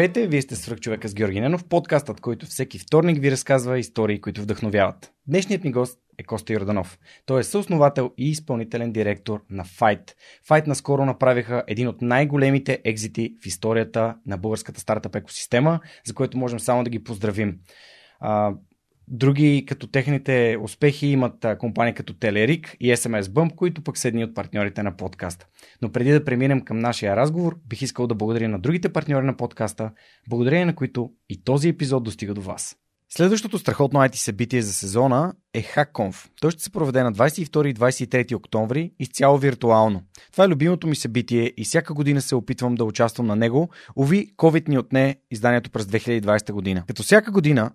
Здравейте, вие сте свръх човека с Георги Ненов, подкастът, който всеки вторник ви разказва истории, които вдъхновяват. Днешният ми гост е Коста Йорданов. Той е съосновател и изпълнителен директор на Fight. Fight наскоро направиха един от най-големите екзити в историята на българската стартъп екосистема, за което можем само да ги поздравим. Други като техните успехи имат компании като Телерик и SMS Bump, които пък са едни от партньорите на подкаста. Но преди да преминем към нашия разговор, бих искал да благодаря на другите партньори на подкаста, благодарение на които и този епизод достига до вас. Следващото страхотно IT събитие за сезона е HackConf. Той ще се проведе на 22 и 23 октомври изцяло виртуално. Това е любимото ми събитие и всяка година се опитвам да участвам на него. Ови, COVID ни отне изданието през 2020 година. Като всяка година,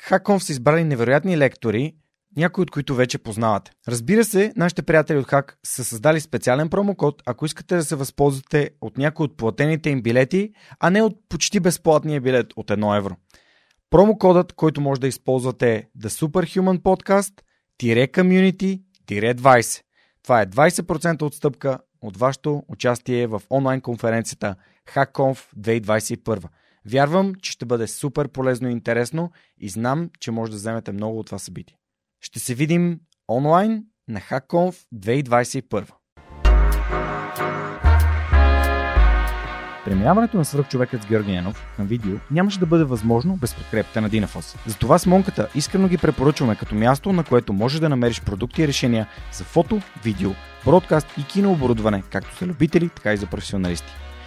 Хаконф са избрали невероятни лектори, някои от които вече познавате. Разбира се, нашите приятели от Хак са създали специален промокод, ако искате да се възползвате от някои от платените им билети, а не от почти безплатния билет от 1 евро. Промокодът, който може да използвате е The Superhuman Podcast Community 20. Това е 20% отстъпка от вашето участие в онлайн конференцията HackConf 2021. Вярвам, че ще бъде супер полезно и интересно и знам, че може да вземете много от това събитие. Ще се видим онлайн на HackConf 2021. Преминаването на свръхчовекът с Георги Ненов към видео нямаше да бъде възможно без подкрепата на Dinafoss. Затова с Монката искрено ги препоръчваме като място, на което можеш да намериш продукти и решения за фото, видео, бродкаст и кинооборудване, както за любители, така и за професионалисти.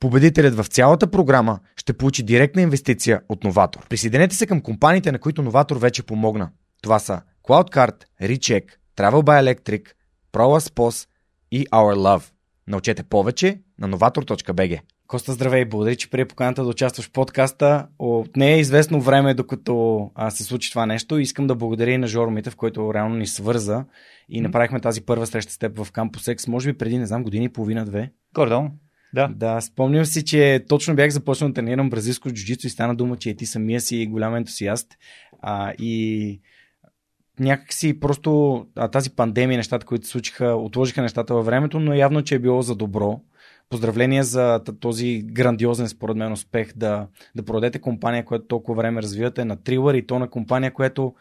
Победителят в цялата програма ще получи директна инвестиция от Новатор. Присъединете се към компаниите, на които Новатор вече помогна. Това са CloudCard, Recheck, Travel by Electric, ProLaspos и Our Love. Научете повече на novator.bg. Коста, здравей! Благодаря, че прие поканата да участваш в подкаста. От не е известно време, докато а, се случи това нещо. Искам да благодаря и на Жоро Митев, който реално ни свърза и направихме тази първа среща с теб в Campus X, може би преди, не знам, години и половина-две. Гордо. Да. Да, спомням си, че точно бях започнал да тренирам бразилско джуджицу и стана дума, че ти самия си голям ентусиаст. А, и някакси просто а, тази пандемия, нещата, които се случиха, отложиха нещата във времето, но явно, че е било за добро. Поздравления за този грандиозен, според мен, успех да, да продадете компания, която толкова време развивате на Трилър и то на компания, която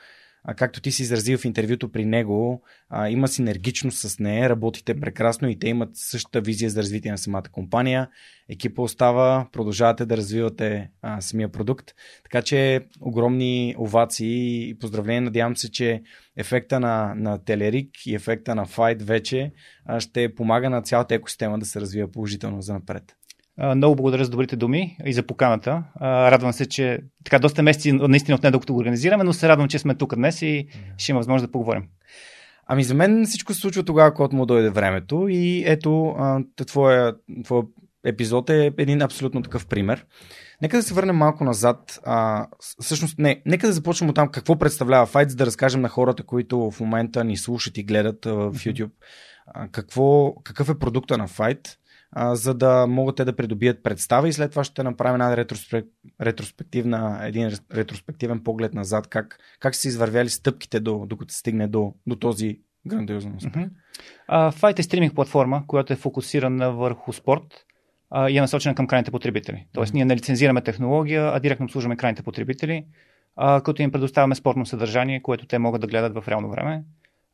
а, както ти си изразил в интервюто при него, а, има синергичност с нея, работите прекрасно и те имат същата визия за развитие на самата компания. Екипа остава, продължавате да развивате а, самия продукт. Така че огромни овации и поздравления. Надявам се, че ефекта на, на Телерик и ефекта на Fight вече а, ще помага на цялата екосистема да се развива положително за напред. Много благодаря за добрите думи и за поканата. Радвам се, че така доста месеци наистина от не докато го организираме, но се радвам, че сме тук днес и ще има възможност да поговорим. Ами за мен всичко се случва тогава, когато му дойде времето и ето твоя, твоя епизод е един абсолютно такъв пример. Нека да се върнем малко назад. А, всъщност, не, нека да започнем от там какво представлява Fight, за да разкажем на хората, които в момента ни слушат и гледат в YouTube. А, какво, какъв е продукта на Fight? А, за да могат те да придобият представа и след това ще направим една ретроспек... ретроспективна, един ретроспективен поглед назад, как, как са извървяли стъпките до, докато се стигне до, до този грандиозен успех. Mm-hmm. Uh, Fight е стриминг платформа, която е фокусирана върху спорт uh, и е насочена към крайните потребители. Тоест, mm-hmm. ние не лицензираме технология, а директно обслужваме крайните потребители, uh, като им предоставяме спортно съдържание, което те могат да гледат в реално време.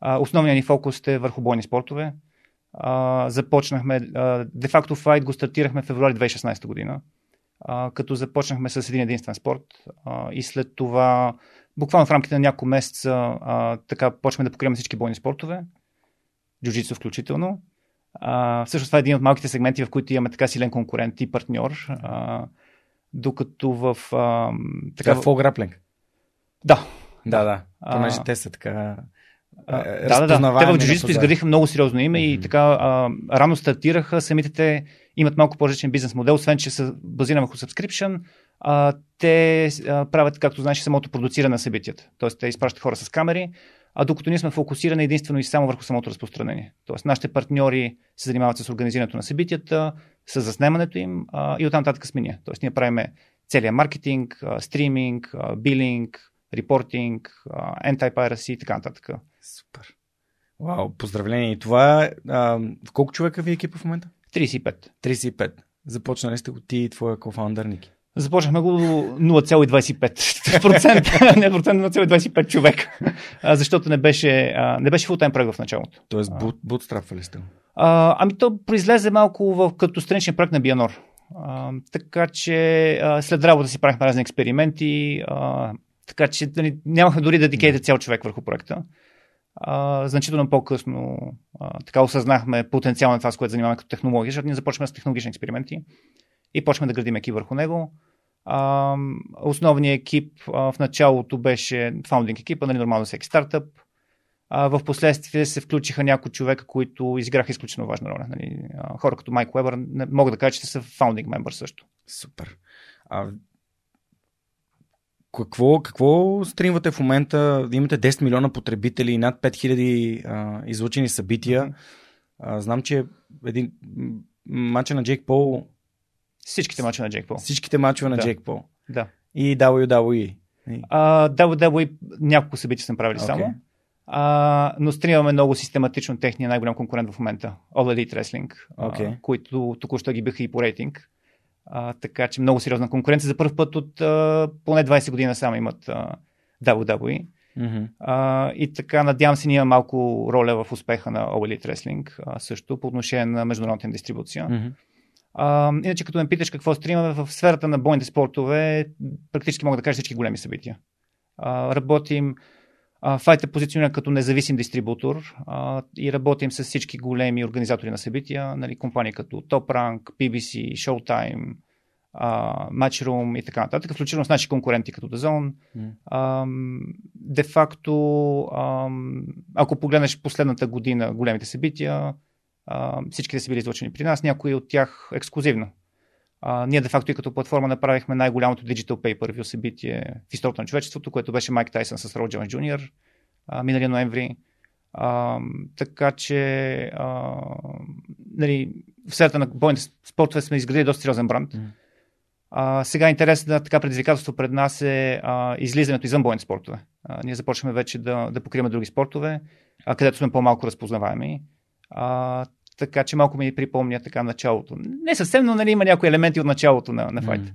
Uh, основният ни фокус е върху бойни спортове, а, започнахме, де-факто Fight го стартирахме в февруари 2016 година, а, като започнахме с един единствен спорт а, и след това, буквално в рамките на няколко месеца, а, така почваме да покриваме всички бойни спортове, джуджицу включително. А, всъщност това е един от малките сегменти, в които имаме така силен конкурент и партньор. А, докато в... А, така, е в граплинг. Да. Да, да. Понеже те са така да, да, да. Те в джуджитството изградиха много сериозно име mm-hmm. и така а, рано стартираха. Самите те имат малко по-различен бизнес модел, освен че са базирани върху subscription. А, те а, правят, както знаеш, самото продуциране на събитията. Тоест, те изпращат хора с камери, а докато ние сме фокусирани единствено и само върху самото разпространение. Тоест, нашите партньори се занимават с организирането на събитията, с заснемането им а, и оттам нататък сме ние. Тоест, ние правиме целият маркетинг, а, стриминг, а, билинг, репортинг, anti-piracy и така нататък. Супер. Вау, поздравление. И това, а, колко човека ви е екипа в момента? 35. 35. Започнали сте го ти и твоя кофаундър Ники. Започнахме го 0,25%. не процент, 0,25 човек. защото не беше, не беше фултайм проект в началото. Тоест, бутстрапвали сте А, ами то произлезе малко в, като страничен проект на Бианор. А, така че а, след работа си правихме разни експерименти. А, така че нали, нямахме дори да дикейте цял човек върху проекта. А, значително по-късно а, така осъзнахме потенциал на това, с което занимаваме като технология, защото ние започваме с технологични експерименти и почваме да градим екип върху него. А, основният екип а, в началото беше фаундинг екипа, нали, нормално всеки стартъп. А, в последствие се включиха някои човека, които изиграха изключително важна роля. Нали. А, хора като Майк Уебър не мога да кажа, че са фаундинг мембър също. Супер. А, какво, какво стримвате в момента? Имате 10 милиона потребители и над 5000 а, излучени събития. А, знам, че един матча на Джейк Пол всичките мачове на Джейк Пол. Всичките мачове на да. Джейк Пол. Да. И WWE. Uh, WWE няколко събития сме правили okay. само. Uh, но стримаме много систематично техния най-голям конкурент в момента. All Elite Wrestling, okay. uh, които току-що ги биха и по рейтинг. Uh, така че много сериозна конкуренция. За първ път от uh, поне 20 години само имат uh, WWE. Mm-hmm. Uh, и така, надявам се, ние малко роля в успеха на All Elite Wrestling, uh, също по отношение на международната дистрибуция. Mm-hmm. А, иначе, като ме питаш какво стримаме в сферата на бойните спортове, практически мога да кажа всички големи събития. А, работим, Файт е позициониран като независим дистрибутор а, и работим с всички големи организатори на събития, нали, компании като Top Rank, PBC, Showtime, а, Matchroom и така нататък, включително с наши конкуренти като The Zone. де факто, ако погледнеш последната година големите събития, всичките са били излъчени при нас, някои от тях ексклюзивно. А, ние, де факто, и като платформа направихме най-голямото Digital Pay-Per-View събитие в историята на човечеството, което беше Майк Тайсън с Рол Джонс Джуниор миналия ноември. А, така че а, нали, в сферата на бойните спортове сме изградили доста сериозен бранд. Mm. А, сега интересно така предизвикателство пред нас е а, излизането извън бойните спортове. А, ние започваме вече да, да покриваме други спортове, а, където сме по-малко разпознаваеми. А, така че малко ми припомня така началото. Не съвсем, но нали, има някои елементи от началото на, на файт. Mm.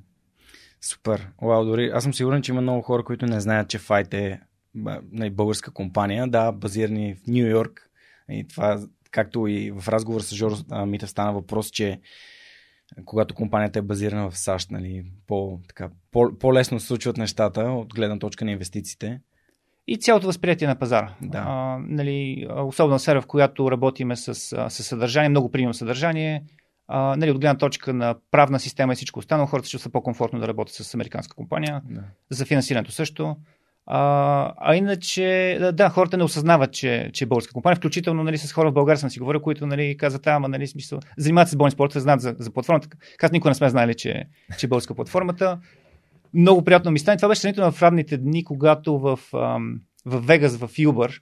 Супер. Вау, дори аз съм сигурен, че има много хора, които не знаят, че файт е нали, компания. Да, базирани в Нью Йорк. И това, както и в разговор с Жор Мита стана въпрос, че когато компанията е базирана в САЩ, нали, по, така, по, по-лесно се случват нещата от гледна точка на инвестициите и цялото възприятие на пазара. Да. А, нали, особено сфера, в която работиме с, с съдържание, много приемно съдържание. А, нали, от гледна точка на правна система и всичко останало, хората ще са по-комфортно да работят с американска компания. Да. За финансирането също. А, а иначе, да, хората не осъзнават, че, че е българска компания, включително нали, с хора в България съм си говорил, които нали, казват, ама, нали, смисъл, занимават се с бойни спорта, знаят за, за платформата. Как никога не сме знали, че, че е българска платформата много приятно ми стане. Това беше сравнително в равните дни, когато в, в Вегас, в Uber,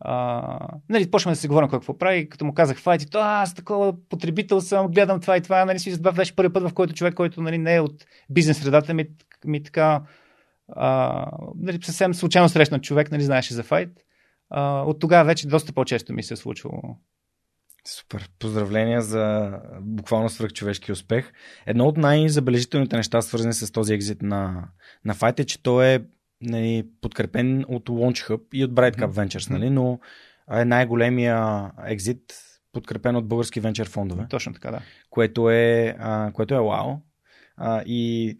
а, нали, почваме да се говорим какво прави, като му казах файт, и то аз такова потребител съм, гледам това и това, нали, си беше първи път, в който човек, който нали, не е от бизнес средата, ми, ми така а, нали, съвсем случайно срещнат човек, нали, знаеше за файт. От тогава вече доста по-често ми се е случвало Супер. Поздравления за буквално свръхчовешки успех. Едно от най-забележителните неща, свързани с този екзит на, на Fight е, че той е нали, подкрепен от Launch Hub и от Bright Cup Ventures, нали, но е най-големия екзит подкрепен от български венчър фондове. Точно така, да. Което е, а, което е вау. А, и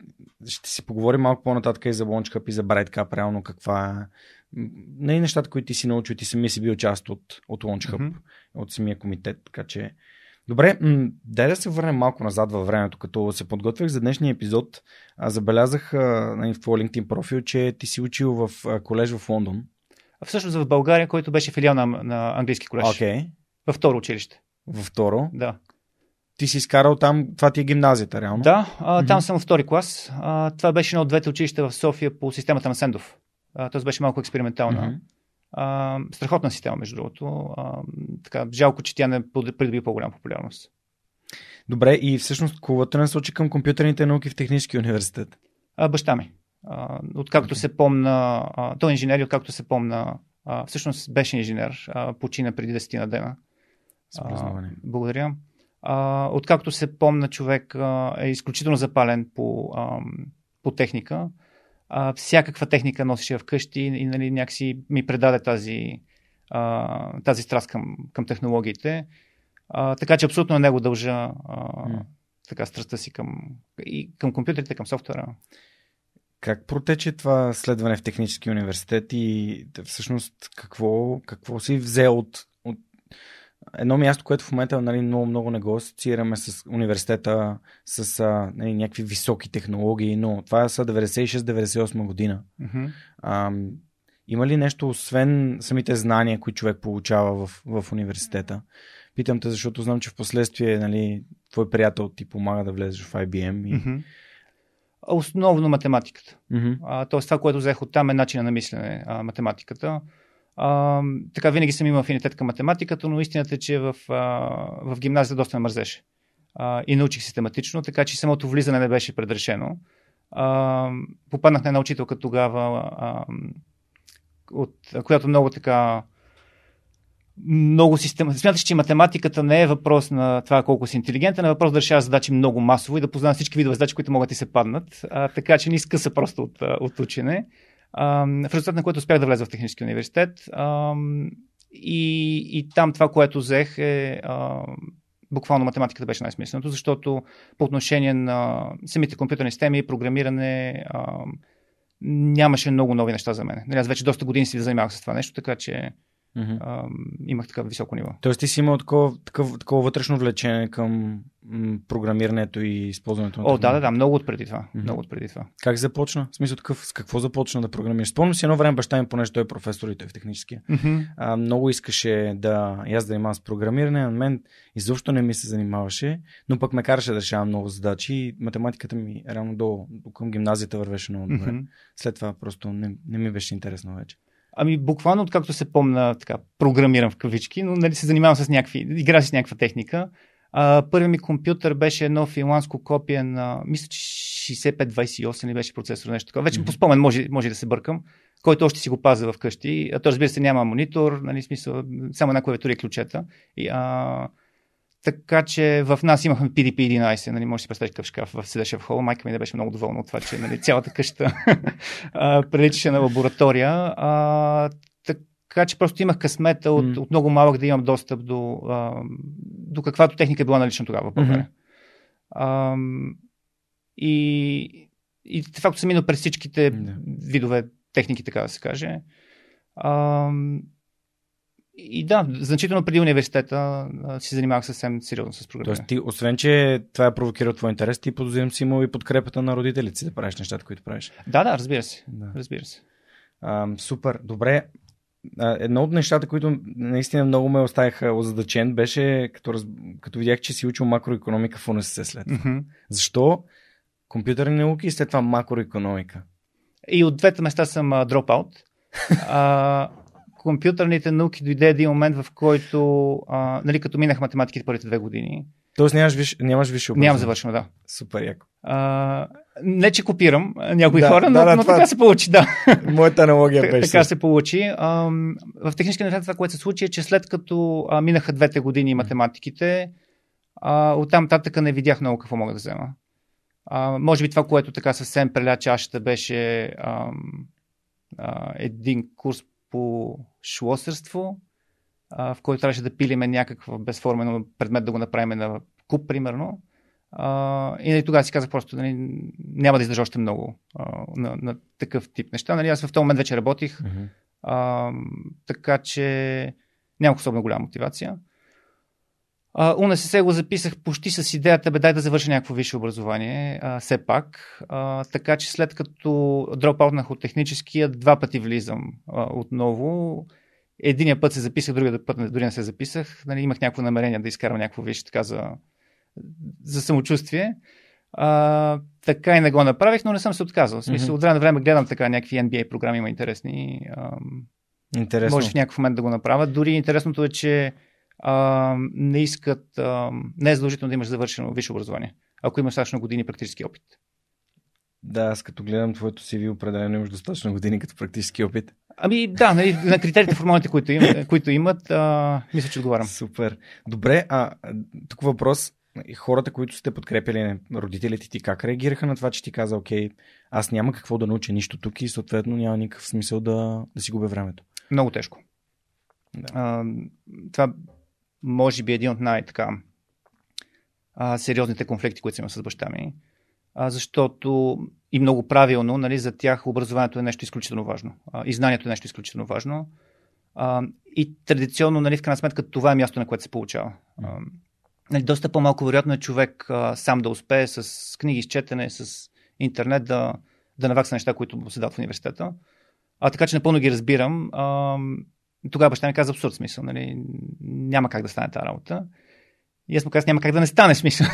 ще си поговорим малко по-нататък и за Launch Hub и за Bright Cup, реално каква е не нали, нещата, които ти си научил, ти самия си бил част от, от Launch Hub, mm-hmm. От самия комитет, така че Добре, м- дай да се върнем малко назад във времето. Като се подготвях за днешния епизод, а, забелязах а, нали, в твоя LinkedIn профил, че ти си учил в а, колеж в Лондон. А всъщност в България, който беше филиал на, на английски колеж. Окей. Във второ училище. Във второ. Да. Ти си изкарал там, това ти е гимназията, реално? Да, а, там Мгм. съм във втори клас. А, това беше едно от двете училища в София по системата на Сендов. А, Тоест беше малко експериментална. Мгм. А, страхотна система, между другото. А, така, жалко, че тя не придоби по-голяма популярност. Добре, и всъщност кого те насочи към компютърните науки в Технически университет? А, баща ми. А, откакто се помна, а, той е инженер откакто се помна, а, всъщност беше инженер, а, почина преди 10 на дена. А, благодаря. А, откакто се помна, човек а, е изключително запален по, а, по техника. А, всякаква техника носеше вкъщи и, и нали, някакси ми предаде тази, а, тази страст към, към технологиите. А, така че абсолютно на него дължа а, така страстта си към, и към компютрите, към софтуера. Как протече това следване в Технически университет и всъщност какво, какво си взел от едно място, което в момента нали, много, много не го асоциираме с университета, с а, нали, някакви високи технологии, но това са 96-98 година. Мгм. А, има ли нещо, освен самите знания, които човек получава в, в университета? Питам те, защото знам, че в последствие нали, твой приятел ти помага да влезеш в IBM. И... Мгм. Основно математиката. А, тоест това, което взех от там е начина на мислене, а, математиката. А, така винаги съм имал афинитет към математиката, но истината е, че в, а, в гимназията доста ме мързеше. А, и научих систематично, така че самото влизане не беше предрешено. А, попаднах на една учителка тогава, а, от, която много така много система. Смяташ, че математиката не е въпрос на това колко си интелигентен, а въпрос да решаваш задачи много масово и да познаваш всички видове задачи, които могат да се паднат. А, така че не изкъса просто от, от учене. В резултат на което успях да влеза в Технически университет. И, и там това, което взех е буквално математиката беше най-смисленото, защото по отношение на самите компютърни системи, програмиране, а, нямаше много нови неща за мен. Нали, аз вече доста години си занимавах с това нещо, така че А, имах такава високо ниво. Тоест ти си имал такова, такова, такова вътрешно влечение към м, програмирането и използването на О, да, да, да, много от преди това. Мгм. Много от преди това. Как започна? В смисъл такъв, с какво започна да програмираш? Спомням си едно време баща ми, понеже той е професор и той е в техническия. А, много искаше да аз да занимавам с програмиране, а мен изобщо не ми се занимаваше, но пък ме караше да решавам много задачи и математиката ми реално до, до към гимназията вървеше много добре. Мгм. След това просто не, не ми беше интересно вече. Ами буквално, откакто се помна, така, програмирам в кавички, но нали се занимавам с някакви, игра с някаква техника. Първият ми компютър беше едно финландско копие на, мисля, че 6528 ли беше процесор, нещо такова. Вече Мгм. по спомен може, може да се бъркам, който още си го пазя вкъщи. А то разбира се няма монитор, нали, смисъл, само една клавиатура и ключета. И, а, така че в нас имахме PDP-11, нали, може да си представиш какъв шкаф в седеше в хола. Майка ми не беше много доволна от това, че нали, цялата къща приличаше на лаборатория. А, така че просто имах късмета от, М. от много малък да имам достъп до, а, до каквато техника е била налична тогава в България. А, и, и факто съм минал през всичките Да. видове техники, така да се каже. А, и да, значително преди университета си занимавах съвсем сериозно с програмиране. Тоест ти, освен че това е провокирал твой интерес, ти подозирам си имал и подкрепата на родителите си да правиш нещата, които правиш. Да, да, разбира се. Да. Разбира се. А, супер, добре. А, Едно от нещата, които наистина много ме оставиха озадачен, беше като, раз... като видях, че си учил макроекономика в УНСС след това. Мгм. Защо? Компютърни науки и след това макроекономика. И от двете места съм дропаут. А, компютърните науки дойде един момент, в който, а, нали, като минах математиките първите две години, Тоест нямаш, виш... нямаш висше образование. нямам завършено, да. Супер яко. А, не, че копирам някои Да, хора, но, да, да, но това- така се получи, да. Моята аналогия беше. така се получи. А, в технически университет това, което се случи е, че след като а, минаха двете години математиките, а, оттам татъка не видях много какво мога да взема. А, може би това, което така съвсем преля чашата беше а, а, един курс по шлосърство, а, в който трябваше да пилиме някакъв безформен предмет да го направим на куп, примерно. А, и нали, тогава си казах просто, нали, няма да издържа още много а, на, на такъв тип неща. Нали, аз в този момент вече работих, а, така че нямах особено голяма мотивация. Uh, УНСС го записах почти с идеята, бе дай да завърша някакво висше образование, uh, все пак. Uh, така че след като дропаутнах от техническия, два пъти влизам uh, отново. Единия път се записах, другия път дори не се записах. Нали, имах някакво намерение да изкарам някакво висше така за, за самочувствие. А, така и не го направих, но не съм се отказал. В смисъл, mm-hmm. от време на време гледам така някакви NBA програми, има интересни. А, Интересно. Може в някакъв момент да го направят. Дори интересното е, че а, не искат, а, не е задължително да имаш завършено висше образование, ако имаш достатъчно години практически опит. Да, аз като гледам твоето CV, определено имаш достатъчно години като практически опит. Ами да, нали, на критериите формалните, които, им, които имат, а, мисля, че отговарям. Супер. Добре, а тук въпрос. Хората, които сте подкрепили, родителите ти, как реагираха на това, че ти каза, окей, аз няма какво да науча нищо тук и съответно няма никакъв смисъл да, да си губя времето? Много тежко. Да. А, това може би един от най-така сериозните конфликти, които има с баща ми. А, защото и много правилно, нали, за тях образованието е нещо изключително важно. А, и знанието е нещо изключително важно. А, и традиционно, нали, в крайна сметка, това е място, на което се получава. А, нали, доста по-малко вероятно е човек а, сам да успее с книги, с четене, с интернет да, да навакса неща, които му се дадат в университета. А, така че напълно ги разбирам. А, тогава баща ми каза абсурд смисъл. Нали? Няма как да стане тази работа. И аз му казах, няма как да не стане смисъл.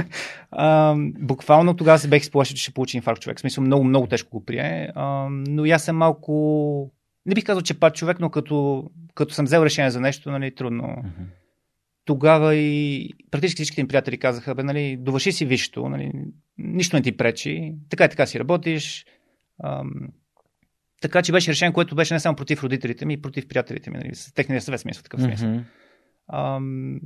а, буквално тогава се бех изплашил, че ще получи инфаркт човек. Смисъл много, много тежко го прие. А, но аз съм малко... Не бих казал, че пак човек, но като, като съм взел решение за нещо, нали, трудно. Тогава и практически всичките им приятели казаха, бе, нали, довърши си висшето, нали, нищо не ти пречи, така и така си работиш. Ам, така че беше решение, което беше не само против родителите ми, и против приятелите ми, нали, с техния съвет смисъл, такъв смисъл. Mm-hmm. Ам,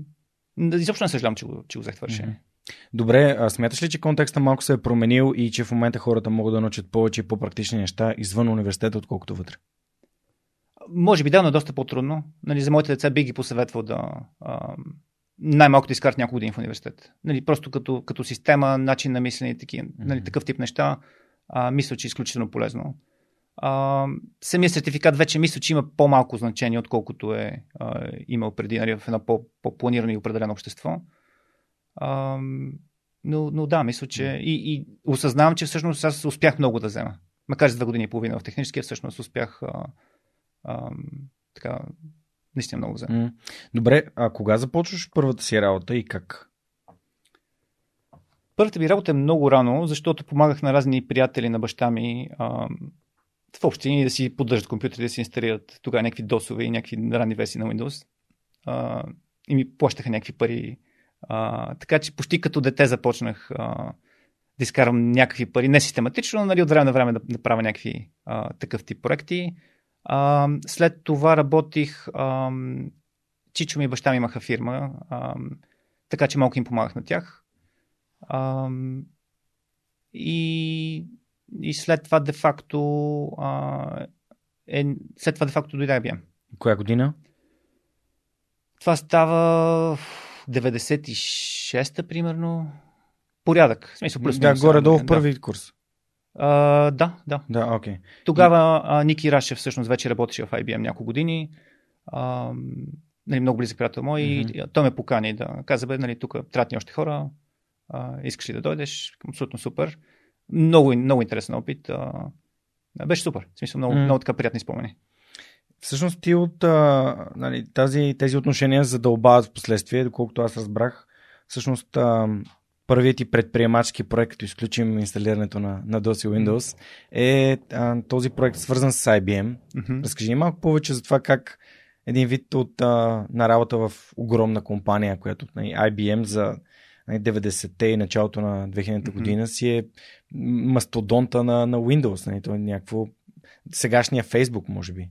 изобщо не съжалявам, че го, че го взех това решение. Mm-hmm. Добре, а смяташ ли, че контекста малко се е променил и че в момента хората могат да научат повече и по-практични неща извън университета, отколкото вътре? Може би да, но е доста по-трудно. Нали, за моите деца би ги посъветвал да най-малко да изкарат няколко години в университет. Нали, просто като, като система, начин на мислене и таки, нали, такъв тип неща, а, мисля, че е изключително полезно. А, самия сертификат вече мисля, че има по-малко значение, отколкото е а, имал преди нали, в едно по-планирано и определено общество. А, но, но да, мисля, че и, и осъзнавам, че всъщност аз успях много да взема. Макар за две години и половина в техническия, всъщност успях а, а, така, наистина много взема. Добре, а кога започваш първата си работа и как? Първата ми работа е много рано, защото помагах на разни приятели на баща ми а, в общини да си поддържат компютри, да си инсталират тогава някакви досове и някакви ранни версии на Windows. А, и ми плащаха някакви пари. А, така че почти като дете започнах а, да изкарвам някакви пари, не систематично, но нали, от време на време да, да правя някакви а, такъв тип проекти. А, след това работих. А, Чичо ми и баща ми имаха фирма, а, така че малко им помагах на тях. А, и и след това де-факто а, е, след това де-факто дойде IBM. Коя година? Това става 96-та, примерно. Порядък. В смисъл, плюс да, горе-долу в първи да. курс. А, да, да. Да. Okay. Тогава а, Ники Рашев всъщност вече работеше в IBM няколко години. А, нали, много близък приятел мой. Mm-hmm. И той ме покани да каза, бе, нали, тук трябват ни още хора. А, искаш ли да дойдеш? Абсолютно супер. Много, много интересен опит. Беше супер. В смисъл, много, mm. много така приятни спомени. Всъщност ти от а, нали, тази, тези отношения задълбават в последствие, доколкото аз разбрах. Всъщност а, първият ти предприемачски проект, като изключим инсталирането на, на DOS и Windows, е а, този проект свързан с IBM. Mm-hmm. Разкажи ни малко повече за това как един вид от а, на работа в огромна компания, която нали, IBM за 90-те нали, и началото на 2000-та mm-hmm. година си е мастодонта на, на Windows. Нали? То е някакво сегашния Facebook, може би.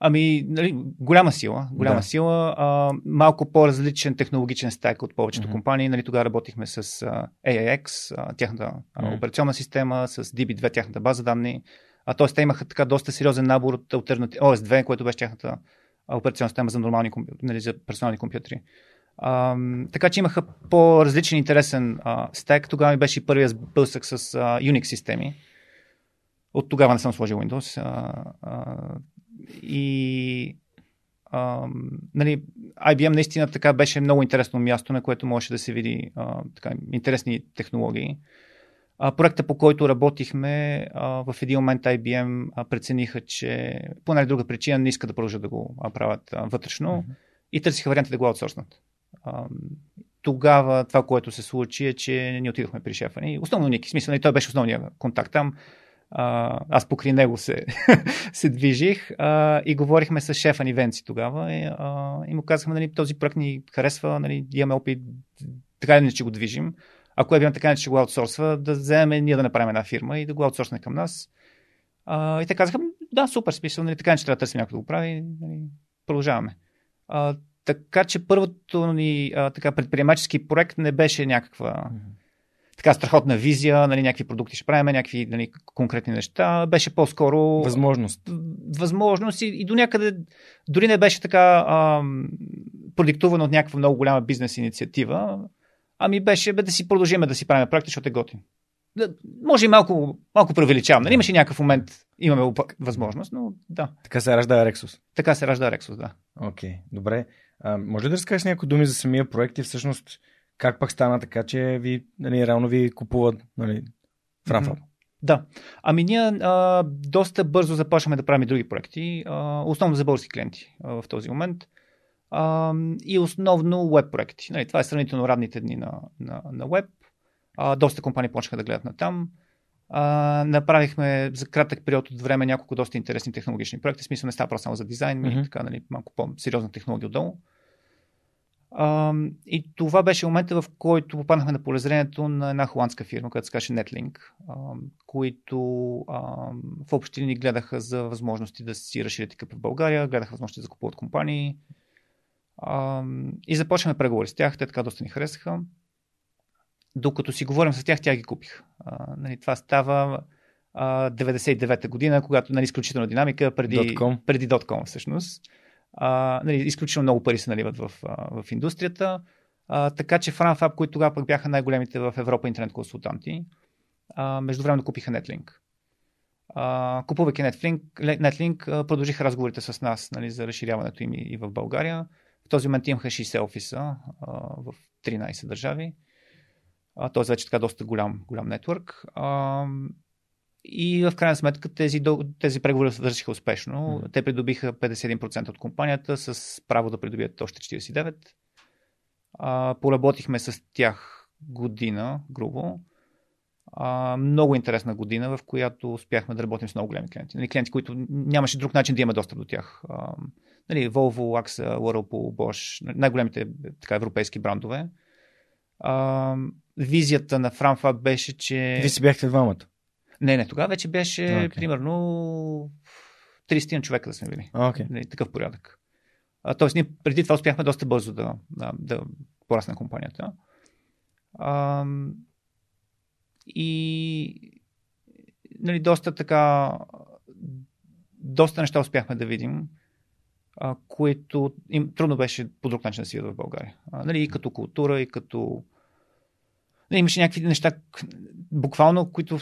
Ами, нали, голяма сила. Голяма да. сила. А, малко по-различен технологичен стек от повечето mm-hmm. компании. Нали, тогава работихме с а, AIX, а, тяхната mm-hmm. операционна система, с DB2, тяхната база данни. А т.е. те имаха така доста сериозен набор от альтернатив. OS2, което беше тяхната операционна система за нормални нали, за персонални компютри. А, така че имаха по-различен интересен а, стек. Тогава ми беше първият сблъсък с а, Unix системи. От тогава не съм сложил Windows. А, а, и а, нали, IBM наистина така беше много интересно място, на което можеше да се види а, така, интересни технологии. А, проекта, по който работихме, а, в един момент IBM а, прецениха, че по една или друга причина не искат да продължат да го а, правят а, вътрешно mm-hmm. и търсиха варианти да го аутсорснат. Тогава това, което се случи е, че ние отидохме при шефа ни. Основно Ники, смисъл, и нали, той беше основният контакт там. Аз покрай него се, се движих а, и говорихме с шефа ни Венци тогава и, а, и му казахме, нали, този проект ни харесва, нали, имаме опит, така ли не, че го движим. Ако е така, че го аутсорсва, да вземем ние да направим една фирма и да го аутсорсне към нас. А, и те казаха, да, супер, смисъл, нали, така че трябва да търсим някой да го прави. Нали, продължаваме. А, така че първото ни а, така, предприемачески проект не беше някаква mm-hmm така страхотна визия, нали, някакви продукти ще правим, някакви нали, конкретни неща. Беше по-скоро. Възможност. Възможност и, и до някъде дори не беше така а, продиктувано от някаква много голяма бизнес инициатива. Ами беше бе, да си продължим да си правим проекти, защото е готин. Да, може и малко, малко превеличавам. Нали? Имаше някакъв момент, имаме възможност, но да. Така се ражда Рексус. Така се ражда Рексус, да. Окей, okay, добре. А, може ли да разкажеш някои думи за самия проект и всъщност как пък стана така, че ви, нали, реално ви купуват нали, Франфаб? Mm-hmm. Да. Ами ние а, доста бързо започваме да правим други проекти, а, основно за български клиенти а, в този момент. А, и основно веб проекти. Нали, това е сравнително равните дни на, на, на веб. А, доста компании почнаха да гледат на там. А, направихме за кратък период от време няколко доста интересни технологични проекти. В смисъл не става просто само за дизайн, mm-hmm. така, нали, малко по-сериозна технология отдолу. А, и това беше момента, в който попаднахме на полезрението на една холандска фирма, която се каже Netlink, а, които а, в общи линии гледаха за възможности да си разширят екип в България, гледаха възможности да закупуват компании. А, и започнахме преговори с тях, те така доста ни харесаха. Докато си говорим с тях, тя ги купих. А, нали, това става а, 99-та година, когато нали, изключителна динамика преди, .com. преди .com всъщност. А, нали, изключително много пари се наливат в, в индустрията. А, така че FranFab, които тогава пък бяха най-големите в Европа интернет консултанти, междувременно купиха Netlink. А, купувайки Netlink, Netlink продължиха разговорите с нас нали, за разширяването им и в България. В този момент имаха 60 офиса а, в 13 държави. Тоест вече така доста голям, голям нетворк. И в крайна сметка тези, тези преговори се завършиха успешно. Mm-hmm. Те придобиха 51% от компанията с право да придобият още 49%. А, поработихме с тях година, грубо. А, много интересна година, в която успяхме да работим с много големи клиенти. Нали, клиенти, които нямаше друг начин да има достъп до тях. А, нали, Volvo, AXA, Whirlpool, Bosch, най-големите така, европейски брандове. А, визията на Франфа беше, че... Вие си бяхте двамата. Не, не, тогава вече беше okay. примерно 30 човека да сме били. Okay. Не, такъв порядък. А, тоест, ние преди това успяхме доста бързо да, да, да порасне компанията. А, и нали, доста така доста неща успяхме да видим, а, които им трудно беше по друг начин да си в България. А, нали, и като култура, и като... Нали, имаше някакви неща, буквално, които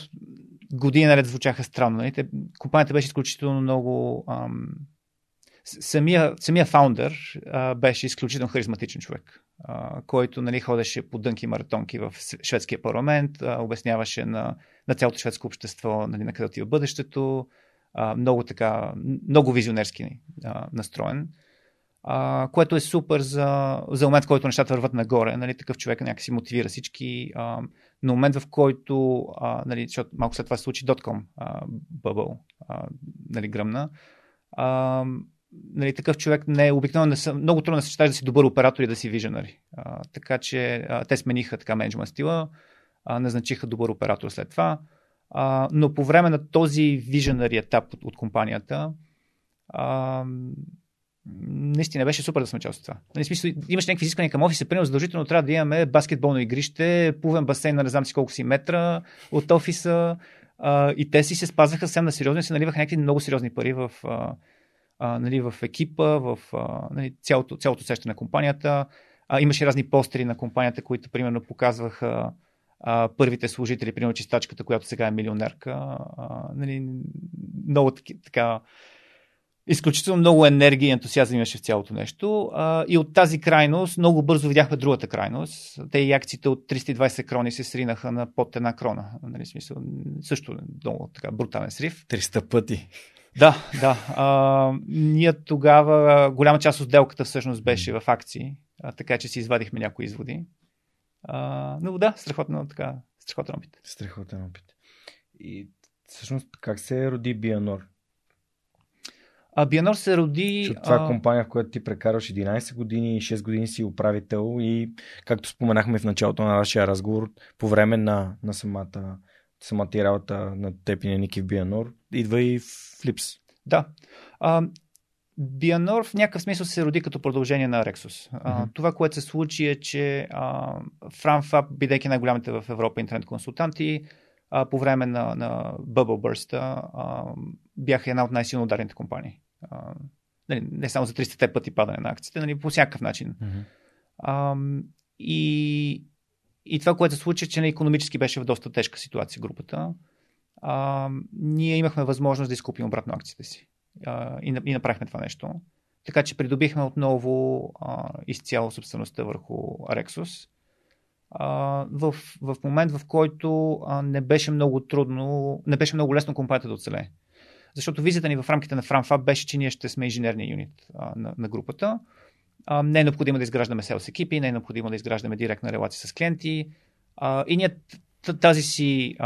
години наред звучаха странно. Нали? Те, компанията беше изключително много... Ам, самия, самия фаундър а, беше изключително харизматичен човек, а, който нали, ходеше по дънки маратонки в шведския парламент, а, обясняваше на, на цялото шведско общество нали, на къде отива бъдещето, а, много така, много визионерски а, настроен а, което е супер за, за момент, в който нещата върват нагоре. Нали, такъв човек някакси мотивира всички. А, но момент, в който, а, нали, защото малко след това се случи .com а, bubble, а, нали, гръмна, а, нали, такъв човек не е обикновено не са, много трудно да съчеташ да си добър оператор и да си виженъри. А, така че а, те смениха така менеджмент стила, а, назначиха добър оператор след това. А, но по време на този виженари етап от, от компанията, а, наистина беше супер да сме част от това. Нали, смисъл, имаш някакви изисквания към офиса, примерно задължително трябва да имаме баскетболно игрище, плувен басейн на не знам си колко си метра от офиса а, и те си се спазваха съвсем на сериозно и се наливаха някакви много сериозни пари в, а, а, нали, в екипа, в а, нали, цялото, цялото сещане на компанията. А, имаше разни постери на компанията, които примерно показваха а, първите служители, примерно чистачката, която сега е милионерка. А, нали, много така изключително много енергия и ентусиазъм имаше в цялото нещо. А, и от тази крайност много бързо видяхме другата крайност. Те и акциите от 320 крони се сринаха на под една крона. Нали, смисъл, също много така брутален срив. 300 пъти. Да, да. А, ние тогава, голяма част от сделката всъщност беше в акции, а, така че си извадихме някои изводи. А, но да, страхотно, така, страхотен опит. Страхотен опит. И всъщност как се роди Бианор? А Бианор се роди... Защото това е компания, в която ти прекарваш 11 години, 6 години си управител и както споменахме в началото на нашия разговор, по време на, на самата, самата работа на теб и на Ники в Бианор, идва и Флипс. Да. А, Бианор в някакъв смисъл се роди като продължение на. А, mm-hmm. Това, което се случи е, че а, FranFab, бидейки най-голямите в Европа интернет консултанти, а, по време на, на Bubble Burst а, бяха една от най-силно ударните компании. Нали, не само за 300 пъти падане на акциите, нали, по всякакъв начин. Mm-hmm. А, и, и това, което се случи, че на економически беше в доста тежка ситуация групата. А, ние имахме възможност да изкупим обратно акциите си. А, и, и направихме това нещо. Така че придобихме отново а, изцяло собствеността върху Rexus в, в момент, в който а, не беше много трудно, не беше много лесно компанията да оцелее. Защото визията ни в рамките на FramFab беше, че ние ще сме инженерния юнит а, на, на групата. А, не е необходимо да изграждаме селс екипи, не е необходимо да изграждаме директна релация с клиенти. А, и ние тази си,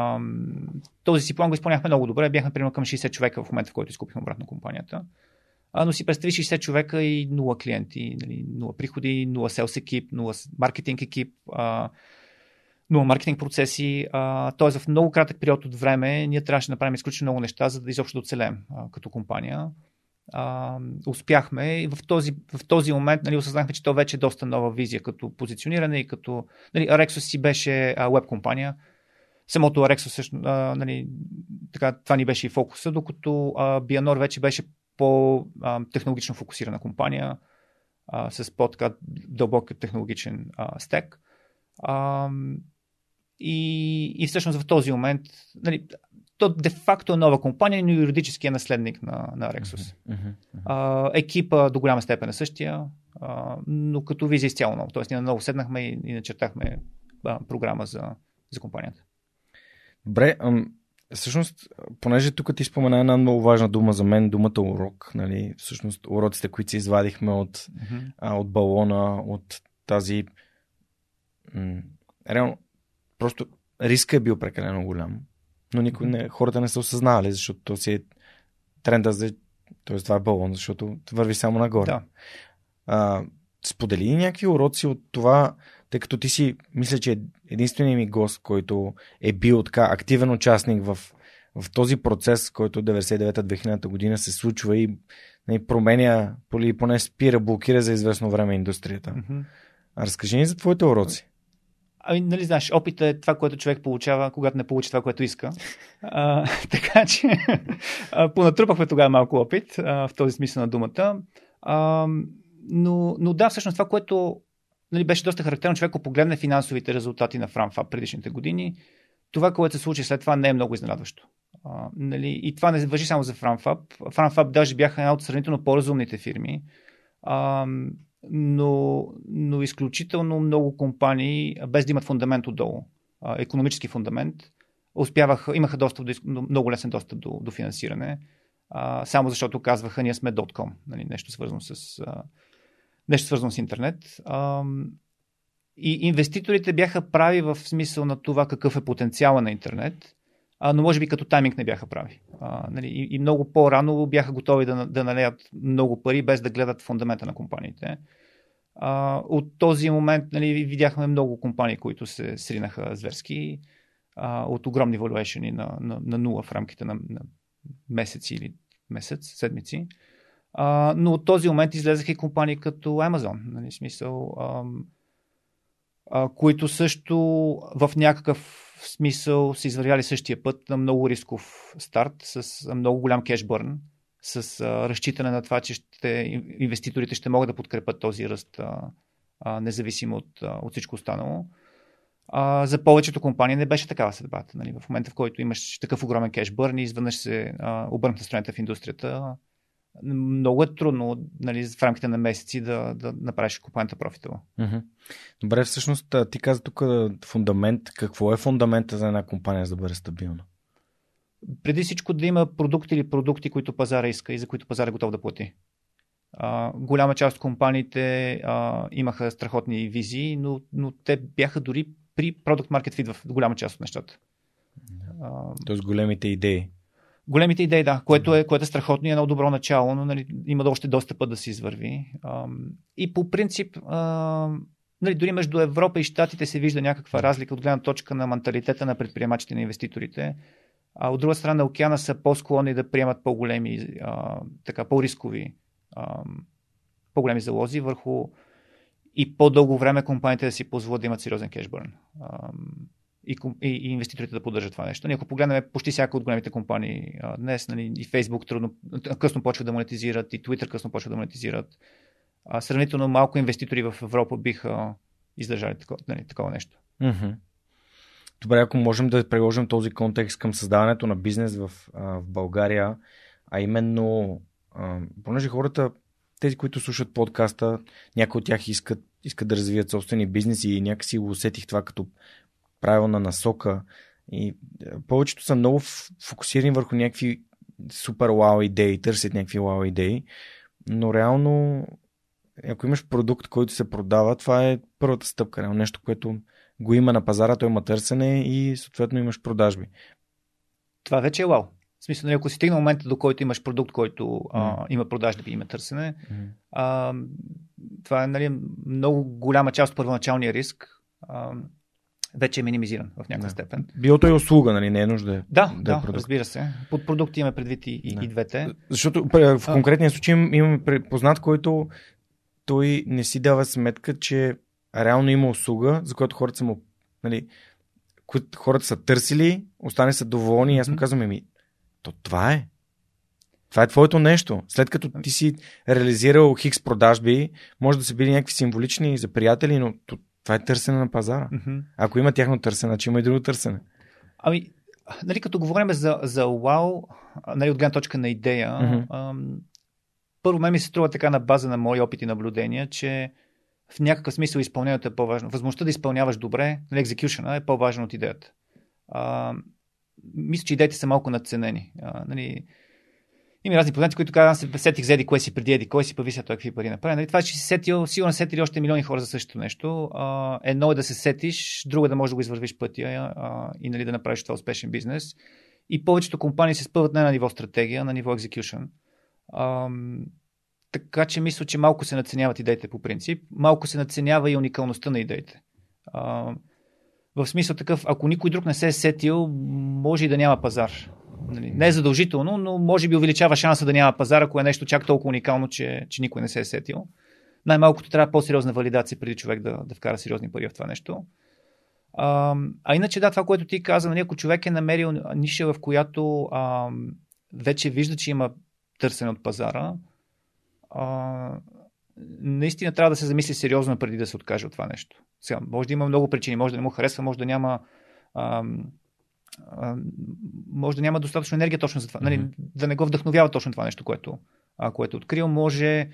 този си план го изпълняхме много добре. Бяхме примерно към 60 човека в момента, в който изкупихме обратно компанията. А, но си представи 60 човека и 0 клиенти, нали, 0 приходи, 0 селс екип, 0 маркетинг екип, а, 0 маркетинг процеси. Тоест в много кратък период от време ние трябваше да направим изключително много неща, за да изобщо оцелем като компания. А, успяхме и в този, в този момент нали, осъзнахме, че то вече е доста нова визия като позициониране и като... Нали, Arexos си беше веб компания. Самото Arexos също, а, нали, така, това ни беше и фокуса, докато а, Bianor вече беше по-технологично фокусирана компания а, с по-така дълбок технологичен стек. И, и всъщност в този момент, нали, то де-факто е нова компания, но юридически е наследник на, на Rexus. Uh-huh, uh-huh. А, екипа до голяма степен е същия, а, но като визия изцяло ново. Тоест ние много седнахме и, и начертахме а, програма за, за компанията. Добре, ам, Всъщност, понеже тук ти спомена една много важна дума за мен, думата урок, нали? всъщност уроците, които си извадихме от, mm-hmm. а, от балона, от тази... М- реално, просто риска е бил прекалено голям, но никой не, хората не са осъзнавали, защото то си е тренда за... Тоест това е балон, защото върви само нагоре. Да. А, сподели някакви уроци от това, тъй като ти си, мисля, че единственият ми гост, който е бил така активен участник в, в този процес, който от 99-2000 година се случва и, и променя, или поне спира, блокира за известно време индустрията. Mm-hmm. А разкажи ни за твоите уроци. Ами, нали знаеш, опит е това, което човек получава, когато не получи това, което иска. А, така че понатрупахме тогава малко опит а, в този смисъл на думата. А, но, но да, всъщност това, което нали, беше доста характерно, човек, ако погледне финансовите резултати на FramFab предишните години, това, което се случи след това, не е много изненадващо. А, нали, и това не въжи само за FramFab. FramFab даже бяха една от сравнително по-разумните фирми, а, но, но изключително много компании, без да имат фундамент отдолу, економически фундамент, успяваха, имаха достъп до, много лесен достъп до, до финансиране, само защото казваха, ние сме .com, нали, нещо свързано с нещо свързано с интернет. И инвеститорите бяха прави в смисъл на това какъв е потенциала на интернет, но може би като тайминг не бяха прави. А, нали, и, и много по-рано бяха готови да, да налеят много пари, без да гледат фундамента на компаниите. А, от този момент нали, видяхме много компании, които се сринаха зверски а, от огромни valuation на, на, на нула в рамките на, на месеци или месец, седмици. А, но от този момент излезаха и компании като Amazon, нали, смисъл, а, а, които също в някакъв смисъл са извървяли същия път на много рисков старт, с много голям кешбърн, с а, разчитане на това, че ще, инвеститорите ще могат да подкрепят този ръст, а, а, независимо от, а, от всичко останало. А, за повечето компании не беше такава съдбата. Нали? В момента, в който имаш такъв огромен кешбърн и изведнъж се обърнат настроението в индустрията, много е трудно нали, в рамките на месеци да, да направиш компанията профитова. Mm-hmm. Добре, всъщност ти каза тук фундамент. Какво е фундамента за една компания за да бъде стабилна? Преди всичко да има продукти или продукти, които пазара иска и за които пазара е готов да плати. А, голяма част от компаниите а, имаха страхотни визии, но, но те бяха дори при Product Market Fit в голяма част от нещата. Тоест големите идеи. Големите идеи, да, което е, което е страхотно и е едно добро начало, но нали, има още доста път да се извърви. И по принцип, нали, дори между Европа и Штатите се вижда някаква разлика от гледна точка на менталитета на предприемачите и на инвеститорите. А от друга страна на океана са по-склонни да приемат по-големи, а, така, по-рискови, а, по-големи залози върху и по-дълго време компаниите да си позволят да имат сериозен кешбърн и, и, и инвеститорите да поддържат това нещо. Ние ако погледнем почти всяка от големите компании а, днес, нали, и Facebook трудно, късно почва да монетизират, и Twitter късно почва да монетизират, а, сравнително малко инвеститори в Европа биха издържали такова, нали, такова нещо. Mm-hmm. Добре, ако можем да приложим този контекст към създаването на бизнес в, а, в България, а именно, а, понеже хората, тези, които слушат подкаста, някои от тях искат, искат да развият собствени бизнеси и някакси го усетих това като правилна насока. И е, повечето са много фокусирани върху някакви супер вау идеи, търсят някакви вау идеи, но реално ако имаш продукт, който се продава, това е първата стъпка. Реално нещо, което го има на пазара, то има търсене и съответно имаш продажби. Това вече е вау. В смисъл, ако си стигна момента, до който имаш продукт, който mm. а, има продажби и има търсене, mm. а, това е нали, много голяма част от първоначалния риск. А, вече е минимизиран в някаква да. степен. Било и услуга, нали? Не е нужда да, да, да продукт. разбира се. Под продукти имаме предвид и, да. и двете. Защото в конкретния случай имаме познат, който той не си дава сметка, че реално има услуга, за която хората са му, нали, хората са търсили, остане са доволни и аз му казвам, ми, то това е. Това е твоето нещо. След като ти си реализирал хикс продажби, може да са били някакви символични за приятели, но това е търсене на пазара. Mm-hmm. Ако има тяхно търсене, значи има и друго търсене. Ами, нали, като говорим за, за WOW, нали, от гледна точка на идея, mm-hmm. ам, първо мен ми се струва така на база на мои опити и наблюдения, че в някакъв смисъл изпълнението е по-важно. Възможността да изпълняваш добре, нали, execution е по-важно от идеята. А, мисля, че идеите са малко надценени. А, нали, има разни познати, които казват, аз се сетих за еди, кое си преди еди, кой си пави сега какви пари направи. Нали, това, че си сетил, сигурно сетили още милиони хора за същото нещо. Едно е да се сетиш, друго е да можеш да го извървиш пътя и нали, да направиш това успешен бизнес. И повечето компании се спъват не на ниво стратегия, на ниво. А, така че мисля, че малко се наценяват идеите по принцип. Малко се наценява и уникалността на идеите. А, в смисъл такъв, ако никой друг не се е сетил, може и да няма пазар. Нали, не е задължително, но може би увеличава шанса да няма пазар, ако е нещо чак толкова уникално, че, че никой не се е сетил. Най-малкото трябва по-сериозна валидация преди човек да, да вкара сериозни пари в това нещо. А, а иначе да, това, което ти каза, нали, ако човек е намерил ниша, в която а, вече вижда, че има търсене от пазара, а, наистина трябва да се замисли сериозно преди да се откаже от това нещо. Сега, може да има много причини, може да не му харесва, може да няма а, може да няма достатъчно енергия точно за това. Mm-hmm. Нали, да не го вдъхновява точно това нещо, което, а, което е открил. Може,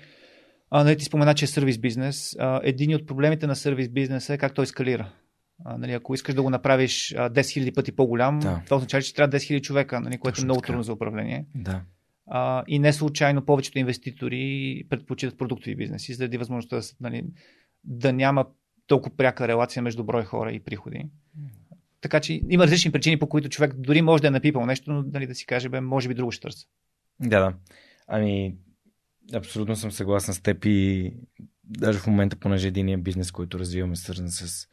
а, нали, ти спомена, че е сервис бизнес. А, един от проблемите на сервис бизнеса е как той ескалира. А, нали, ако искаш да го направиш а, 10 000 пъти по-голям, да. това означава, че трябва 10 000 човека, нали, което точно е много така. трудно за управление. Да. А, и не случайно повечето инвеститори предпочитат продуктови бизнеси, заради възможността нали, да няма толкова пряка релация между брой хора и приходи. Така че има различни причини, по които човек дори може да е напипал нещо, но нали, да си каже, бе, може би друго ще търся. Да, да. Ами, абсолютно съм съгласен с теб и даже в момента, понеже единия бизнес, който развиваме, свързан с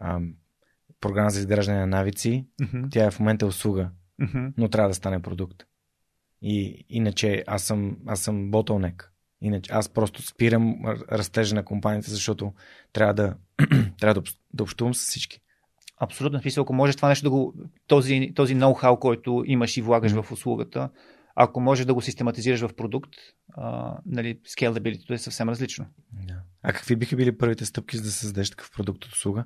ам, програма за изграждане на навици, mm-hmm. тя е в момента услуга, mm-hmm. но трябва да стане продукт. И иначе аз съм, аз съм ботълнек. Иначе аз просто спирам растежа на компанията, защото трябва да, трябва да, да общувам с всички. Абсолютно. Смисъл, ако можеш това нещо да го, този, този ноу-хау, който имаш и влагаш mm-hmm. в услугата, ако можеш да го систематизираш в продукт, а, нали, scalability е съвсем различно. Yeah. А какви биха били първите стъпки за да създадеш такъв продукт от услуга?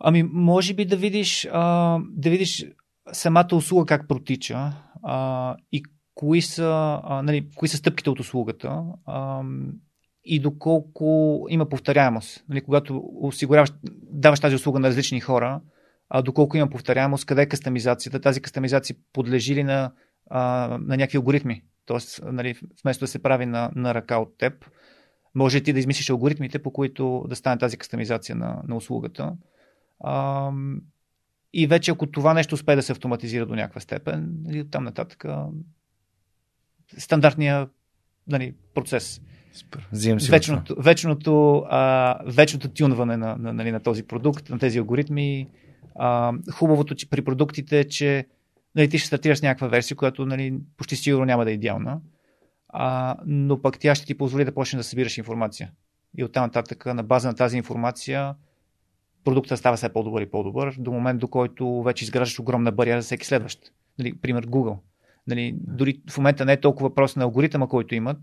Ами, може би да видиш, а, да видиш самата услуга как протича а, и кои са, а, нали, кои са стъпките от услугата а, и доколко има повторяемост. Нали, когато осигуряваш, даваш тази услуга на различни хора, а, доколко има повторяемост, къде е кастомизацията, тази кастомизация подлежи ли на, а, на някакви алгоритми. Тоест, нали, вместо да се прави на, на ръка от теб, може ти да измислиш алгоритмите, по които да стане тази кастомизация на, на услугата. А, и вече ако това нещо успее да се автоматизира до някаква степен, нали, там нататък стандартния нали, процес. Супер. си вечното, вечното, а, вечното тюнване на, на, нали, на този продукт, на тези алгоритми. А, хубавото че при продуктите е, че нали, ти ще стартираш някаква версия, която нали, почти сигурно няма да е идеална, а, но пък тя ще ти позволи да почнеш да събираш информация. И оттам нататък, на база на тази информация, продуктът става все по-добър и по-добър, до момент до който вече изграждаш огромна бариера за всеки следващ. Нали, пример Google. Нали, дори в момента не е толкова въпрос на алгоритъма, който имат,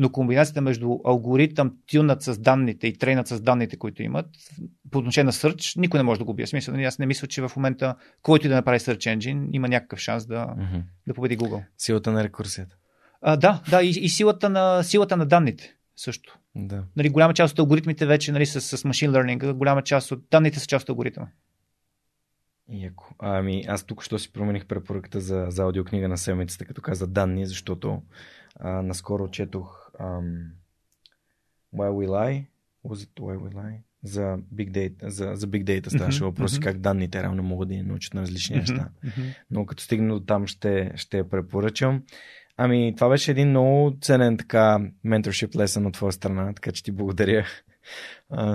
но комбинацията между алгоритъм, тюнат с данните и трейнат с данните, които имат, по отношение на Search, никой не може да го бие. Смисъл, аз не мисля, че в момента който и да направи Search Engine, има някакъв шанс да, mm-hmm. да победи Google. Силата на рекурсията. А, да, да, и, и силата, на, силата на данните също. Да. Нали, голяма част от алгоритмите вече нали, с, с machine learning, голяма част от данните са част от алгоритъма. Яко. Ами, аз тук що си промених препоръката за, за аудиокнига на седмицата, като каза данни, защото а, наскоро четох um, Why We Lie, was it Why We Lie? За Big Data, за, за Big Data ставаше mm-hmm, въпроси mm-hmm. как данните реално могат да ни научат на различни mm-hmm, неща. Mm-hmm. Но като стигна до там ще, ще я препоръчам. Ами, това беше един много ценен така менторшип лесен от твоя страна, така че ти благодаря.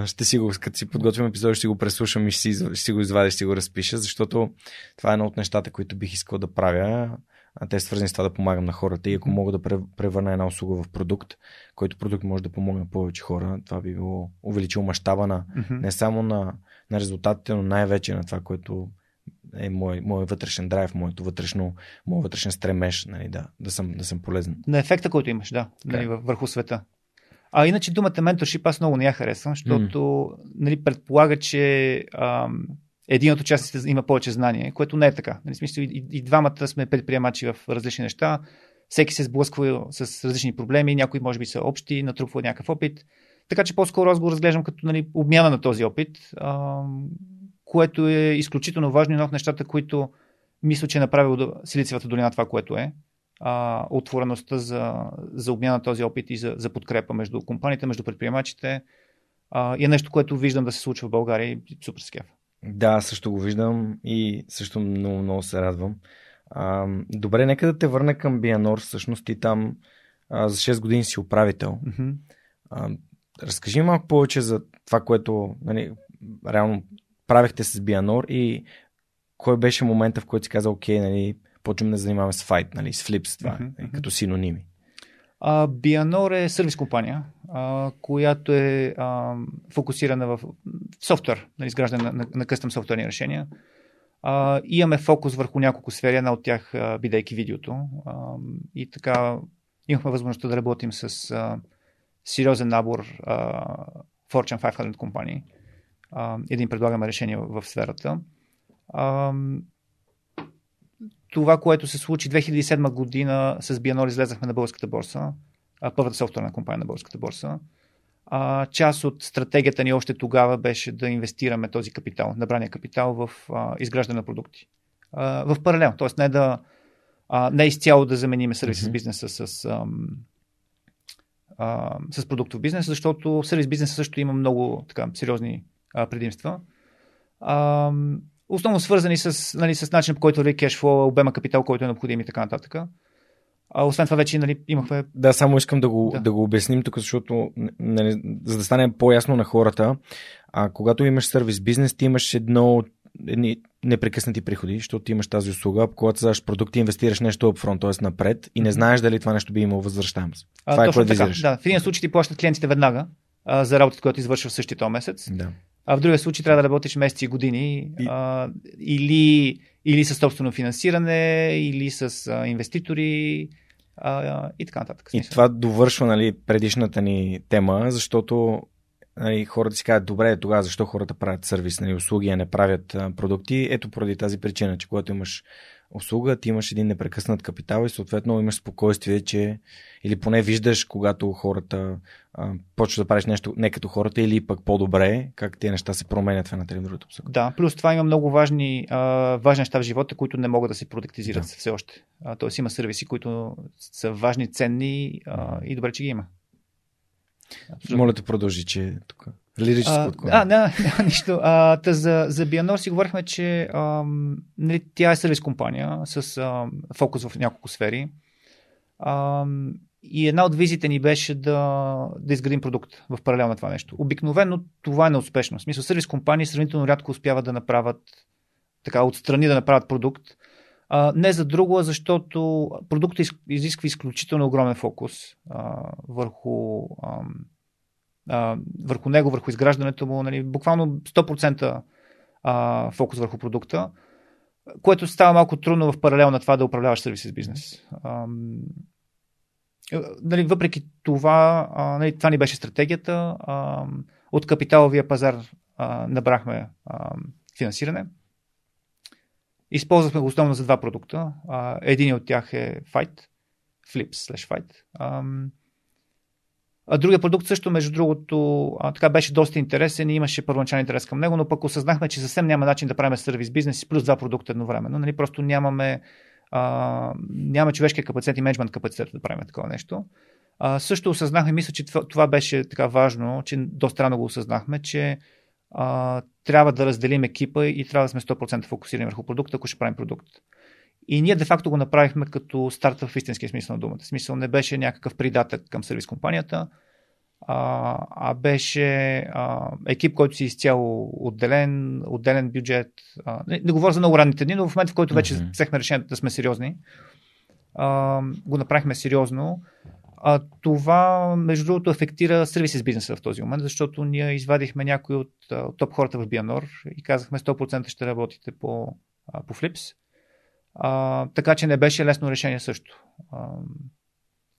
Ще си го, като си подготвим епизод, ще го преслушам и ще си, ще си го извадя, ще си го разпиша, защото това е едно от нещата, които бих искал да правя. А те са свързани с това да помагам на хората и ако мога да превърна една услуга в продукт, който продукт може да помогне повече хора, това би било увеличило мащаба на mm-hmm. не само на, на резултатите, но най-вече на това, което е мой, мой вътрешен драйв, моето вътрешно, мой вътрешен стремеж, нали, да, да, съм, да съм полезен. На ефекта, който имаш, да, нали, върху света. А иначе думата менторшип аз много не я харесвам, защото mm. нали, предполага, че ам, един от участниците има повече знание, което не е така. Нали, смисъл, и, и двамата сме предприемачи в различни неща. Всеки се сблъсква с различни проблеми, някои може би са общи, натрупва някакъв опит. Така че по-скоро аз го разглеждам като нали, обмяна на този опит, ам, което е изключително важно и едно от нещата, които мисля, че е направил Силициевата долина това, което е. А, отвореността за, за обмяна на този опит и за, за подкрепа между компаниите, между предприемачите. А, и е нещо, което виждам да се случва в България и супер скеф. Да, също го виждам и също много, много се радвам. А, добре, нека да те върна към Бианор. Всъщност ти там а, за 6 години си управител. Mm-hmm. А, разкажи малко повече за това, което нали, реално правихте с Бианор и кой беше момента, в който си каза, окей, нали, почваме да занимаваме с файт, нали, с флипс, това, mm-hmm. като синоними. Бианор е сервис компания, а, която е а, фокусирана в софтуер, на изграждане на, на, на къстъм софтуерни решения. А, имаме фокус върху няколко сфери, една от тях а, бидейки видеото. А, и така имахме възможността да работим с а, сериозен набор а, Fortune 500 компании. А, един предлагаме решение в сферата. А, това, което се случи 2007 година с Бианор излезахме на българската борса, първата софтуерна компания на българската борса. А, част от стратегията ни още тогава беше да инвестираме този капитал, набрания капитал в а, изграждане на продукти. А, в паралел, т.е. не да а, не изцяло да заменим сервис mm-hmm. бизнеса с, ам, а, с продуктов бизнес, защото сервис бизнеса също има много така, сериозни а, предимства. А, основно свързани с, нали, с начин по който върви кешфло, обема капитал, който е необходим и така нататък. А освен това вече нали, имахме... Да, само искам да го, да. да го обясним тук, защото нали, за да стане по-ясно на хората, а когато имаш сервис бизнес, ти имаш едно едни непрекъснати приходи, защото ти имаш тази услуга, когато създаваш продукт и инвестираш нещо upfront, т.е. напред и не знаеш дали това нещо би имало възвръщаемост. Това а, е което да. В един случай ти плащат клиентите веднага а, за работата, която извършва в същия този месец. Да. А в другия случай трябва да работиш месеци и години и... А, или, или с собствено финансиране, или с а, инвеститори а, и така нататък. И това довършва нали, предишната ни тема, защото нали, хората си казват, добре, тогава защо хората правят сервис, нали, услуги, а не правят а, продукти? Ето поради тази причина, че когато имаш услуга, ти имаш един непрекъснат капитал и съответно имаш спокойствие, че или поне виждаш, когато хората а, почваш да правиш нещо не като хората или пък по-добре, как тези неща се променят в едната или другата посока. Да, плюс това има много важни, а, важни неща в живота, които не могат да се продуктизират да. все още. А, тоест има сервиси, които са важни, ценни а, и добре, че ги има. Абсолютно. Моля те продължи, че тук. Лирическо. А, да, да, нищо. А, та за, за Бианор си говорихме, че а, нали, тя е сервис компания с а, фокус в няколко сфери. А, и една от визите ни беше да, да изградим продукт в паралел на това нещо. Обикновено това е неуспешно. В смисъл, сервис компании сравнително рядко успяват да направят така отстрани да направят продукт. А, не за друго, а защото продуктът изисква изключително огромен фокус а, върху а, а, върху него, върху изграждането му, нали, буквално 100% а, фокус върху продукта, което става малко трудно в паралел на това да управляваш сервис бизнес. А, нали, въпреки това, а, нали, това ни беше стратегията. А, от капиталовия пазар а, набрахме а, финансиране. Използвахме го основно за два продукта. А, един от тях е Fight, Flips slash Fight. Другия продукт също, между другото, а, така беше доста интересен и имаше първоначален интерес към него, но пък осъзнахме, че съвсем няма начин да правим сервис бизнес плюс два продукта едновременно. Нали, просто нямаме, а, нямаме човешкия капацитет и менеджмент капацитет да правим такова нещо. А, също осъзнахме, мисля, че това, това беше така важно, че доста рано го осъзнахме, че а, трябва да разделим екипа и трябва да сме 100% фокусирани върху продукта, ако ще правим продукт. И ние де-факто го направихме като старт в истинския смисъл на думата. Смисъл не беше някакъв придатък към сервис компанията, а, а беше а, екип, който си изцяло отделен, отделен бюджет. А, не, не говоря за много ранните дни, но в момента, в който вече mm-hmm. взехме решението да сме сериозни, а, го направихме сериозно. А, това, между другото, ефектира сервис бизнеса в този момент, защото ние извадихме някои от, от топ хората в Бианор и казахме 100% ще работите по, по Flips а, така че не беше лесно решение също. А,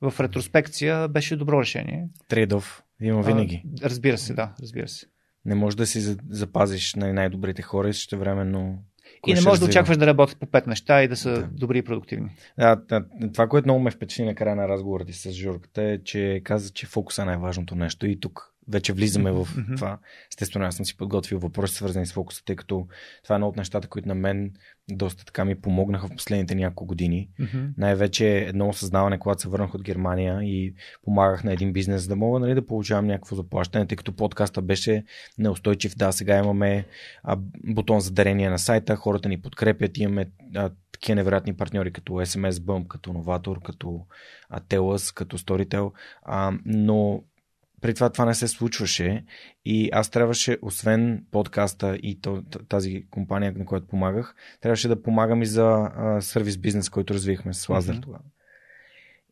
в ретроспекция беше добро решение. Трейдов има винаги. А, разбира се, да, разбира се. Не можеш да си запазиш най- най-добрите хора и също времено. И не можеш да очакваш да работят по пет неща и да са да. добри и продуктивни. Да, това, което много ме впечатли на края на разговора ти с Журката е, че каза, че фокуса е най-важното нещо. И тук вече влизаме в mm-hmm. това. Естествено, аз съм си подготвил въпроси, свързани с фокуса, тъй като това е едно от нещата, които на мен доста така ми помогнаха в последните няколко години. Mm-hmm. Най-вече едно осъзнаване, когато се върнах от Германия и помагах на един бизнес, за да мога нали, да получавам някакво заплащане, тъй като подкаста беше неустойчив. Да, сега имаме а, бутон за дарение на сайта, хората ни подкрепят, имаме а, такива невероятни партньори като SMS Bump, като Novator, като Atelas, като Storytel, а, но при това това не се случваше и аз трябваше, освен подкаста и тази компания, на която помагах, трябваше да помагам и за а, сервис бизнес, който развихме с Лазер mm-hmm. тогава.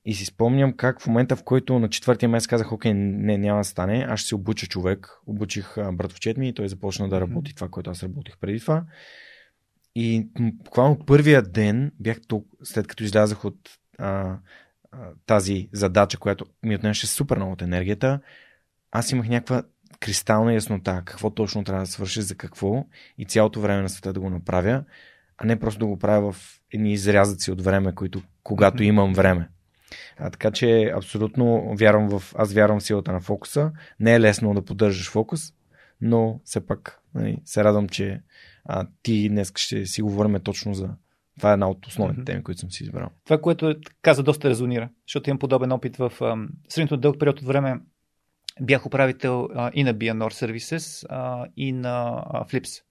И си спомням как в момента, в който на четвъртия месец казах, окей, не, няма да стане, аз ще се обуча човек. Обучих братовчет ми и той започна да работи mm-hmm. това, което аз работих преди това. И буквално първия ден бях тук, след като излязах от а, тази задача, която ми отнеше супер много от енергията, аз имах някаква кристална яснота какво точно трябва да свърши, за какво и цялото време на света да го направя, а не просто да го правя в едни изрязъци от време, които когато имам време. А, така че абсолютно вярвам в, аз вярвам в силата на фокуса. Не е лесно да поддържаш фокус, но все пак нали, се радвам, че а, ти днес ще си говорим точно за това е една от основните mm-hmm. теми, които съм си избрал. Това, което е, каза, доста резонира, защото имам подобен опит в сравнително дълъг период от време. Бях управител а, и на Bianor Services, а, и на а, Flips.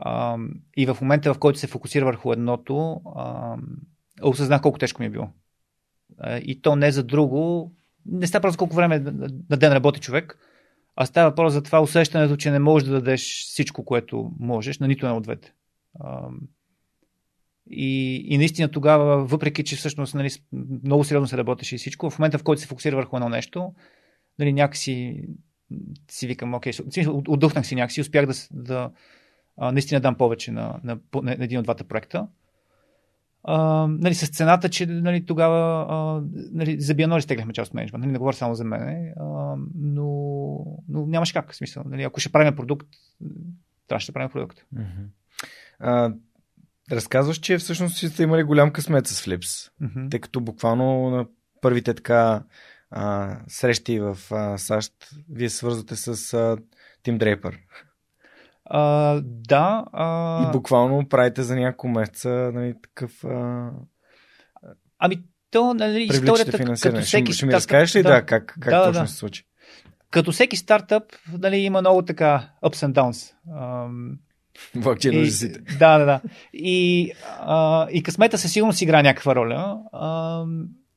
А, и в момента, в който се фокусира върху едното, а, осъзнах колко тежко ми е било. А, и то не за друго. Не става просто колко време на ден работи човек, а става въпрос за това усещането, че не можеш да дадеш всичко, което можеш на нито една от двете. А, и, и наистина тогава, въпреки че всъщност нали, много сериозно се работеше и всичко, в момента в който се фокусира върху едно нещо, нали, някакси си викам, окей, отдъхнах си някакси, успях да, да наистина дам повече на, на, на, един от двата проекта. а, нали, с цената, че нали, тогава а, нали, за Бианори стегляхме част от менеджмент. Нали, не говоря само за мен, а, но, но нямаше как. Смисъл. Нали, ако ще правим продукт, трябваше да правим продукт. Mm-hmm. А, разказваш, че всъщност сте имали голям късмет с Flips, mm-hmm. тъй като буквално на първите така а, срещи в а, САЩ вие свързвате с а, Тим Дрейпър. А, да. А... И буквално правите за няколко месеца нали, такъв. А... Ами, то, нали, историята, като всеки ще, ми разкажеш ли да, да как, как да, точно да. се случи? Като всеки стартъп, нали, има много така ups and downs. Блокчейн Да, да, да. И, а, и късмета със сигурност игра някаква роля. А,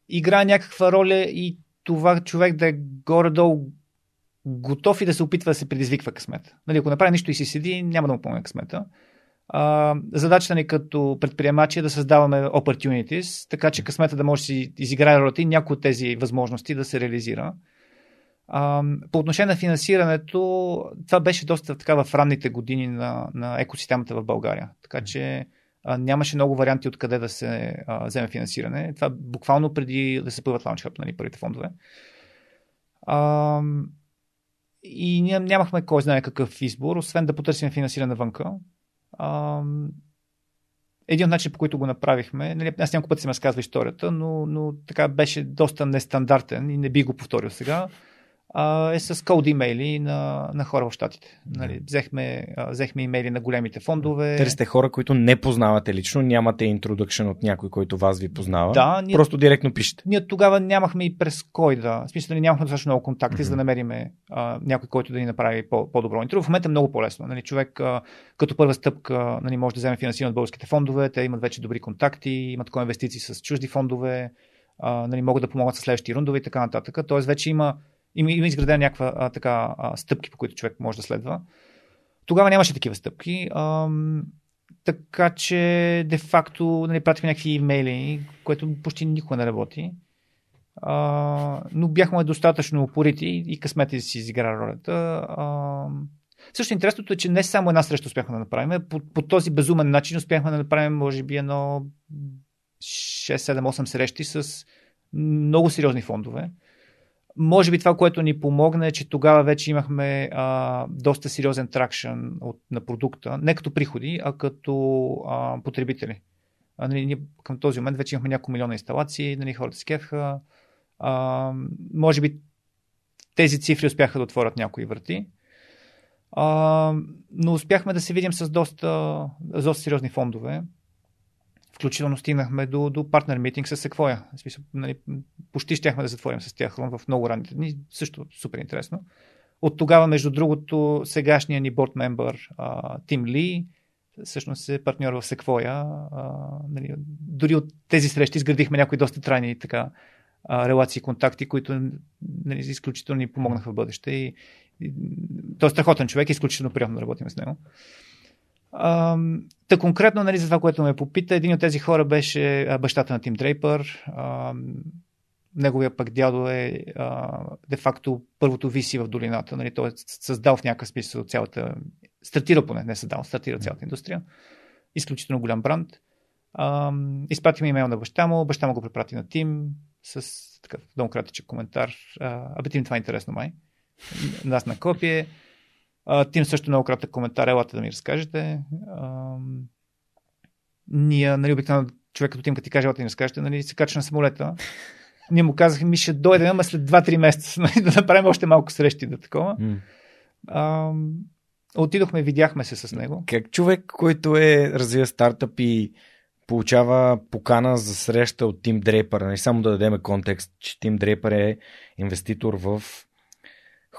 игра някаква роля и това човек да е горе-долу готов и да се опитва да се предизвиква късмета. Нали, ако направи нищо и си седи, няма да му помня късмета. А, задачата ни като предприемачи е да създаваме opportunities, така че късмета да може да си изиграе ролята и някои от тези възможности да се реализира. По отношение на финансирането, това беше доста така в ранните години на, на екосистемата в България. Така че нямаше много варианти откъде да се а, вземе финансиране. Това буквално преди да се появят Launch Hub, нали, първите фондове. А, и ние нямахме кой знае какъв избор, освен да потърсим финансиране навънка. А, един от начините, по които го направихме, нали, аз няколко пъти съм разказвал историята, но, но така беше доста нестандартен и не би го повторил сега а, е с код имейли на, на хора в Штатите. Нали, взехме, а, взехме имейли на големите фондове. Търсите хора, които не познавате лично, нямате интродукшн от някой, който вас ви познава. Да, ние, просто директно пишете. Ние тогава нямахме и през кой да. В смисъл, нямахме достатъчно много контакти, mm-hmm. за да намерим някой, който да ни направи по- по-добро интервю. В момента е много по-лесно. Нали, човек а, като първа стъпка нали, може да вземе финансиране от българските фондове, те имат вече добри контакти, имат такова инвестиции с чужди фондове, а, нали, могат да помогнат с следващи рундове и така нататък. Тоест вече има има, има изградена някаква а, така а, стъпки, по които човек може да следва. Тогава нямаше такива стъпки. А, така че, де-факто, нали, пратихме някакви имейли, което почти никога не работи. А, но бяхме достатъчно упорити и късмете си изигра ролята. А, също интересното е, че не само една среща успяхме да направим, по, по този безумен начин успяхме да направим, може би, едно 6-7-8 срещи с много сериозни фондове. Може би това, което ни помогна е, че тогава вече имахме а, доста сериозен тракшн от, на продукта, не като приходи, а като а, потребители. А, нали, ние към този момент вече имахме няколко милиона инсталации, нали, хората се кефха. Може би тези цифри успяха да отворят някои врати. А, но успяхме да се видим с доста, с доста сериозни фондове. Включително стигнахме до, до партнер митинг с. В смисъл, нали, почти щяхме да затворим с тях в много ранните дни. Също супер интересно. От тогава, между другото, сегашния ни борд мембър Тим Ли всъщност е партньор в Sequoia. А, нали, дори от тези срещи изградихме някои доста трайни така, а, релации и контакти, които нали, изключително ни помогнаха в бъдеще. И, и, той е страхотен човек, изключително приятно да работим с него. Та конкретно, нали, за това, което ме попита, един от тези хора беше бащата на Тим Дрейпър. Неговия пък дядо е де-факто първото виси в долината. Нали, той е създал в някакъв смисъл цялата... Стартира поне, не създал, стартира цялата индустрия. Изключително голям бранд. изпратихме имейл на баща му, баща му го препрати на Тим с такъв много кратичък коментар. Абе, Тим, това е интересно май. Нас на копие. А, Тим също много кратък коментар, елате да ми разкажете. А, ние, нали, обикновено човек като Тим, като ти каже, елате да ми разкажете, нали, се кача на самолета. Ние му казахме, ми ще дойдем, ама след 2-3 месеца нали, да направим още малко срещи да такова. А, отидохме, видяхме се с него. Как човек, който е развива стартъп и получава покана за среща от Тим Дрейпър, нали, само да дадем контекст, че Тим Дрейпър е инвеститор в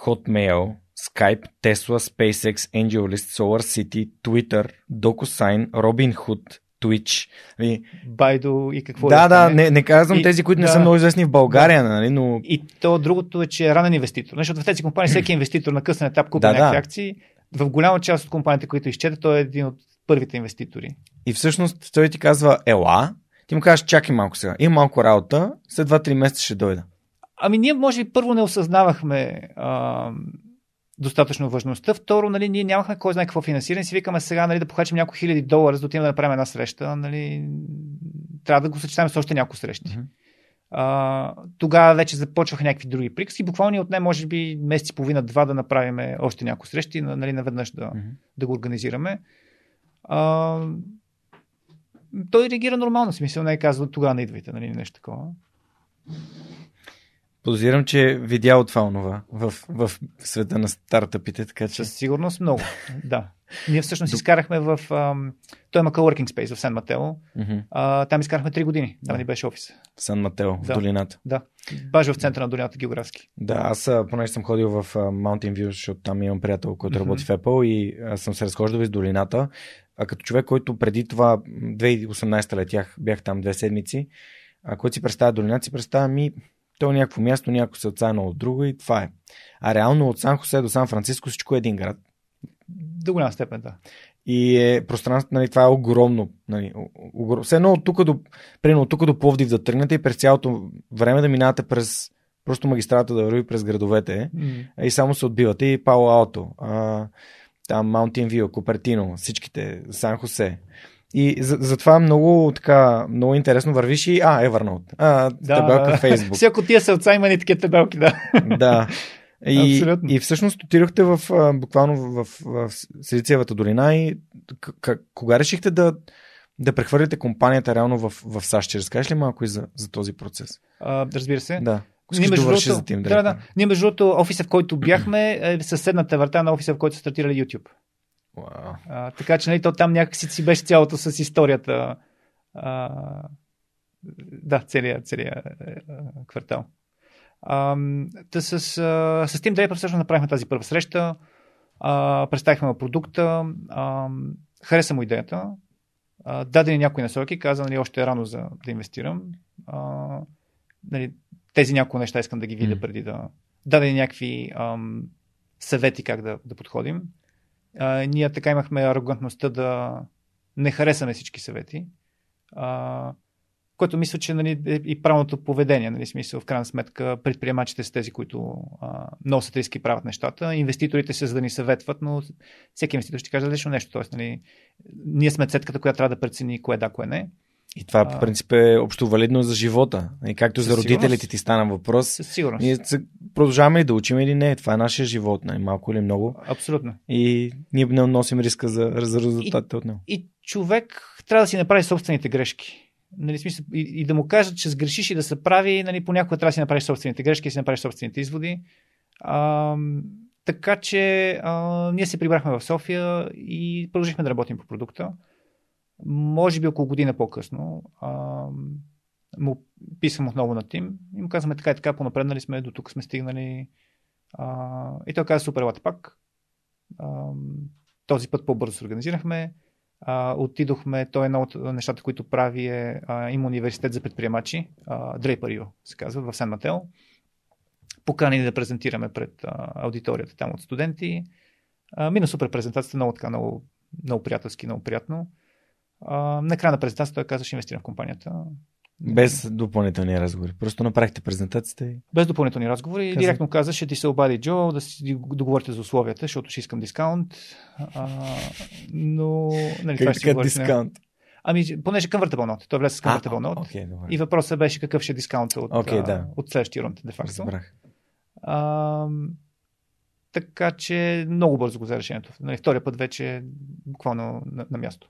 Hotmail, Skype, Tesla, SpaceX, AngelList, SolarCity, Twitter, DocuSign, Robinhood, Twitch. Нали? Байдо и какво да, да, не, не казвам и, тези, които да, не са много известни в България, да. нали, но... И то другото е, че е ранен инвеститор. Защото в тези компании всеки инвеститор на късен етап купи да, някакви да. акции. В голяма част от компаниите, които изчете, той е един от първите инвеститори. И всъщност той ти казва, ела, ти му кажеш, чакай малко сега, имам малко работа, след 2-3 месеца ще дойда. Ами ние може би първо не осъзнавахме а, достатъчно важността. Второ, нали, ние нямахме кой знае какво финансиране. Си викаме сега нали, да похачим няколко хиляди долара, за да отидем да направим една среща. Нали, трябва да го съчетаем с още няколко срещи. Мгм. А, тогава вече започваха някакви други приказки. Буквално ни отне, може би, месец и половина-два да направим още няколко срещи, на- нали, наведнъж да, Мгм. да го организираме. А, той реагира нормално, смисъл не е казал тогава не идвайте, нали, нещо такова. Подозирам, че е видял това онова в, в света на стартъпите, така че... Със сигурност много. да. Ние всъщност изкарахме в... Ам, той има coworking space в Сан Матео. А, там изкарахме 3 години. Там Да. ни беше офис. Сан Матео, в Да. долината. Да. Баш в центъра на долината географски. Да, аз понеже съм ходил в Mountain View, защото там имам приятел, който Мгм. работи в Apple и съм се разхождал из долината. А като човек, който преди това, м, 2018 летях, бях там две седмици, а който си представя долината, си представя ми, то е някакво място, някакво се отсайна от друго и това е. А реално от Сан Хосе до Сан Франциско всичко е един град. До голяма степен, да. И е пространството, нали, това е огромно. Нали, огром... Все едно от тук до, примерно от тук до Пловдив да тръгнете и през цялото време да минавате през просто магистрата да върви през градовете М. и само се отбивате и Пало Алто, а, там Маунтин Вио, Купертино, всичките, Сан Хосе. И за, затова много така, много интересно вървиш и, а, Evernote, а, да, табелка в Facebook. Всяко тия се отца има ни такива табелки, да. да. И, Абсолютно. и всъщност отидохте в, буквално в, в, в Силициевата долина и к- кога решихте да, да прехвърлите компанията реално в, в САЩ? Ще разкажеш ли малко и за, за този процес? А, разбира се. Да. Ние да между, другото, за тим, да, да. Ние между другото, офиса, в който бяхме, е съседната врата на офиса, в който са стартирали YouTube. Уау. А, така че нали, то там някакси си беше цялото с историята. А, да, целият, целият е, а, квартал. А, та с, а, с Team Draper всъщност направихме тази първа среща. А, представихме му продукта. А, хареса му идеята. А, даде ни някои насоки. Каза, нали, още е рано за да инвестирам. А, нали, тези няколко неща искам да ги видя преди да... Даде ни някакви ам, съвети как да, да подходим. А, ние така имахме арогантността да не харесаме всички съвети, а, което мисля, че нали, е и правилното поведение. Нали, смисъл, в крайна сметка предприемачите са тези, които а, носят риски правят нещата. Инвеститорите са за да ни съветват, но всеки инвеститор ще каже различно нещо. Тоест, нали, ние сме цетката, която трябва да прецени кое да, кое не. И това по принцип е общо валидно за живота. И както за родителите ти стана въпрос, Със сигурност. ние продължаваме и да учим или не. Това е нашия живот, нали, малко или много. Абсолютно. И ние не носим риска за, за резултатите от него. И човек трябва да си направи собствените грешки. Нали, смисъл, и, и да му кажат, че сгрешиш и да се прави, нали, понякога трябва да си направиш собствените грешки и си направиш собствените изводи. А, така че а, ние се прибрахме в София и продължихме да работим по продукта. Може би около година по-късно а, му писам отново на Тим и му казваме така и така, понапреднали сме, до тук сме стигнали. А, и той каза, супер, елате пак. А, този път по-бързо се организирахме. А, отидохме, той е едно от нещата, които прави е, а, има университет за предприемачи, Draper U се казва, в Сен Матео. Поканени да презентираме пред а, аудиторията там от студенти. А, мина супер презентацията, много така, много, много приятелски, много приятно. А, на края на презентацията той каза, ще инвестирам в компанията. Без допълнителни разговори. Просто направихте презентацията и... Без допълнителни разговори. Каза- Директно каза, ще ти се обади Джо, да си договорите за условията, защото ще искам дискаунт. А, но, нали, Как така говорим. дискаунт? Ами, понеже convertible note. Той влезе с note. Окей, добре. И въпросът беше какъв ще е дискаунт от, а, да. от следващия рунд, де факто. Разбрах. А, така че много бързо го взе решението. Нали, втория път вече буквално на, на място.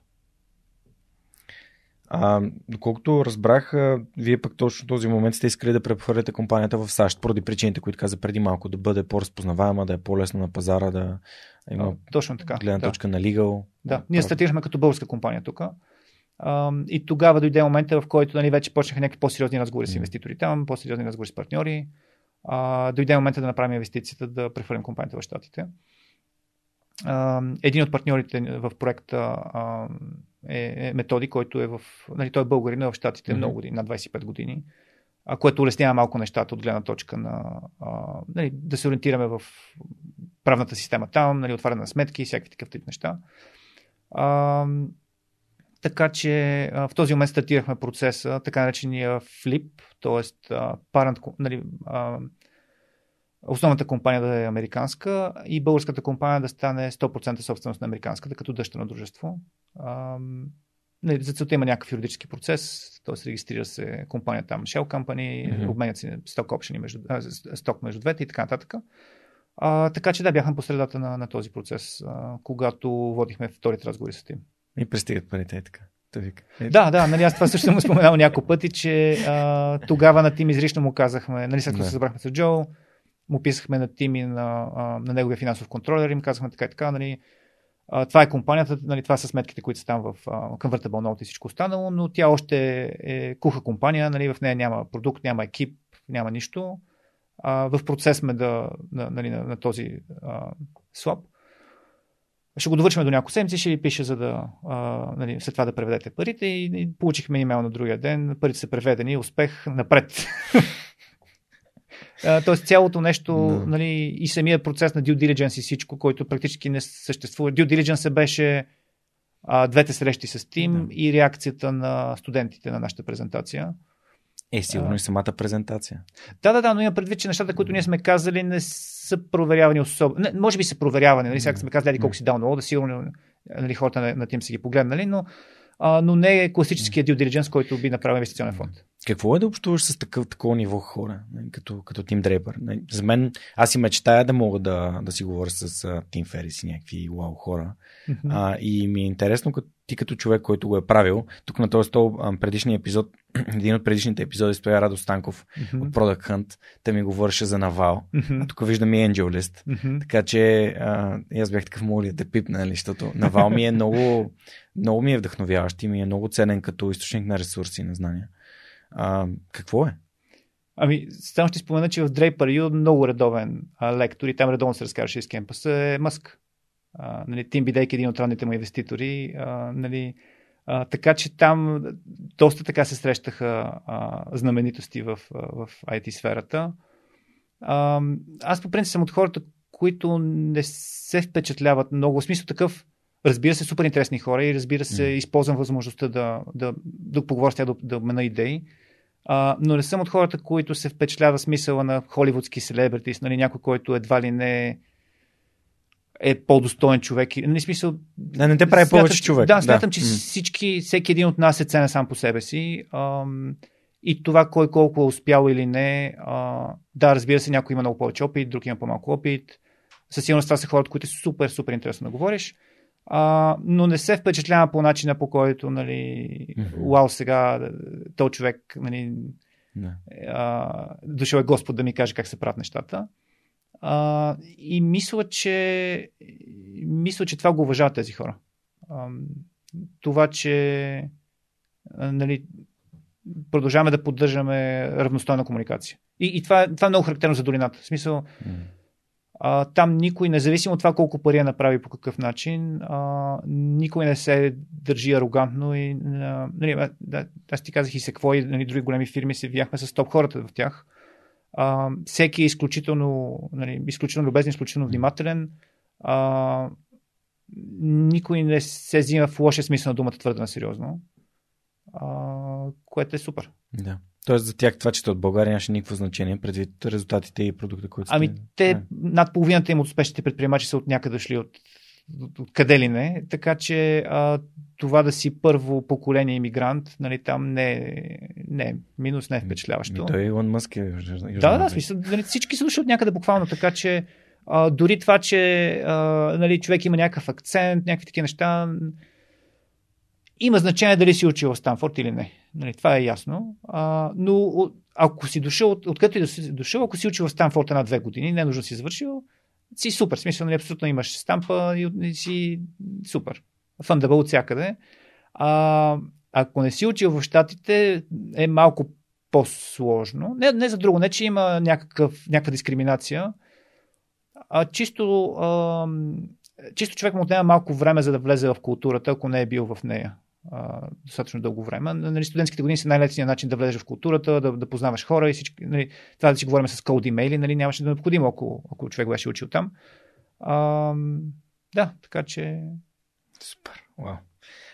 А, доколкото разбрах, а, вие пък точно този момент сте искали да прехвърляте компанията в САЩ, поради причините, които каза преди малко, да бъде по-разпознаваема, да е по-лесно на пазара, да има Точно така. гледна да. точка на legal. Да, ние стартирахме като българска компания тук. И тогава дойде момента, в който нали, вече почнаха някакви по-сериозни разговори с инвеститори там, по-сериозни разговори с партньори. А, дойде момента да направим инвестицията, да прехвърлим компанията в Штатите. А, един от партньорите в проекта а, е, е Методи, който е в. Нали, той е българин е в Штатите Мгм. много години, над 25 години, а, което улеснява малко нещата от гледна точка на а, нали, да се ориентираме в правната система там, нали, отваряне на сметки и всякакви такъв тип неща. А, така че а, в този момент стартирахме процеса, така наречения flip, т.е. нали, а, основната компания да е американска и българската компания да стане 100% собственост на американската, като дъщерно дружество. А, нали, за целта има някакъв юридически процес, т.е. регистрира се компания там Shell Company, mm-hmm. обменят се сток опшени между, а, сток между двете и така нататък. А, така че да, бяхме по средата на, на този процес, а, когато водихме вторите разговори с тим. И пристигат парите, така. Е. Да, да, нали, аз това също съм споменал няколко пъти, че а, тогава на Тим изрично му казахме, нали, след като се събрахме с Джо, му писахме на Тим и на, на неговия финансов контролер, им казахме така и така, нали, това е компанията, нали, това са сметките, които са там в uh, Convertible Note и всичко останало, но тя още е куха компания, нали, в нея няма продукт, няма екип, няма нищо. А, в процес сме да, на, нали, на, на този а, слаб. Ще го довършим до няколко седмици, ще ви пише, за да а, нали, след това да преведете парите и, и получихме имейл на другия ден. Парите са преведени, успех напред. Тоест цялото нещо no. нали, и самия процес на due diligence и всичко, който практически не съществува. Due diligence беше а, двете срещи с Тим no. и реакцията на студентите на нашата презентация. Е, сигурно а, и самата презентация. Да, да, да, но има предвид, че нещата, които ние сме казали, не са проверявани особено. Може би са проверявани, нали? Сега сме казали колко си дал на да сигурно нали, хората на, на Тим са ги погледнали, но а, но не е класическия due diligence, който би направил инвестиционен фонд. Какво е да общуваш с такъв, такова ниво хора, нали, като, като Тим Дрейпър? Нали, за мен, аз и мечтая да мога да, да си говоря с Тим Ферис и някакви вау хора. Mm-hmm. А, и ми е интересно, като, ти като човек, който го е правил, тук на този стол, предишния епизод, един от предишните епизоди стоя Радо Станков mm-hmm. от Product Hunt. Те ми говореше за Навал. Mm-hmm. А тук виждам и Angel List. Mm-hmm. Така че а, аз бях такъв моля да пипна, нали, защото Навал ми е много, много ми е вдъхновяващ и ми е много ценен като източник на ресурси и на знания. А, какво е? Ами, само ще спомена, че в Draper U много редовен а, лектор и там редовно се разкараше из кемпуса е Мъск. А, нали, Тим Бидейк е един от ранните му инвеститори. А, нали, а, така че там доста така се срещаха а, знаменитости в, в IT сферата. А, аз по принцип съм от хората, които не се впечатляват много. В смисъл такъв, разбира се, супер интересни хора и разбира се, mm. използвам възможността да, да, да поговоря с тях, да, да обмена идеи. А, но не съм от хората, които се впечатлява смисъла на холивудски селебритис, нали, някой, който едва ли не е по-достоен човек. Не, нали, смисъл, да, не те прави смятам, повече човек. Да, смятам, да. че всички, всеки един от нас е ценен сам по себе си. Ам, и това кой колко е успял или не. А, да, разбира се, някой има много повече опит, друг има по-малко опит. Със сигурност това са хората, които е супер, супер интересно да говориш. А, но не се впечатлява по начина по който, нали, mm-hmm. вау, сега този човек, нали, yeah. а, дошъл е Господ да ми каже как се правят нещата. А, и мисля, че мисля, че това го уважават тези хора. А, това, че нали, продължаваме да поддържаме равностойна комуникация. И, и това, това е много характерно за долината. В смисъл, mm. А, там никой, независимо от това колко пари е направи по какъв начин, а, никой не се държи арогантно. И, а, нали, да, аз ти казах и се какво и нали, други големи фирми се видяхме с топ хората в тях. А, всеки е изключително, нали, изключително любезен, изключително внимателен. А, никой не се взима в лошия смисъл на думата твърде на сериозно. А, което е супер. Да. Тоест за тях това, че от България нямаше никакво значение предвид резултатите и продукта, които Ами те, не. над половината им от успешните предприемачи са от някъде дошли от, от къде ли не, така че а, това да си първо поколение иммигрант, нали, там не, не минус не е впечатляващо. Ми, той Илон Мъск е Да, да, смисъл, нали, всички са дошли от някъде буквално, така че а, дори това, че а, нали, човек има някакъв акцент, някакви такива неща, има значение дали си учил в Станфорд или не. Нали, това е ясно. А, но ако си дошъл, откъдето и да си дошъл, ако си учил в Станфорд една-две години, не е нужно да си завършил, си супер. Смисъл, нали, абсолютно имаш стампа и, и си супер. Фандабъл от всякъде. А, ако не си учил в Штатите, е малко по-сложно. Не, не за друго, не че има някакъв, някаква дискриминация, а чисто, а, чисто човек му отнема малко време за да влезе в културата, ако не е бил в нея а, достатъчно дълго време. Нали, студентските години са най-лесният начин да влезеш в културата, да, да познаваш хора и всички. Нали, това да си говорим с код имейли, нали, нямаше да е необходимо, ако, ако човек беше учил там. А, да, така че. Супер. Wow.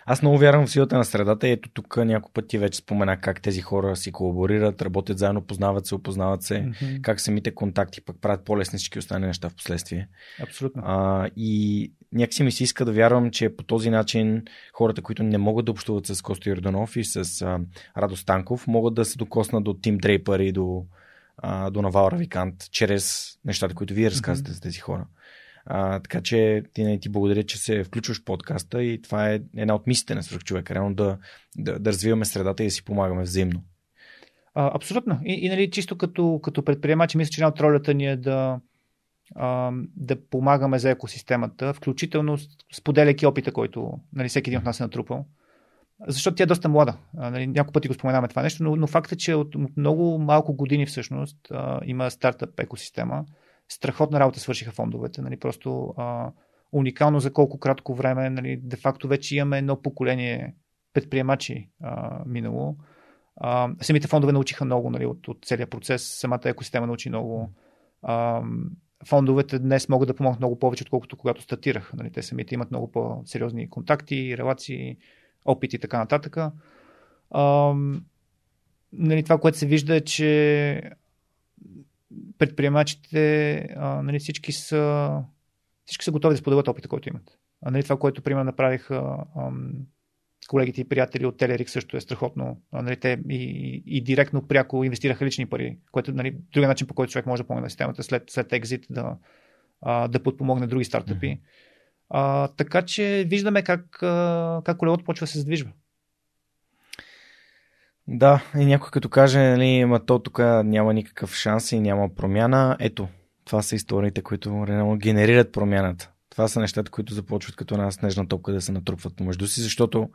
Аз много вярвам в силата на средата и ето тук няколко пъти вече спомена как тези хора си колаборират, работят заедно, познават се, опознават се, mm-hmm. как самите контакти пък правят по-лесни всички останали неща в последствие. Абсолютно. А, и някакси ми се иска да вярвам, че по този начин хората, които не могат да общуват с Косто Йорданов и с а, Радо Станков, могат да се докоснат до Тим Дрейпър и до, а, до Навал Равикант, чрез нещата, които вие разказвате mm-hmm. за тези хора. А, така че ти, не, ти благодаря, че се включваш в подкаста и това е една от мислите на свърх човека, реално да, да, да развиваме средата и да си помагаме взаимно. А, абсолютно. И, и нали, чисто като, като предприемачи, мисля, че една от ролята ни е да, да помагаме за екосистемата, включително споделяйки опита, който нали, всеки един от нас е натрупал. Защото тя е доста млада. Нали, няколко пъти го споменаваме това нещо, но, но факт е, че от, от много малко години всъщност а, има стартъп екосистема страхотна работа свършиха фондовете. Нали, просто а, уникално за колко кратко време. Нали, де-факто вече имаме едно поколение предприемачи а, минало. А, самите фондове научиха много нали, от, от целият процес. Самата екосистема научи много. А, фондовете днес могат да помогнат много повече, отколкото когато стартирах. Нали, те самите имат много по-сериозни контакти, релации, опити и така нататък. А, нали, това, което се вижда е, че предприемачите, а, нали, всички, са, всички са готови да споделят опита, който имат. А, нали, това, което, примерно, направиха ам, колегите и приятели от Телерик също е страхотно. Нали, те и, и директно, пряко инвестираха лични пари, което нали, другия начин, по който човек може да помогне на системата след, след екзит да, а, да подпомогне други стартъпи. А, така че виждаме как, а, как колелото почва да се задвижва. Да, и някой като каже, нали, ма то тук няма никакъв шанс и няма промяна. Ето, това са историите, които генерират промяната. Това са нещата, които започват като една снежна топка да се натрупват помежду си, защото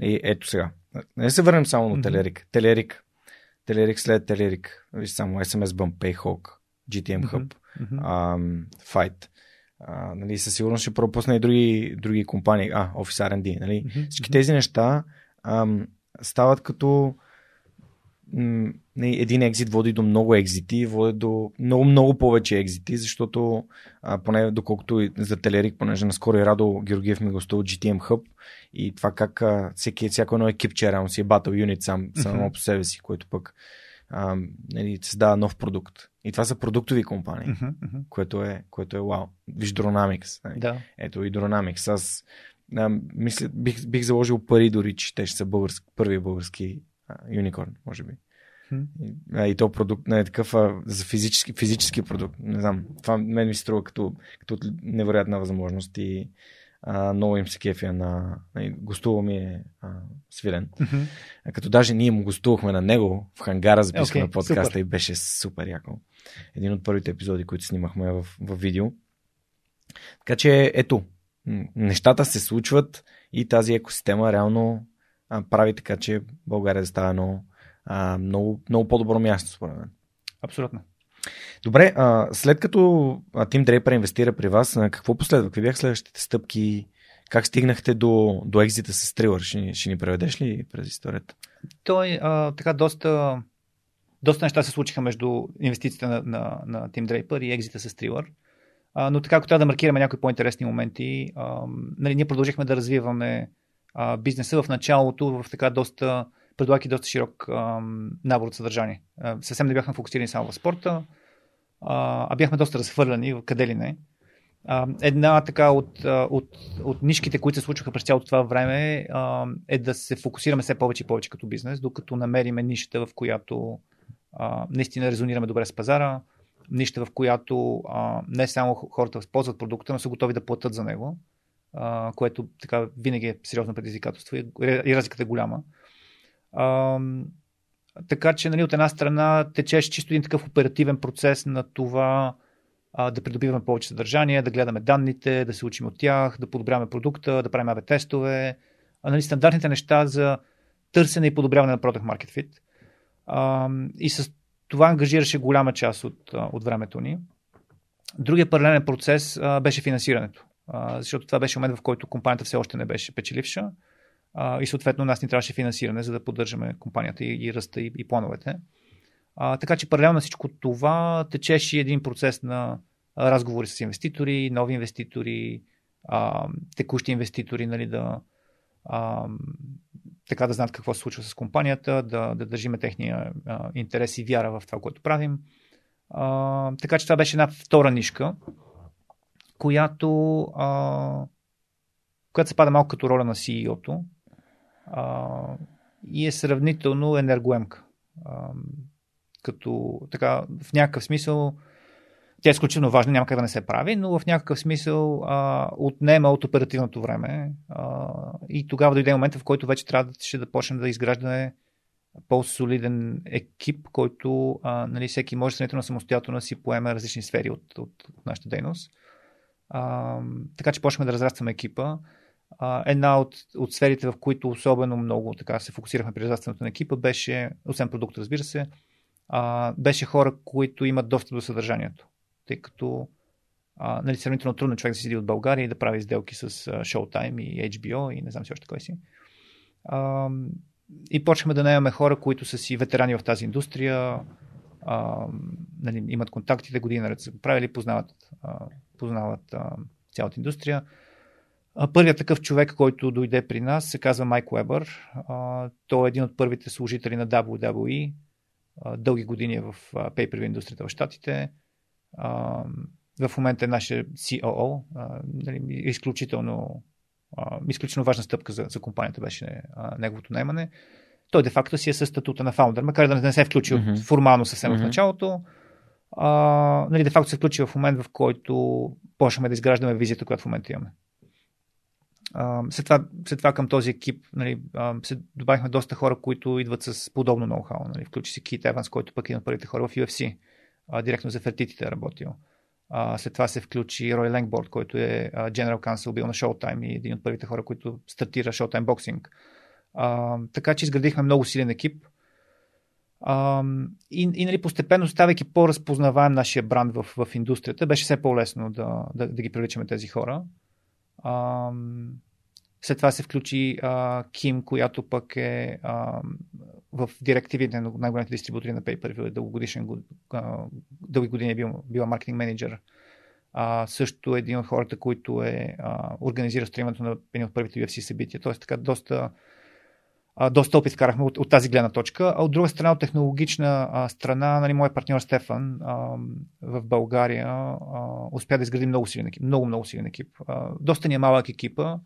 и ето сега. Не се върнем само на Телерик. Телерик. Телерик след Телерик. Виж само SMS Bump, Payhawk, GTM Hub, mm-hmm. um, Fight. Uh, нали, със сигурност ще пропусна и други, други компании. А, Office R&D. Нали? Mm-hmm. Всички тези неща um, стават като един екзит води до много екзити, води до много, много повече екзити, защото а, поне доколкото за Телерик, понеже наскоро и Радо Георгиев ми гостува GTM Hub и това как а, всеки, всяко едно екипче реално си е Battle Unit сам, само по себе си, което пък а, нали, създава нов продукт. И това са продуктови компании, mm-hmm. което, е, което е вау. Виж Dronamics. Нали? Да. Ето и Dronamics. Аз а, мисля, бих, бих заложил пари дори, че те ще са български, първи български юникорн, може би. И, и то продукт не е такъв а, за физически, физически продукт. Не знам. Това мен ми се струва като, като невероятна възможност и а, много им се кефя на... Гостува ми е а, свилен. Mm-hmm. А, като даже ние му гостувахме на него в хангара, записахме okay, подкаста супер. и беше супер яко. Един от първите епизоди, които снимахме в, в видео. Така че ето, нещата се случват и тази екосистема реално а, прави така, че България да става едно а, много, много по-добро място, според мен. Абсолютно. Добре, а, след като Тим Дрейпер инвестира при вас, какво последва? Какви бяха следващите стъпки? Как стигнахте до, до екзита с Трилър? Ще, ще ни преведеш ли през историята? Той а, така доста, доста неща се случиха между инвестициите на, на, на Тим Дрейпер и екзита с Трилър. А, но така, ако трябва да маркираме някои по-интересни моменти, а, нали, ние продължихме да развиваме бизнеса в началото в така доста предлагайки доста широк а, набор от съдържание. А, съвсем не бяхме фокусирани само в спорта, а, а бяхме доста разхвърляни къде ли не. А, една така от, от, от нишките, които се случваха през цялото това време, а, е да се фокусираме все повече и повече като бизнес, докато намериме нишата, в която а, наистина резонираме добре с пазара, нища, в която а, не само хората ползват продукта, но са готови да платят за него, което така винаги е сериозно предизвикателство и, и разликата е голяма. А, така че, нали, от една страна, течеше чисто един такъв оперативен процес на това а, да придобиваме повече съдържание, да гледаме данните, да се учим от тях, да подобряваме продукта, да правим АБ тестове, а, нали, стандартните неща за търсене и подобряване на Product Market Fit. А, и с това ангажираше голяма част от, от времето ни. Другия паралелен процес а, беше финансирането, защото това беше момент, в който компанията все още не беше печеливша а, и съответно нас ни трябваше финансиране, за да поддържаме компанията и, и ръста и, и плановете. А, така че паралелно на всичко това течеше един процес на разговори с инвеститори, нови инвеститори, а, текущи инвеститори, нали, да, а, така да знаят какво се случва с компанията, да, да държиме техния а, интерес и вяра в това, което правим. А, така че това беше една втора нишка, която, а, която се пада малко като роля на CEO-то а, и е сравнително енергоемка. А, като така, в някакъв смисъл тя е изключително важна, няма как да не се прави, но в някакъв смисъл а, отнема от оперативното време а, и тогава дойде момента, в който вече трябва да, ще да почнем да изграждаме по-солиден екип, който а, нали, всеки може сравнително самостоятелно да си поеме различни сфери от, от, от нашата дейност. А, така че почнахме да разрастваме екипа. А, една от, от сферите, в които особено много така се фокусирахме при разрастването на екипа, беше, освен продукт, разбира се, а, беше хора, които имат достъп до съдържанието тъй като а, нали, сравнително трудно човек да седи от България и да прави сделки с Showtime и HBO и не знам си още кой си. А, и почваме да наемаме хора, които са си ветерани в тази индустрия, а, нали, имат контактите, години наред са го правили, познават, а, познават а, цялата индустрия. А, първият такъв човек, който дойде при нас, се казва Майк Уебър. А, той е един от първите служители на WWE. А, дълги години е в pay индустрията в Штатите а, в момента е нашия COO. А, нали, изключително, а, изключително важна стъпка за, за компанията беше а, неговото наемане. Той де-факто си е със статута на фаундър, макар да не се е включил mm-hmm. формално съвсем mm-hmm. в началото. А, нали, де-факто се включи в момент, в който почнахме да изграждаме визията, която в момента имаме. Uh, след, това, след това към този екип нали, се добавихме доста хора, които идват с подобно ноу-хау. Нали. Включи се Кит Еванс, който пък е от първите хора в UFC а, директно за фертитите е работил. А, след това се включи Рой Ленгборд, който е а, General Counsel, бил на Showtime и един от първите хора, които стартира Showtime Boxing. А, така че изградихме много силен екип. А, и, и нали, постепенно, ставайки по-разпознаваем нашия бранд в, в индустрията, беше все по-лесно да, да, да ги привличаме тези хора. А, след това се включи а, Ким, която пък е а, в директивите на най-големите дистрибутори на PayPal, дългогодишен, а, дълги години е бил, била маркетинг менеджер. А, също е един от хората, които е а, организира стримането на едни от първите UFC събития. Тоест така доста, а, доста опит вкарахме от, от тази гледна точка. А от друга страна, от технологична а, страна, нали, моят партньор Стефан а, в България а, успя да изгради много силен екип. Много, много силен екип. А, доста ни е малък екипа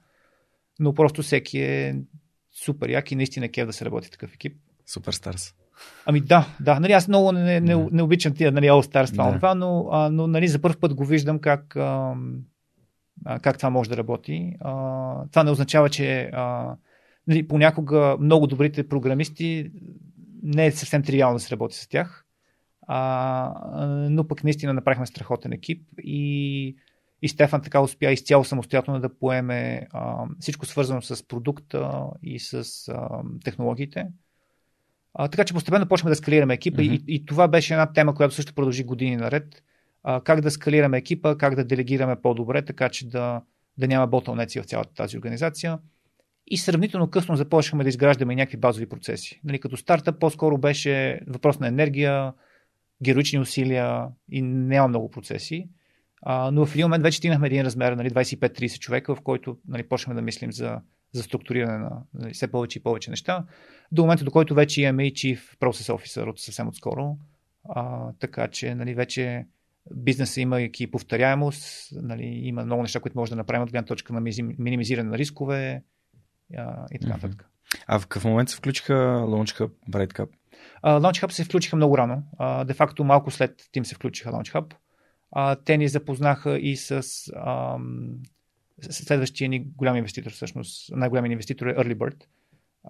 но просто всеки е супер як и наистина кев да се работи такъв екип. Супер Старс. Ами да, да, нали аз много не, не, не обичам тия нали, All Stars това, да. това но, а, но нали, за първ път го виждам как, а, как това може да работи. А, това не означава, че а, нали, понякога много добрите програмисти не е съвсем тривиално да се работи с тях, а, но пък наистина направихме страхотен екип и и Стефан така успя изцяло самостоятелно да поеме а, всичко свързано с продукта и с а, технологиите. А, така че постепенно почваме да скалираме екипа mm-hmm. и, и това беше една тема, която също продължи години наред. А, как да скалираме екипа, как да делегираме по-добре, така че да, да няма ботълнеци в цялата тази организация. И сравнително късно започнахме да изграждаме някакви базови процеси. Нали, като старта по-скоро беше въпрос на енергия, героични усилия и няма много процеси. А, но в един момент вече стигнахме един размер, нали, 25-30 човека, в който нали, почнахме да мислим за, за структуриране на нали, все повече и повече неща. До момента, до който вече имаме и Chief Process Officer от съвсем отскоро. А, така че нали, вече бизнеса има и повторяемост, нали, има много неща, които може да направим от гледна точка на минимизиране на рискове а, и така нататък. А в какъв момент се включиха Launch Hub, Bright Cup? Uh, Launch Hub се включиха много рано. Uh, де факто малко след тим се включиха Launch Hub. Те ни запознаха и с следващия ни голям инвеститор, всъщност най-голям инвеститор е Early Bird.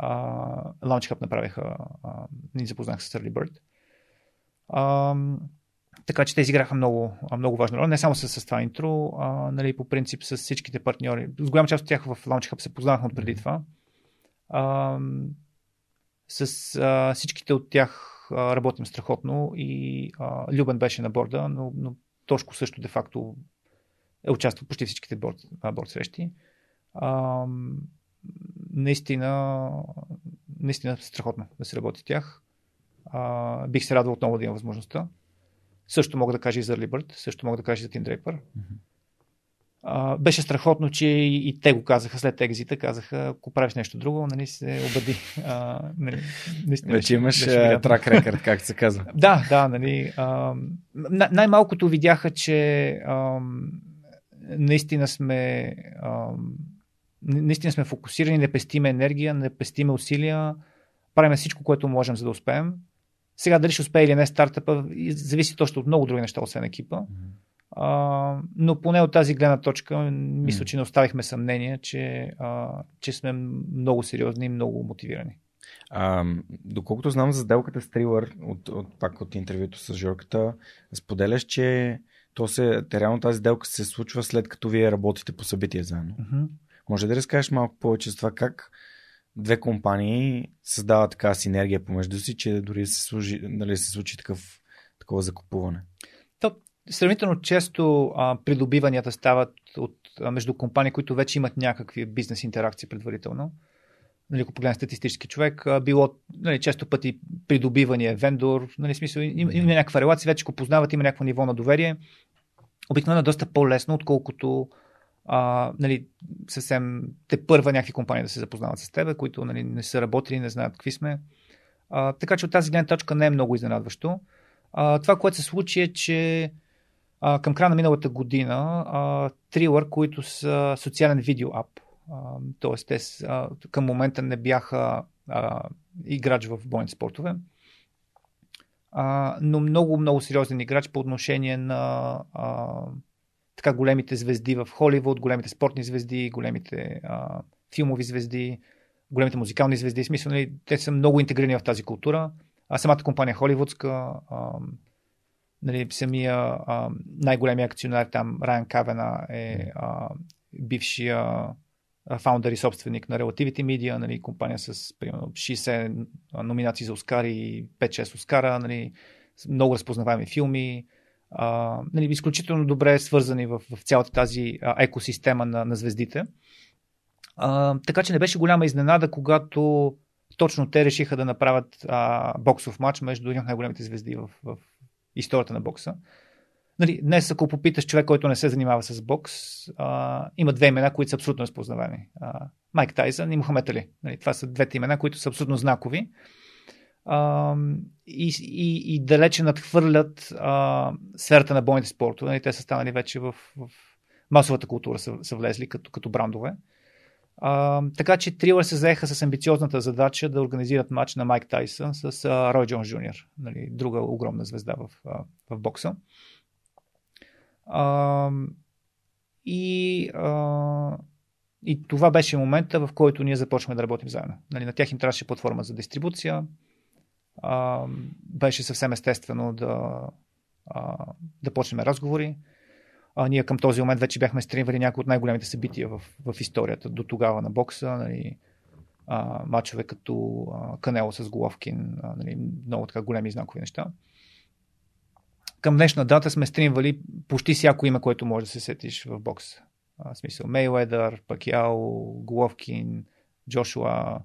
Uh, Launch направиха, а, ни запознаха с Early Bird. А, така че те изиграха много, много важна роля. Не само с, с това интро, а, нали, по принцип с всичките партньори. С голяма част от тях в Launch Hub се познавахме от преди това. А, с а, всичките от тях а, работим страхотно и а, Любен беше на борда, но, но Тошко също де-факто е участвал почти всичките борд, борд срещи. А, наистина, наистина страхотно да се работи тях. А, бих се радвал отново да имам възможността. Също мога да кажа и за Bird, също мога да кажа и за Team Draper. а, беше страхотно, че и, и те го казаха след екзита, казаха, ако правиш нещо друго, нали се обади. А, нали, наистина, Вече имаш трак рекърд, както се казва. да, да, нали. А, най-малкото видяха, че а, наистина сме а, наистина сме фокусирани, не пестиме енергия, не пестиме усилия, правим всичко, което можем, за да успеем. Сега дали ще успее или не стартъпа, зависи точно от много други неща, освен екипа. А, но поне от тази гледна точка, мисля, че не оставихме съмнение, че, а, че сме много сериозни и много мотивирани. А, доколкото знам за сделката с Трилър, от, от, пак от интервюто с Жорката, споделяш, че то се, реално тази сделка се случва след като вие работите по събитие заедно. Uh-huh. Може да разкажеш малко повече за това как две компании създават така синергия помежду си, че дори се, служи, нали, се случи такъв, такова закупуване? То, сравнително често а, придобиванията стават от, а, между компании, които вече имат някакви бизнес интеракции предварително. Нали, ако погледнем статистически човек, а, било нали, често пъти придобивания, вендор, нали, смисъл, има, има някаква релация, вече го познават, има някакво ниво на доверие. Обикновено е доста по-лесно, отколкото а, нали, съвсем те първа някакви компании да се запознават с теб, които нали, не са работили, не знаят какви сме. А, така че от тази гледна точка не е много изненадващо. А, това, което се случи е, че а, към края на миналата година а, Triller, които са социален видео ап, т.е. те а, към момента не бяха а, играч в бойните спортове, а, но много, много сериозен играч по отношение на а, така големите звезди в Холивуд, големите спортни звезди, големите а, филмови звезди, големите музикални звезди. Смисъл, нали, те са много интегрирани в тази култура. А самата компания Холивудска, а, нали, самия а, най-големия акционер там, Райан Кавена е а, бившия фаундър и собственик на Relativity Media, нали, компания с примерно 60 номинации за Оскари и 5-6 Оскара, нали, много разпознаваеми филми, а, нали, изключително добре свързани в, в цялата тази а, екосистема на, на звездите. А, така че не беше голяма изненада, когато точно те решиха да направят а, боксов матч между един от най-големите звезди в, в историята на бокса. Нали, днес, ако попиташ човек, който не се занимава с бокс, а, има две имена, които са абсолютно разпознавани. Майк Тайсън и Мохамед Али. Нали, това са двете имена, които са абсолютно знакови и, и, и далече надхвърлят а, сферата на бойните спортове. Нали, те са станали вече в, в масовата култура, са, са влезли като, като брандове. А, така че Трилър се заеха с амбициозната задача да организират матч на Майк Тайсън с а, Рой Джонс Джуниор, нали, друга огромна звезда в, а, в бокса. А, и, а, и това беше момента, в който ние започваме да работим заедно. Нали, на тях им трябваше платформа за дистрибуция, а, беше съвсем естествено да, а, да почнем разговори. А, ние към този момент вече бяхме стримвали някои от най-големите събития в, в историята до тогава на бокса. Нали, а, мачове като а, Канело с Головкин, а, нали, много така големи знакови неща. Към днешна дата сме стримвали почти всяко име, което може да се сетиш в бокс. А, смисъл Мейледър, Пакиао, Головкин, Джошуа,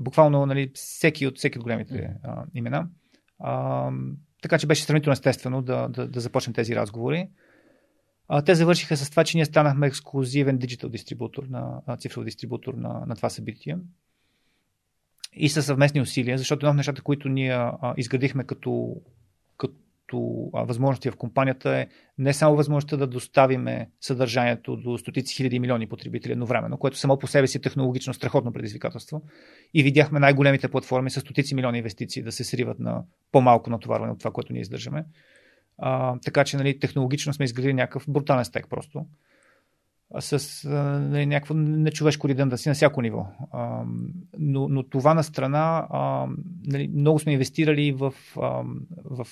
буквално нали, всеки от всеки от големите а, имена. А, така че беше сравнително естествено да, да, да започнем тези разговори. А, те завършиха с това, че ние станахме ексклюзивен диджитал дистрибутор, на, цифров дистрибутор на, на това събитие. И със съвместни усилия, защото едно от нещата, които ние а, изградихме като, като възможности в компанията е не само възможността да доставиме съдържанието до стотици хиляди милиони потребители едновременно, което само по себе си е технологично страхотно предизвикателство. И видяхме най-големите платформи с стотици милиони инвестиции да се сриват на по-малко натоварване от това, което ние издържаме. А, така че нали, технологично сме изградили някакъв брутален стек просто с а, нали, някакво нечовешко си на всяко ниво. А, но, но това на страна, а, нали, много сме инвестирали в, а, в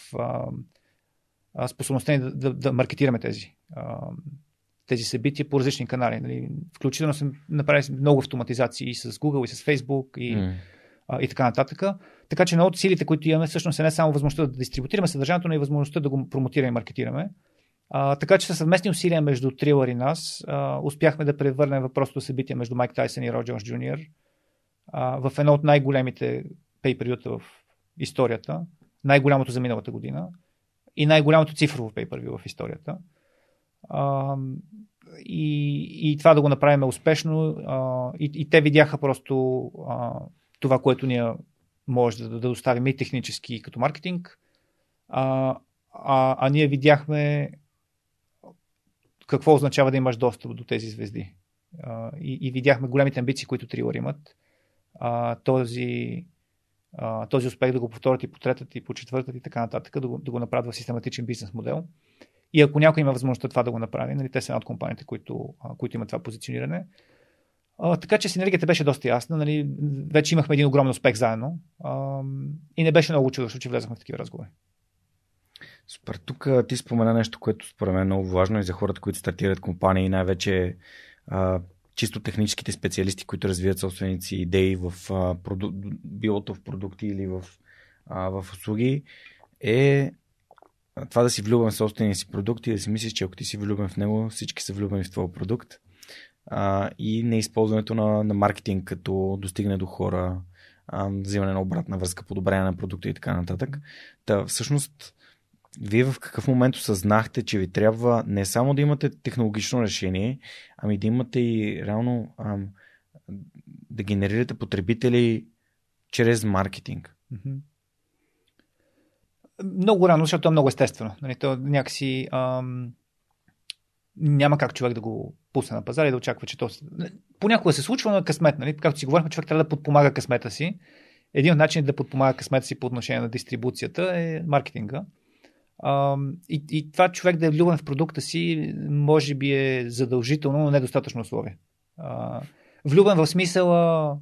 а, способността да, да, да маркетираме тези, а, тези събития по различни канали. Нали. Включително сме направили много автоматизации и с Google, и с Facebook, и, mm. а, и така нататък. Така че едно от силите, които имаме, всъщност е не само възможността да дистрибутираме съдържанието, но и възможността да го промотираме и маркетираме. А, така че със съвместни усилия между Трилър и нас а, успяхме да превърнем въпросното събитие между Майк Тайсън и Роджерс Джуниор в едно от най-големите пейпервюта в историята, най-голямото за миналата година и най-голямото цифрово пейпервю в историята. А, и, и това да го направим успешно. А, и, и те видяха просто а, това, което ние може да, да доставим и технически и като маркетинг. А, а, а ние видяхме какво означава да имаш достъп до тези звезди. А, и, и видяхме големите амбиции, които Трилър имат. А, този, а, този успех да го повторят и по третата, и по четвъртата, и така нататък, да го, да го направят в систематичен бизнес модел. И ако някой има възможността това да го направи, нали, те са една от компаниите, които, които имат това позициониране. А, така че синергията беше доста ясна. Нали, вече имахме един огромен успех заедно. А, и не беше много чудо, че влезахме в такива разговори. Супер. Тук ти спомена нещо, което според мен е много важно и за хората, които стартират компании, най-вече а, чисто техническите специалисти, които развият собственици идеи в а, проду... билото в продукти или в, а, в услуги, е това да си влюбен в собствения си продукт и да си мислиш, че ако ти си влюбен в него, всички са влюбени в твоя продукт. А, и неизползването на, на маркетинг като достигне до хора, а, взимане на обратна връзка, подобрение на продукта и така нататък. Та, всъщност, вие в какъв момент осъзнахте, че ви трябва не само да имате технологично решение, ами да имате и реално ам, да генерирате потребители чрез маркетинг? Много рано, защото е много естествено. Нали, то някакси ам, няма как човек да го пусне на пазара и да очаква, че то... Понякога се случва, но е късмет. Нали? Както си говорихме, човек трябва да подпомага късмета си. Един от начините да подпомага късмета си по отношение на дистрибуцията е маркетинга. И, и това човек да е влюбен в продукта си, може би е задължително, но недостатъчно условие. А, влюбен в смисъла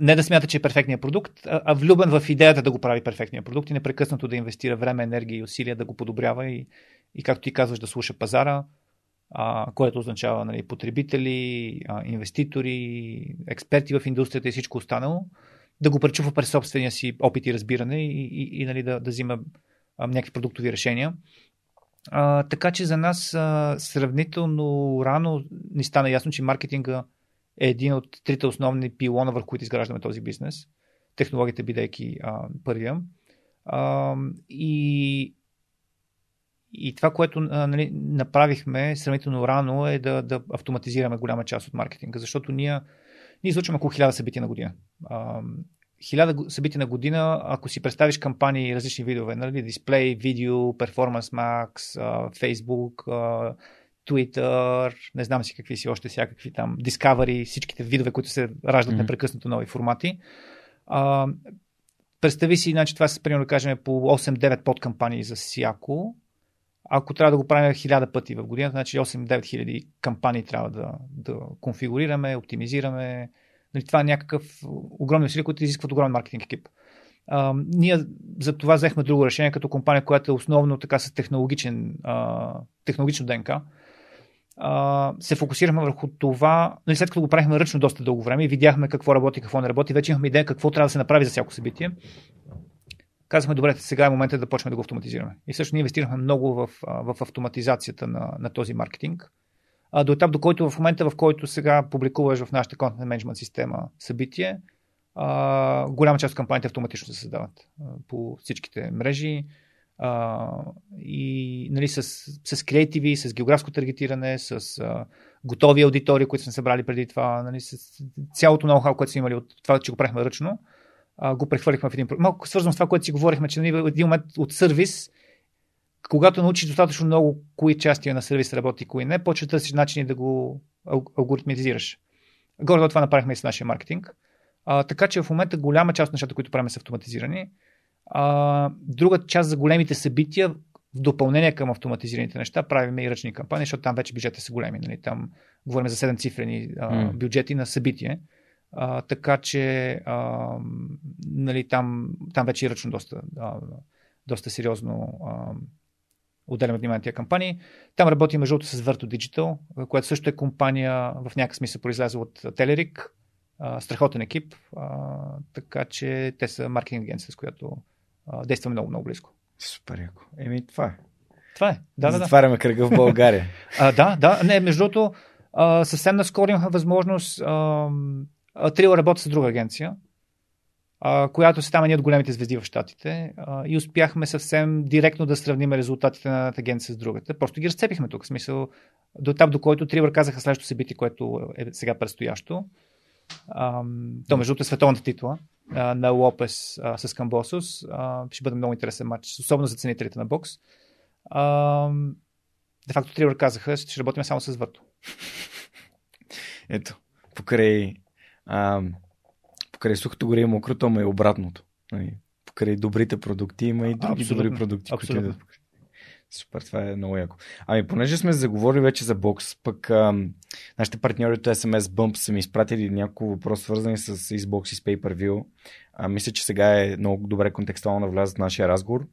не да смята, че е перфектният продукт, а, влюбен в идеята да го прави перфектния продукт и непрекъснато да инвестира време, енергия и усилия да го подобрява и, и както ти казваш, да слуша пазара, а, което означава нали, потребители, а, инвеститори, експерти в индустрията и всичко останало, да го пречува през собствения си опит и разбиране и, и, и нали, да, да взима някакви продуктови решения. А, така че за нас а, сравнително рано ни стана ясно, че маркетинга е един от трите основни пилона, върху които изграждаме този бизнес. Технологията бидейки а, първия. А, и, и това, което а, нали, направихме сравнително рано е да, да автоматизираме голяма част от маркетинга, защото ние, ние излучваме около 1000 събития на година. А, хиляда събития на година, ако си представиш кампании различни видове, нали, дисплей, видео, Performance Max, Facebook, Twitter, не знам си какви си още всякакви там, Discovery, всичките видове, които се раждат mm-hmm. непрекъснато нови формати. А, представи си, значи това са, примерно, да кажем, по 8-9 подкампании за всяко. Ако трябва да го правим хиляда пъти в годината, значи 8-9 хиляди кампании трябва да, да конфигурираме, оптимизираме, Нали, това е някакъв огромен усилия, които изискват огромен маркетинг екип. А, ние за това взехме друго решение като компания, която е основно така с технологичен, а, технологично ДНК. А, се фокусирахме върху това, нали, след като го правихме ръчно доста дълго време и видяхме какво работи, какво не работи, вече имахме идея какво трябва да се направи за всяко събитие. Казахме, добре, сега е момента да почнем да го автоматизираме. И също ние инвестирахме много в, в автоматизацията на, на този маркетинг а, до етап, до който в момента, в който сега публикуваш в нашата контент менеджмент система събитие, а, голяма част от кампаниите автоматично се създават а, по всичките мрежи. А, и нали, с, с креативи, с географско таргетиране, с а, готови аудитории, които сме събрали преди това, нали, с цялото ноу-хау, което сме имали от това, че го правихме ръчно, а, го прехвърлихме в един... Малко свързвам с това, което си говорихме, че нали, в един момент от сервис когато научиш достатъчно много кои части на сервис работи и кои не, почва да търсиш начини да го алгоритмизираш. Горе това направихме и с нашия маркетинг. А, така че в момента голяма част от нещата, които правим, са автоматизирани. А, друга част за големите събития, в допълнение към автоматизираните неща, правим и ръчни кампании, защото там вече бюджетите са големи. Нали? Там говорим за 7 цифрени а, mm. бюджети на събитие. А, така че а, нали, там, там вече е ръчно доста, а, доста сериозно а, отделяме внимание на тези кампании. Там работи между другото с Verto Digital, която също е компания в някакъв смисъл произлязла от Телерик. Страхотен екип, а, така че те са маркетинг агенция, с която а, действаме много, много близко. Супер яко. Еми, това е. Това е. Да, Затваряме да, да. кръга в България. а, да, да. Не, между другото, а, съвсем наскоро имаха възможност. Трила работи с друга агенция. А, която става ние от големите звезди в Штатите и успяхме съвсем директно да сравним резултатите на едната агенция с другата. Просто ги разцепихме тук. В смисъл, до етап, до който Тривър казаха следващото събитие, което е сега предстоящо. То, между другото, е световната титла на Лопес с Камбосус. А, ще бъде много интересен матч, особено за ценителите на бокс. Де факто Тривър казаха, ще работим само с Върто. Ето, покрай, а, покрай сухото горе и мокрото, ама е обратното. Нали? Покрай добрите продукти има и други Абсолютно. добри продукти, Абсолютно. които идват. Супер, това е много яко. Ами, понеже сме заговорили вече за бокс, пък а, нашите партньори от SMS Bump са ми изпратили няколко въпроса, свързани с Xbox и с Pay-Per-View. А, мисля, че сега е много добре контекстуално влязат в нашия разговор.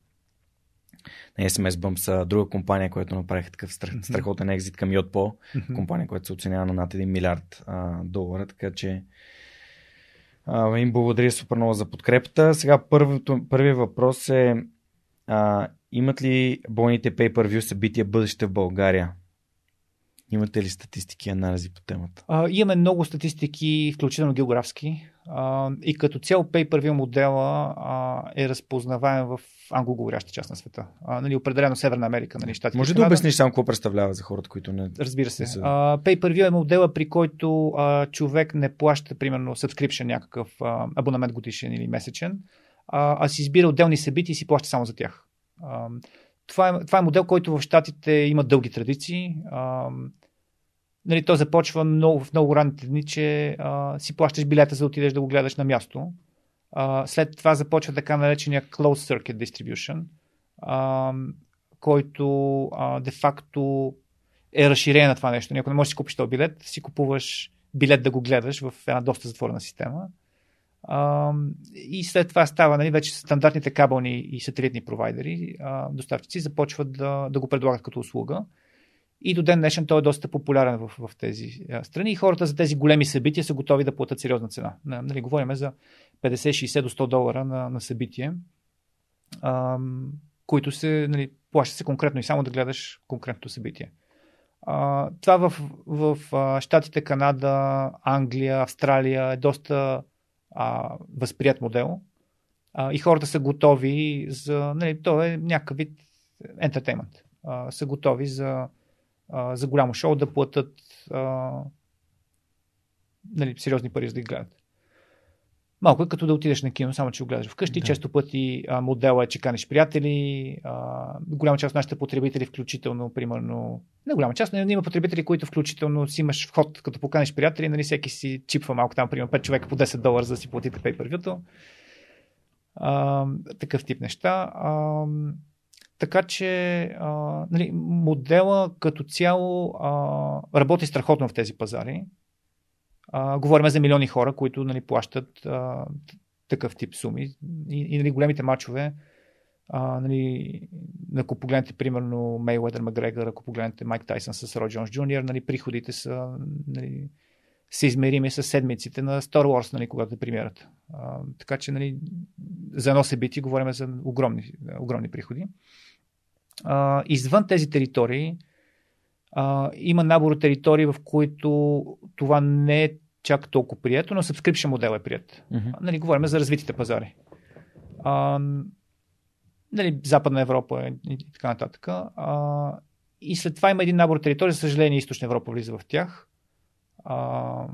На SMS Bump са друга компания, която направиха такъв страхотен екзит към Yotpo, компания, която се оценява на над 1 милиард а, долара, така че а, им благодаря супер много за подкрепата. Сега първият въпрос е а, имат ли бойните pay-per-view събития бъдеще в България? Имате ли статистики и анализи по темата? А, имаме много статистики, включително географски. А, и като цяло pay-per-view модела а, е разпознаваем в англоговоряща част на света. А, нали, определено Северна Америка. Нали, щатите, Може да обясниш само какво представлява за хората, които не. Разбира се. Са... А, pay-per-view е модела, при който а, човек не плаща, примерно, subscription, някакъв а, абонамент годишен или месечен, а, а си избира отделни събития и си плаща само за тях. А, това, е, това е модел, който в Штатите има дълги традиции. А, нали, то започва много, в много ранните дни, че а, си плащаш билета за да отидеш да го гледаш на място. А, след това започва така наречения Closed Circuit Distribution, а, който де-факто е разширение на това нещо. Ако не можеш да си купиш този билет, си купуваш билет да го гледаш в една доста затворена система. И след това става, нали, вече стандартните кабелни и сателитни провайдери, а, доставчици, започват да, да го предлагат като услуга. И до ден днешен той е доста популярен в, в тези страни и хората за тези големи събития са готови да платят сериозна цена. Нали, говорим за 50-60 до 100 долара на, на събитие, а, които се нали, плащат се конкретно и само да гледаш конкретното събитие. А, това в, в, в Штатите, Канада, Англия, Австралия е доста а, възприят модел а, и хората са готови за. Нали, то е някакъв вид ентертеймент. Са готови за, а, за голямо шоу да платят а, нали, сериозни пари за да ги гледат. Малко е като да отидеш на кино, само че го гледаш вкъщи. Да. Често пъти а, модела е, че каниш приятели. А, голяма част от нашите потребители, включително, примерно, не голяма част, но има потребители, които включително си имаш вход, като поканиш приятели, нали, всеки си чипва малко там, примерно 5 човека по 10 долара, за да си платите per такъв тип неща. А, така че а, нали, модела като цяло а, работи страхотно в тези пазари. А, говорим за милиони хора, които нали, плащат а, такъв тип суми. И, и нали, големите матчове, а, нали, ако погледнете примерно Мейуедър Макгрегор, ако погледнете Майк Тайсън с Ро Джонс Джуниор, нали, приходите са нали, се измерими с седмиците на Star Wars, нали, когато е премиерата. Така че нали, за едно събитие говорим за огромни, огромни приходи. А, извън тези територии, а, има набор от територии, в които това не е чак толкова прието, но subscription модел е прият. Mm-hmm. Нали, говорим за развитите пазари. А, нали, Западна Европа и така нататък. А, и след това има един набор територии, за съжаление Източна Европа влиза в тях. А,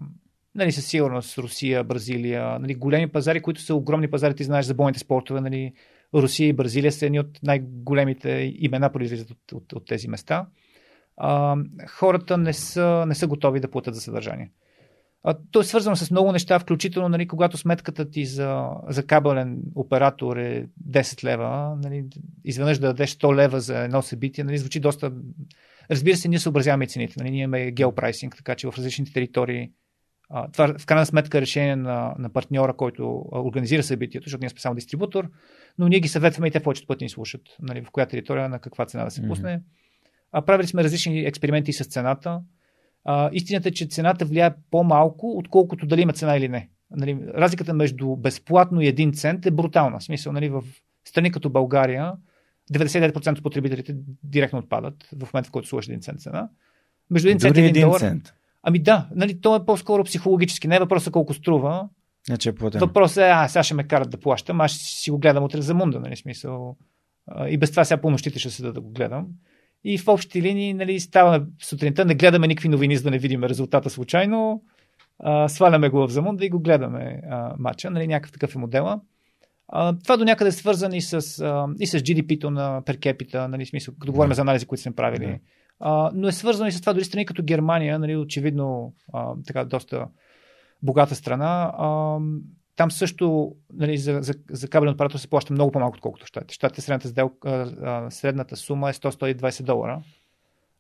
нали, със сигурност Русия, Бразилия, нали, големи пазари, които са огромни пазари, ти знаеш за бойните спортове, нали, Русия и Бразилия са едни от най-големите имена, произлизат от, от, от тези места а, хората не са, не са готови да платят за съдържание. А, то е свързано с много неща, включително нали, когато сметката ти за, за кабелен оператор е 10 лева, нали, изведнъж да дадеш 100 лева за едно събитие, нали, звучи доста... Разбира се, ние съобразяваме цените. Нали, ние имаме геопрайсинг, така че в различните територии а, това в крайна сметка е решение на, на партньора, който организира събитието, защото ние сме само дистрибутор, но ние ги съветваме и те повечето пъти ни слушат, нали, в коя територия, на каква цена да се пусне. Mm-hmm. А, правили сме различни експерименти с цената. А, истината е, че цената влияе по-малко, отколкото дали има цена или не. Нали, разликата между безплатно и един цент е брутална. В смисъл, нали, в страни като България, 99% от потребителите директно отпадат в момента, в който сложиш един цент цена. Между един цент и един, долар. Цент. Ами да, нали, то е по-скоро психологически. Не е въпросът колко струва, Значи е. Въпросът е, а, сега ще ме карат да плащам, аз ще си го гледам утре за мунда, нали, смисъл. И без това сега по нощите ще седа да го гледам. И в общи линии, нали, става сутринта, не гледаме никакви новини, за да не видим резултата случайно. А, сваляме го в замунда и го гледаме а, матча, нали, някакъв такъв е модела. А, това до някъде е свързано и с, а, и с GDP-то на перкепита, нали, смисъл, като говорим за анализи, които сме правили. Да. А, но е свързано и с това, дори страни като Германия, нали, очевидно а, така доста богата страна. А, там също нали, за, за, за кабелен оператор се плаща много по-малко, отколкото в щатите. Щатите средната, сделка, средната сума е 100-120 долара.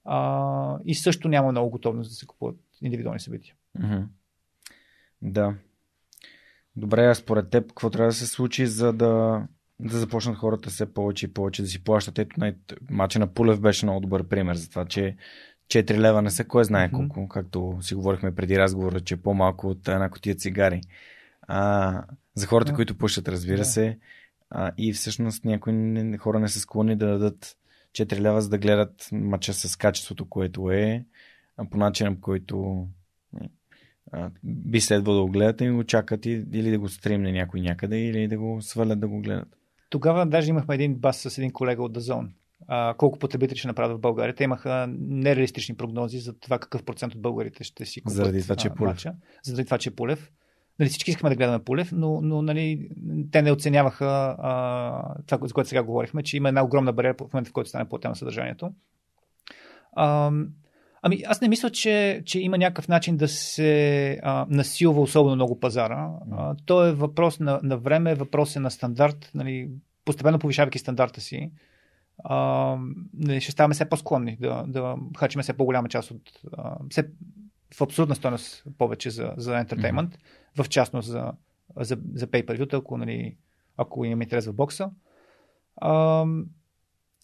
А, и също няма много готовност да се купуват индивидуални събития. Мгм. Да. Добре, а според теб, какво трябва да се случи, за да, да започнат хората все повече и повече да си плащат? Ето, най- матча на Пулев беше много добър пример за това, че 4 лева не са кой знае колко, както си говорихме преди разговора, че е по-малко от една котия цигари. А, за хората, Да. които пушат, разбира Да. се. А, и всъщност някои не- хора не са склонни да дадат 4 лева, за да гледат матча с качеството, което е, а по начина, по който а, би следвало да го гледат и го чакат и, или да го стримне някой някъде, или да го свалят да го гледат. Тогава даже имахме един бас с един колега от Дазон. А, колко потребители ще направят в България. Те имаха нереалистични прогнози за това какъв процент от българите ще си купат Заради това, че е матча. Заради това, че е Пулев. Нали, всички искахме да гледаме Пулев, но, но нали, те не оценяваха а, това, за което сега говорихме, че има една огромна бариера в момента, в който стане платено съдържанието. А, ами аз не мисля, че, че има някакъв начин да се а, насилва особено много пазара. А, то е въпрос на, на време, въпрос е на стандарт. Нали, постепенно повишавайки стандарта си, а, нали, ще ставаме все по-склонни да, да хачиме все по-голяма част от а, все в абсолютна стойност повече за, за ентертеймент, mm-hmm. В частност за, за, за pay-per-view, ако, нали, ако имаме интерес в бокса. А,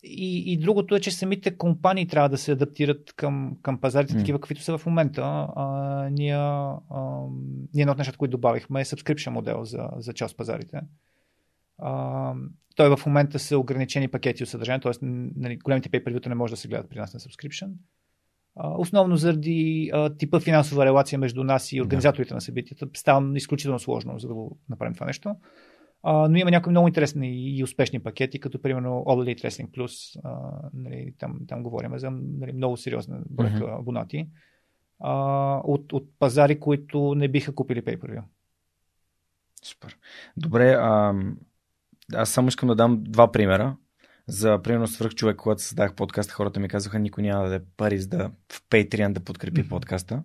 и, и другото е, че самите компании трябва да се адаптират към, към пазарите, М. такива каквито са в момента. А, ние, а, ние едно от нещата, които добавихме е subscription модел за, за част пазарите. А, той в момента са ограничени пакети от съдържание, т.е. Нали, големите pay не може да се гледат при нас на subscription. Основно заради а, типа финансова релация между нас и организаторите на събитията. Става изключително сложно, за да го направим това нещо. А, но има някои много интересни и успешни пакети, като примерно All Elite Wrestling Plus. А, нали, там, там говорим за нали, много сериозна бройка Мгм. абонати. А, от, от пазари, които не биха купили pay-per-view. Супер. Добре, а, аз само искам да дам два примера. За примерно свръх човек, когато създах подкаста, хората ми казаха, никой няма да даде пари за да в Patreon да подкрепи Мгм. подкаста.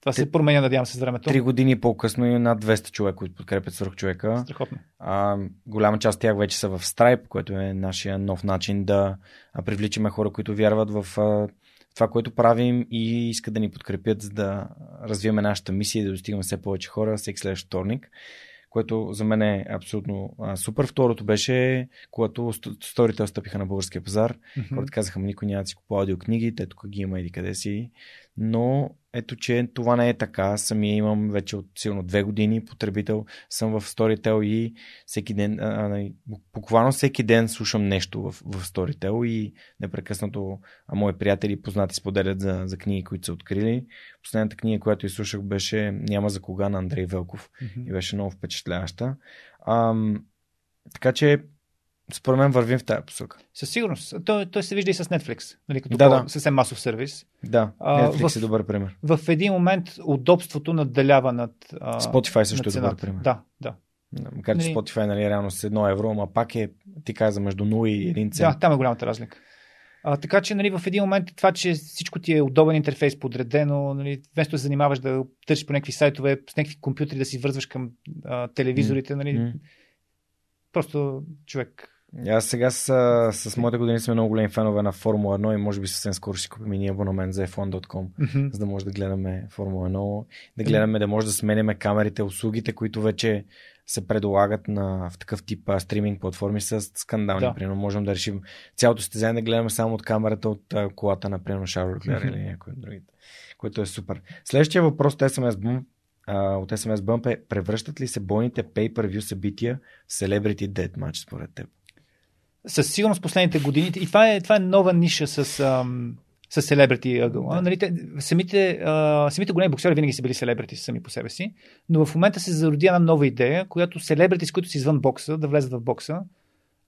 Това се променя, надявам се, с времето. Три години по-късно и над 200 човека, които подкрепят свръх човека. Страхотно. А, голяма част от тях вече са в Stripe, което е нашия нов начин да привличаме хора, които вярват в а, това, което правим и искат да ни подкрепят, за да развиваме нашата мисия и да достигаме все повече хора всеки следващ вторник, което за мен е абсолютно а, супер. Второто беше, когато ст- сторите стъпиха на българския пазар. Хората казаха, никой няма да си купува аудиокниги, те тук ги има или къде си. Но ето, че това не е така. Самия имам вече от силно две години потребител. Съм в Storytel и всеки ден, а, а, буквално всеки ден слушам нещо в, в Storytel и непрекъснато а, мои приятели и познати споделят за, за книги, които са открили. Последната книга, която изслушах беше Няма за кога на Андрей Велков Мгм. и беше много впечатляваща. Ам, така че, според мен вървим в тази посока. Със сигурност. Той, той се вижда и с Netflix, нали, като Да, да, съвсем масов сервис. Да, А, Netflix в- е добър пример. В един момент удобството надделява над. А, Spotify също над е добър пример. Да, да. Макар че Нали- Spotify нали, реално с 1 евро, ама пак е, ти каза, между 0 и 1 цент. Да, там е голямата разлика. А, така че нали, в един момент това, че всичко ти е удобен интерфейс, подредено, нали, вместо да се занимаваш да търсиш по някакви сайтове, с някакви компютри да си вързваш към а, телевизорите, нали, М. просто човек. Аз сега с, с моите години сме много големи фенове на Формула 1 и може би съвсем скоро ще купим и ние абонамент за F1.com, Мгм. за да може да гледаме Формула 1, да гледаме, да може да сменяме камерите, услугите, които вече се предлагат на, в такъв тип а, стриминг платформи с скандални. Да. Примерно можем да решим цялото стезание да гледаме само от камерата от а, колата на примерно Шарл Леклер или някой от другите, което е супер. Следващия въпрос от SMS Bump, а, от SMS Bump е превръщат ли се бойните pay-per-view събития в Celebrity Deathmatch според теб? Със сигурност последните години. И това е, това е нова ниша с, ам, с селебрити ъгъла. Да. Нали, те, самите, а, самите големи боксери винаги са били селебрити сами по себе си, но в момента се зароди една нова идея, която селебрити, с които са извън бокса, да влезат в бокса,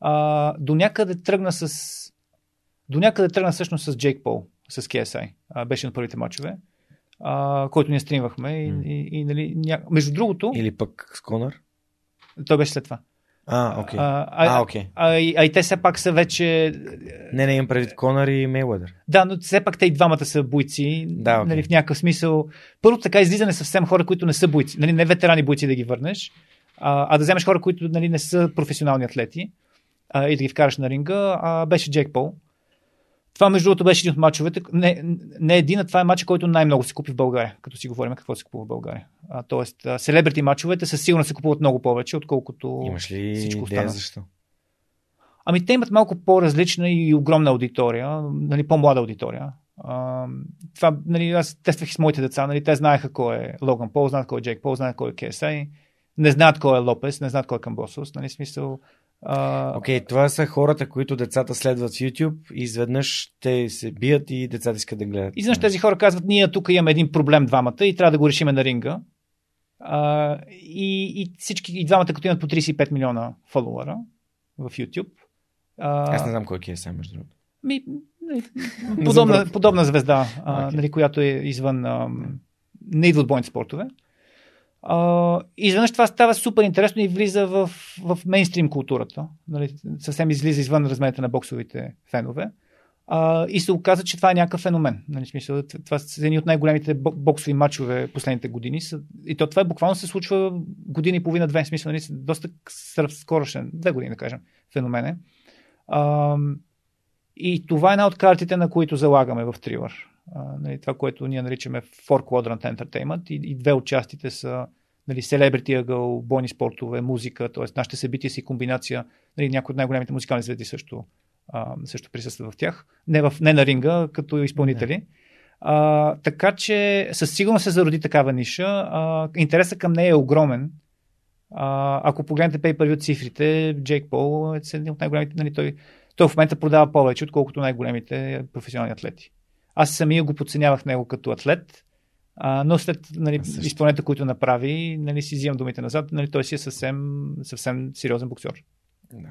а, до някъде тръгна с до някъде тръгна всъщност с Джейк Пол, с KSI. А, беше на първите мачове, а, който ние стримвахме. И, mm. и, и, нали, ня... Между другото... Или пък с Конър? Той беше след това. А. Okay. А, а, okay. а, а, а и те все пак са вече... Не, не имам предвид Конър и Мейуедър. Да, но все пак те и двамата са бойци. Да, okay. нали, в някакъв смисъл. Първо така излизане съвсем хора, които не са бойци. Нали, не ветерани бойци да ги върнеш, а, а да вземеш хора, които нали, не са професионални атлети а, и да ги вкараш на ринга. А, беше Джек Пол. Това, между другото, беше един от мачовете. Не, не един, а това е матч, който най-много се купи в България, като си говорим какво се купува в България. А, тоест, селебрити мачовете със сигурност се купуват много повече, отколкото Имаш ли всичко идея защо? Ами те имат малко по-различна и огромна аудитория, нали, по-млада аудитория. А, това, нали, аз тествах и с моите деца, нали, те знаеха кой е Логан Пол, знаят кой е Джейк Пол, знаят кой е KSI, не знаят кой е Лопес, не знаят кой е Камбосос, нали, смисъл, Окей, okay, това са хората, които децата следват в YouTube и изведнъж те се бият и децата искат да гледат. И знаеш, тези хора казват, ние тук имаме един проблем двамата и трябва да го решиме на ринга. А, и, и всички, и двамата, като имат по 35 милиона фолуара в YouTube. А, Аз не знам кой е сега, между другото. Ми, подобна, подобна звезда, а, okay. нали, която е извън. А, не идва от бойните спортове. Изведнъж това става супер интересно и влиза в, в мейнстрим културата. Нали, съвсем излиза извън размерите на боксовите фенове. Uh, и се оказа, че това е някакъв феномен. Нали, смисъл, това са едни от най-големите боксови матчове последните години. И то това е буквално се случва година и половина, две. Смисъл, нали, доста скорошен, две години, да кажем, феномен е. Uh, и това е една от картите, на които залагаме в Нали, това, което ние наричаме Four Quadrant Entertainment и, и две от частите са нали, селебрити ъгъл, бойни спортове, музика, т.е. нашите събития си комбинация, нали, някои от най-големите музикални звезди също, а, също присъстват в тях, не, в, не на ринга, като изпълнители. А, така че със сигурност се зароди такава ниша. А, интересът към нея е огромен. А, ако погледнете pay per цифрите, Джейк Пол е един от най-големите, нали, той, той в момента продава повече, отколкото най-големите професионални атлети. Аз самия го подценявах него като атлет, а, но след нали, изпълнението, които направи, нали, си взимам думите назад, нали, той си е съвсем, съвсем сериозен боксер. Да.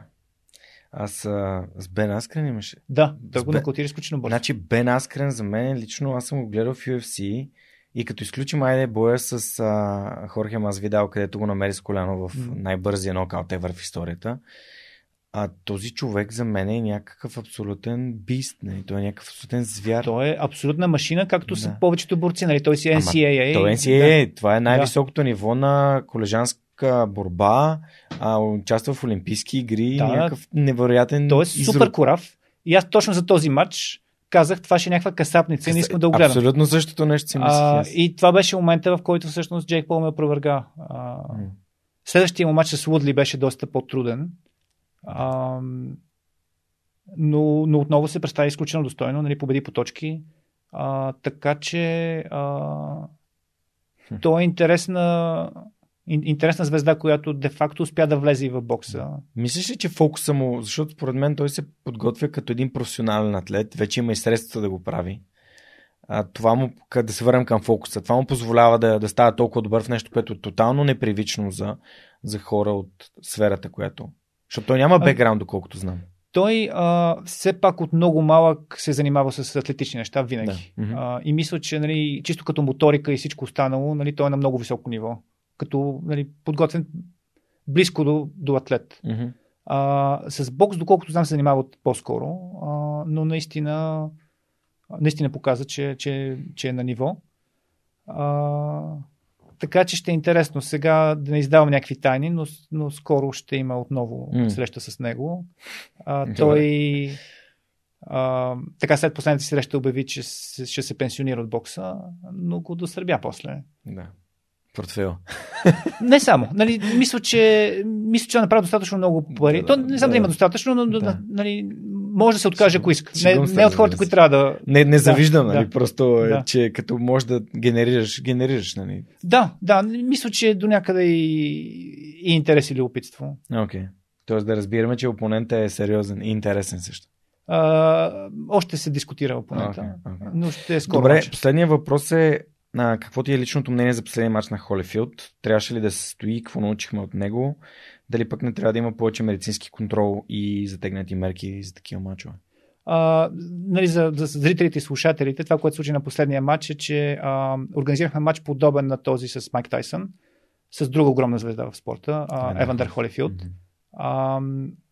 Аз а, с Бен Аскрен имаше. Да, той го нокаутира изключително бързо. Значи Бен Аскрен за мен лично, аз съм го гледал в UFC и като изключим айде боя с а, Хорхе Мазвидал, където го намери с коляно в най-бързия нокаут евър в историята. А този човек за мен е някакъв абсолютен бист. Не? Той е някакъв абсолютен звяр. Той е абсолютна машина, както да. са повечето борци. Нали? Той си е NCAA. Ама, той е NCAA. Да. Това е най-високото да. ниво на колежанска борба. А, участва в Олимпийски игри. Да. Някакъв невероятен. Той е супер корав. И аз точно за този матч казах, това ще е някаква касапница и не искам да го гледам. Абсолютно същото нещо си мислих. И това беше момента, в който всъщност Джейк Пол ме опроверга. Следващия му матч с Лудли беше доста по-труден. А, но, но отново се представи изключително достойно, нали, победи по точки. А, така че а, то е интересна, интересна звезда, която де-факто успя да влезе и в бокса. Мислиш ли, че фокуса му, защото според мен той се подготвя като един професионален атлет, вече има и средства да го прави. А, това му, да се върнем към фокуса, това му позволява да, да става толкова добър в нещо, което е тотално непривично за, за хора от сферата, която защото той няма бекграунд, доколкото знам. Той а, все пак от много малък се занимава с атлетични неща винаги. Да. А, и мисля, че нали, чисто като моторика и всичко останало, нали, той е на много високо ниво. Като нали, подготвен близко до, до атлет. Mm-hmm. А, с бокс, доколкото знам, се занимава по-скоро, а, но наистина, наистина показа, че, че, че е на ниво. А, така че ще е интересно. Сега да не издавам някакви тайни, но, но скоро ще има отново mm. среща с него. А, той а, така след последната си среща обяви, че ще се пенсионира от бокса, но го досърбя после. Да. Портфел. Не само. Нали, мисля, че, мисля, че направи достатъчно много пари. Да, То не знам да, да има достатъчно, но да. нали, може да се откаже, ако иска. Не, не от хората, които трябва да. Не, не завиждам, да, нали? Да. Просто, е, да. че като можеш да генерираш, генерираш, нали? Да, да. Мисля, че до някъде и, и интерес или опитство. Окей. Okay. Тоест да разбираме, че опонентът е сериозен и интересен също. А, още се дискутира в момента, Okay, okay. но ще е скоро. Добре, матч. последният въпрос е а, какво ти е личното мнение за последния матч на Холифилд? Трябваше ли да се стои? Какво научихме от него? Дали пък не трябва да има повече медицински контрол и затегнати мерки за такива мачове? А, нали, за, за зрителите и слушателите, това, което случи на последния матч е, че а, организирахме матч подобен на този с Майк Тайсън, с друга огромна звезда в спорта, а. Евандър Холифилд, Мгм. а,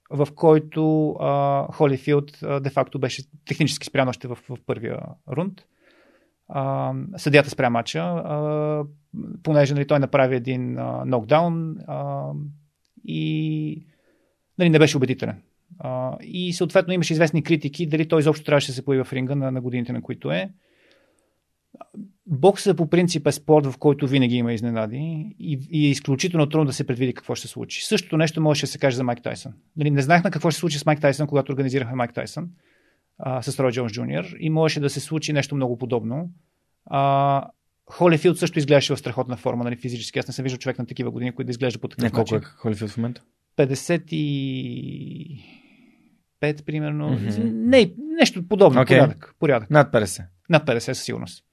в който а, Холифилд а, де-факто беше технически спрян още в, в първия рунд. А, съдята спря матча, а, понеже нали, той направи един а, нокдаун а, и нали, не беше убедителен. А, и съответно имаше известни критики дали той изобщо трябваше да се появи в ринга на, на годините, на които е. Боксът по принцип е спорт, в който винаги има изненади и, и е изключително трудно да се предвиди какво ще се случи. Същото нещо можеше да се каже за Майк Тайсън. Нали, не знаехме какво ще се случи с Майк Тайсън, когато организирахме Майк Тайсън а, с Рой Джонс Джуниор и можеше да се случи нещо много подобно. А, Холифилд също изглеждаше в страхотна форма, нали, физически. Аз не съм виждал човек на такива години, който да изглежда по такъв Не, колко начин. е Холифилд в момента? 55, примерно. Мгм. Не, нещо подобно. Окей. Порядък, порядък. Над 50. Над 50 със сигурност.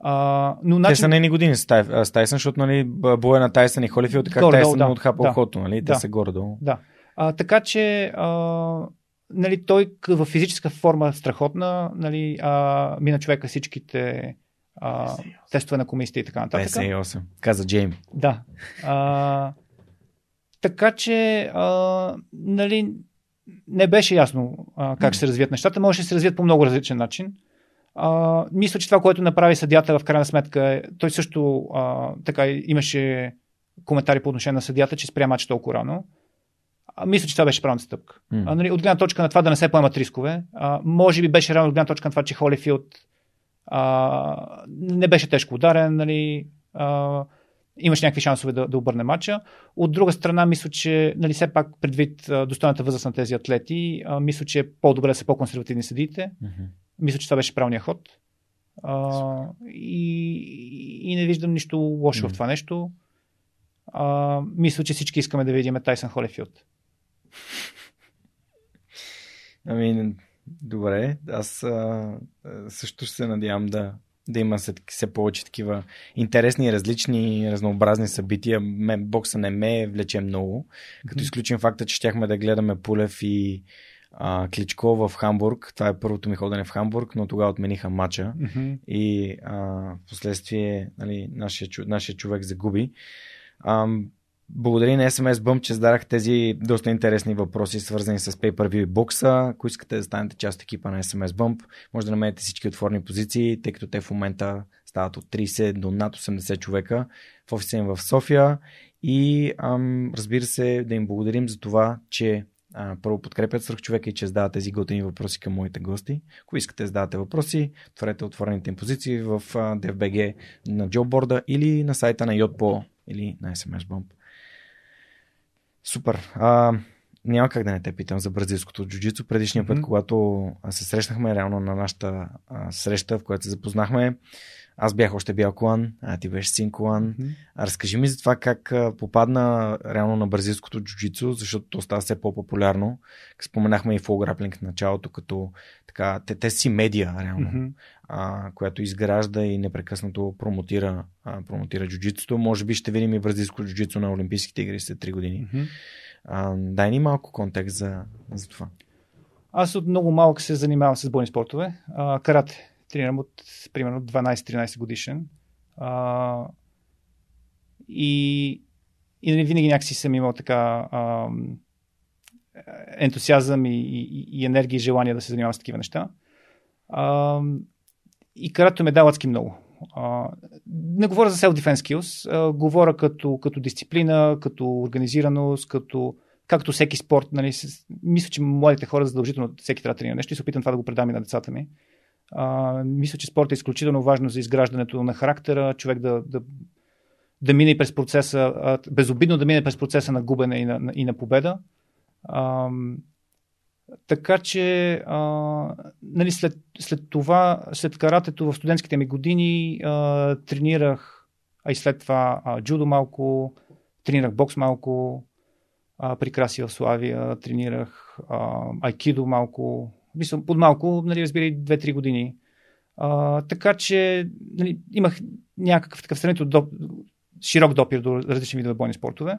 А, но Те начин... са нейни години с, Тай, с Тайсън, защото нали, боя на Тайсън и Холифилд, така Горе-долу, Тайсън да. му отхапа Да. ухото, нали? Те Да. са горе-долу. Да. А, така че а, нали, той в физическа форма страхотна, нали, а, мина човека всичките а, тестове на комисията и така нататък. 58. Каза Джейми. Да. А, така че, а, нали, не беше ясно а, как ще се развият нещата. Може да се развият по много различен начин. А, мисля, че това, което направи съдята в крайна сметка е, той също а, така имаше коментари по отношение на съдята, че спря матч толкова рано. А, мисля, че това беше правилната стъпка. М. А, нали, от гледна точка на това да не се поемат рискове, а, може би беше рано от гледна точка на това, че Холифилд а, не беше тежко ударен, нали, а, имаше някакви шансове да, да обърне матча. От друга страна, мисля, че нали, все пак предвид достойната възраст на тези атлети, а, мисля, че е по-добре да са по-консервативни съдиите. Мгм. Мисля, че това беше правилният ход. А, и, и не виждам нищо лошо Мгм. в това нещо. А, мисля, че всички искаме да видим Тайсън Холифилд. Ами, добре. Аз а, също се надявам да, да има все, все повече такива интересни, различни, разнообразни събития. Мен, бокса не ме влече много. Като изключим факта, че щяхме да гледаме Пулев и а, Кличко в Хамбург. Това е първото ми ходене в Хамбург, но тогава отмениха матча. И а, в последствие нали, нашия, нашия човек загуби. А, благодаря на SMS Bump, че зададах тези доста интересни въпроси, свързани с Pay-Per-View и бокса. Ако искате да станете част от екипа на SMS Bump, може да намерите всички отворени позиции, тъй като те в момента стават от 30 до над 80 човека в офиса им в София. И ам, разбира се, да им благодарим за това, че а, първо подкрепят свърх човека и че задават тези готини въпроси към моите гости. Ако искате да задавате въпроси, отворете отворените им позиции в DFBG на джобборда или на сайта на Yotpo или на SMS Bump. Супер. А, няма как да не те питам за бразилското джуджицу. Предишния път, Мгм. когато се срещнахме реално на нашата а, среща, в която се запознахме, аз бях още бял колан, а ти беше син колан. А разкажи ми за това как попадна реално на бразилското джуджицу, защото то става все по-популярно. Споменахме и фул граплинг в началото, като така, те, те си медия реално, Мгм. а, която изгражда и непрекъснато промотира, а, промотира джуджицуто. Може би ще видим и бразилско джуджицу на Олимпийските игри след 3 години. Мгм. А, дай ни малко контекст за, за това. Аз от много малък се занимавам с бойни спортове. А, карате. Тренирам от примерно 12-13 годишен. А, и, и нали, винаги някакси съм имал така а, ентусиазъм и, и, и енергия и желание да се занимавам с такива неща. А, и карато ме дава адски много. А, не говоря за self-defense skills, а, говоря като, като дисциплина, като организираност, като както всеки спорт, нали, с, мисля, че младите хора задължително всеки трябва да тренира нещо и се опитам това да го предам и на децата ми. А, мисля, че спорт е изключително важно за изграждането на характера, човек да, да, да мине през процеса, безобидно да мине през процеса на губене и на, и на победа. А, така че, а, нали, след, след това, след каратето в студентските ми години а, тренирах, а и след това а, джудо малко, тренирах бокс малко, а, при Краси в Славия, тренирах а, айкидо малко, Мисля, под малко, нали, разбира 2-3 години. А, така че нали, имах някакъв такъв сравнително доп... широк допир до различни видове бойни спортове.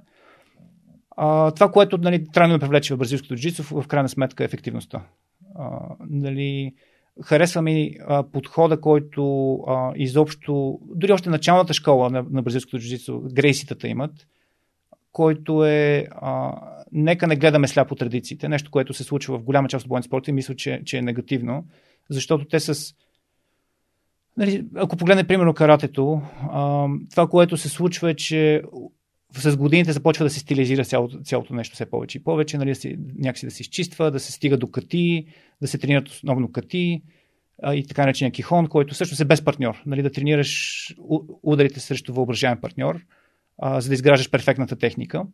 А, това, което нали, да ме привлече в бразилското джицу, в крайна сметка е ефективността. А, нали, харесва ми а, подхода, който а, изобщо, дори още началната школа на, на бразилското джицу, грейситата имат, който е а, нека не гледаме сляпо традициите, нещо, което се случва в голяма част от бойни спорта и мисля, че, че е негативно, защото те с Нали, ако погледне примерно каратето, а, това, което се случва е, че с годините започва да се стилизира цялото, цялото нещо все повече и повече, нали, да си, някакси да се изчиства, да се стига до кати, да се тренират основно кати а, и така наречения кихон, който също е без партньор. Нали, да тренираш ударите срещу въображаем партньор, а, за да изграждаш перфектната техника.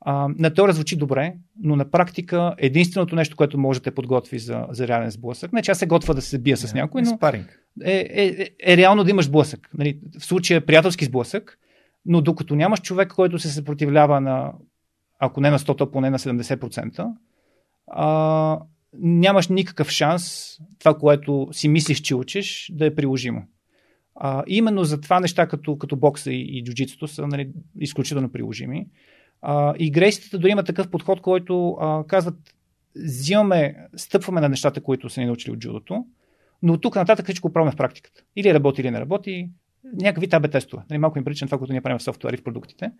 А, на теория звучи добре, но на практика единственото нещо, което може да те подготви за, за реален сблъсък, не че аз се готва да се бия с някой, но е, е, е, е реално да имаш сблъсък. Нали, в случая приятелски сблъсък, но докато нямаш човек, който се съпротивлява на, ако не на 100, то поне на 70%, а, нямаш никакъв шанс това, което си мислиш, че учиш, да е приложимо. А, именно за това неща като, като бокса и, и джуджитото са нали, изключително приложими. А, и грейсите дори има такъв подход, който а, казват, взимаме, стъпваме на нещата, които са ни научили от джудото, но тук нататък всичко пробваме в практиката. Или работи, или не работи. Някакви табе тестове. Нали, малко им прилича на това, което ние правим в софтуери в продуктите.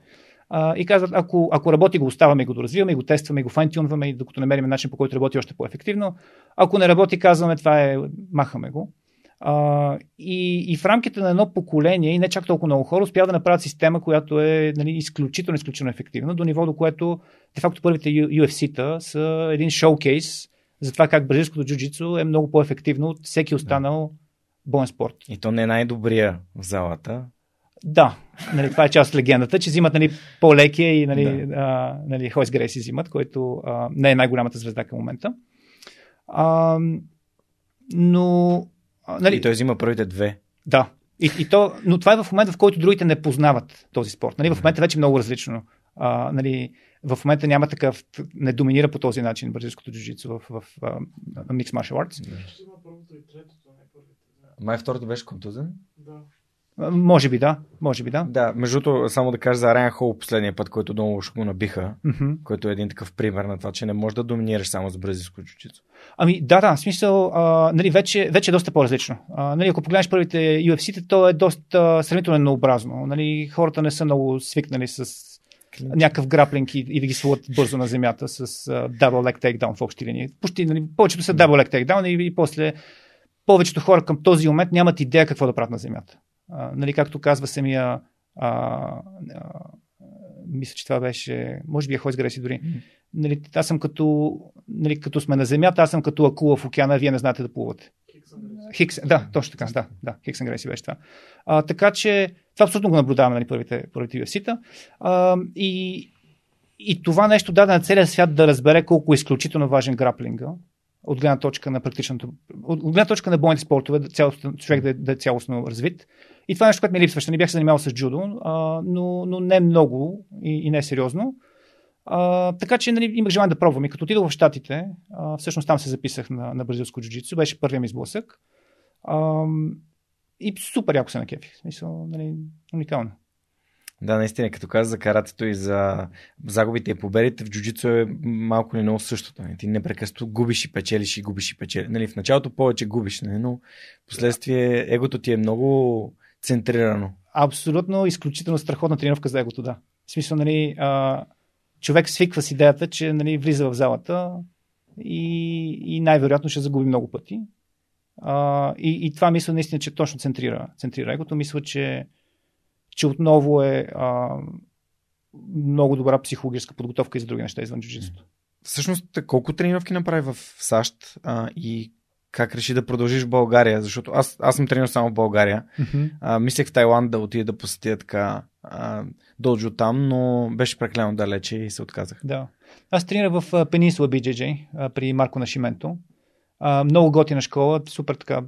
А, и казват, ако, ако работи, го оставаме и го доразвиваме, и го тестваме, и го файнтюнваме, и докато намерим начин по който работи още по-ефективно. Ако не работи, казваме, това е, махаме го. А, и, и в рамките на едно поколение, и не чак толкова много хора, успяват да направят система, която е нали, изключително, изключително ефективна, до ниво, до което, де факто, първите UFC-та са един шоукейс за това как бразилското джуджицу е много по-ефективно от всеки останал да. боен спорт. И то не е най-добрия в залата. Да, нали, това е част от легендата, че взимат нали, по-лекия и нали, да. а, нали, Хойс Греси взимат, който а, не е най-голямата звезда към момента. А, но Нали, и той взима първите две. Да. И, и то, но това е в момента, в който другите не познават този спорт. Нали, в момента вече е много различно. А, нали, в момента няма такъв, не доминира по този начин бразилското джуджицу в, в, в uh, Mixed Martial Arts. Май второто беше контузен? Да. Може би да, може би да. Да, между другото, само да кажа за Райан Хол последния път, който много ще го набиха, mm-hmm. който е един такъв пример на това, че не можеш да доминираш само с бразилско чучицо. Ами да, да, в смисъл, а, нали, вече, вече е доста по-различно. А, нали, ако погледнеш първите UFC-те, то е доста сравнително еднообразно. Нали, хората не са много свикнали с някакъв граплинг и, и да ги свалят бързо на земята с uh, double leg takedown в общи линии. Почти, нали, повечето са double leg takedown и, и после повечето хора към този момент нямат идея какво да правят на земята. А, нали, както казва самия а, а, мисля, че това беше, може би е Хойс Греси дори. Нали, аз съм като, нали, като сме на земята, аз съм като акула в океана, вие не знаете да плувате. Хикс, да, точно така, да, да, Хикс Греси беше това. А, така че това абсолютно го наблюдаваме нали, първите, първите UFC-та. А, и, и това нещо даде на целия свят да разбере колко е изключително важен граплинга от гледна точка на практичното, от гледна точка на бойните спортове, да цялостно, човек да, да е цялостно развит. И това е нещо, което ми липсваше. Не бях се занимавал с джудо, а, но, но не много и, и не сериозно. А, така че нали, имах желание да пробвам. И като отидох в Штатите, а, всъщност там се записах на, на бразилско джуджицу, беше първият ми сблъсък. А, и супер яко се накефих. Смисъл, нали, уникално. Да, наистина, като каза за каратето и за загубите и победите, в джуджицу е малко не много същото. Нали? Ти непрекъснато губиш и печелиш и губиш и печелиш. Нали, в началото повече губиш, нали? но последствие егото ти е много центрирано. Абсолютно, изключително страхотна тренировка за егото, да. В смисъл, нали, а, човек свиква с идеята, че нали, влиза в залата и, и най-вероятно ще загуби много пъти. А, и, и това мисля наистина, че точно центрира, центрира егото. Мисля, че, че отново е а, много добра психологическа подготовка и за други неща извън джуджитството. Всъщност, колко тренировки направи в САЩ а, и как реши да продължиш в България? Защото аз, аз съм тренирал само в България. Mm-hmm. А, мислех в Тайланд да отида да посетя така а, доджо там, но беше прекалено далече и се отказах. Да. Аз тренирах в Пенинсула BJJ при Марко Нашименто. А, много готина школа, супер така.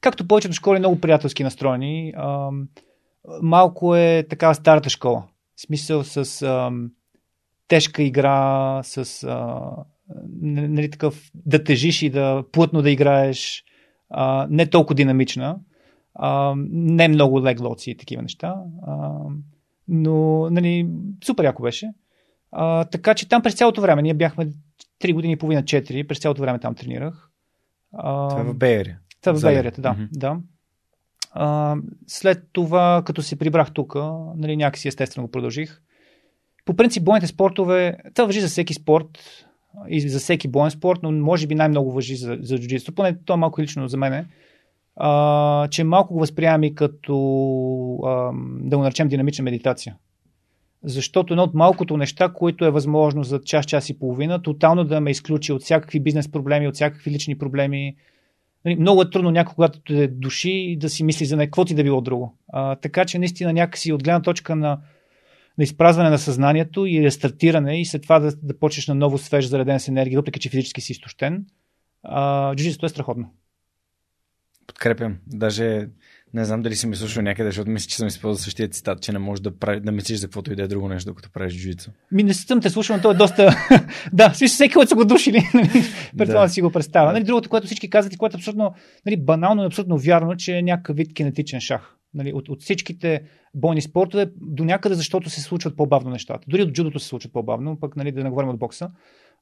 Както повечето школи, много приятелски настроени. А, малко е така старата школа. В смисъл с а, тежка игра, с а, нали, такъв, да тежиш и да плътно да играеш, а, не толкова динамична, а, не много леглоци и такива неща. А, но, нали, супер яко беше. А, така че там през цялото време, ние бяхме 3 години и половина, 4, през цялото време там тренирах. А, това е в Бейерия. Това е в Бейерията, да. Mm-hmm. да. А, след това, като се прибрах тук, нали, някакси естествено го продължих. По принцип, бойните спортове, това въжи за всеки спорт и за всеки боен спорт, но може би най-много въжи за, за джуджитство. Поне то е малко лично за мен. Че малко го възприемам и като, а, да го наречем, динамична медитация. Защото едно от малкото неща, които е възможно за час, час и половина, тотално да ме изключи от всякакви бизнес проблеми, от всякакви лични проблеми, Нали, много е трудно някой, когато те души, да си мисли за какво ти да било друго. А, така че наистина някакси от гледна точка на, на изпразване на съзнанието и рестартиране и след това да, да почнеш на ново свеж, зареден с енергия, въпреки че физически си изтощен, джуджитството е страхотно. Подкрепям. Даже не знам дали си ми слушал някъде, защото мисля, че съм използвал същия цитат, че не можеш да, прави, да мислиш за каквото и да е друго нещо, докато правиш джуджицу. Ми не съм те слушал, но то е доста... да, смисъл всеки, който са го душили, нали, пред това да си го представя. Нали, другото, което всички казват и което е абсолютно нали, банално и абсолютно вярно, че е някакъв вид кинетичен шах. Нали, от, от всичките бойни спортове до някъде, защото се случват по-бавно нещата. Дори от джудото се случват по-бавно, пък нали, да не говорим от бокса.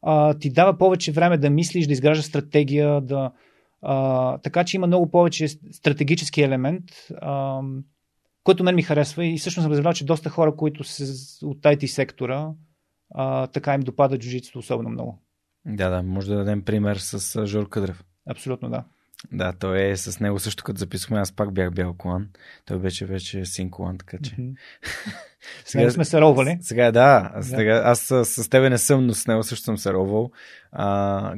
А, ти дава повече време да мислиш, да изграждаш стратегия, да, а, така че има много повече стратегически елемент, а, който мен ми харесва и всъщност съм разбрал, че доста хора, които са от IT сектора, а, така им допада джуджитството особено много. Да, да, може да дадем пример с Жор Къдрев. Абсолютно, да. Да, той е с него също като записахме, аз пак бях бял колан. Той беше вече син колан, така че. Mm-hmm. сега сме се ровали. Сега да, сега, аз с, с тебе не съм, но с него също съм се ровал. А,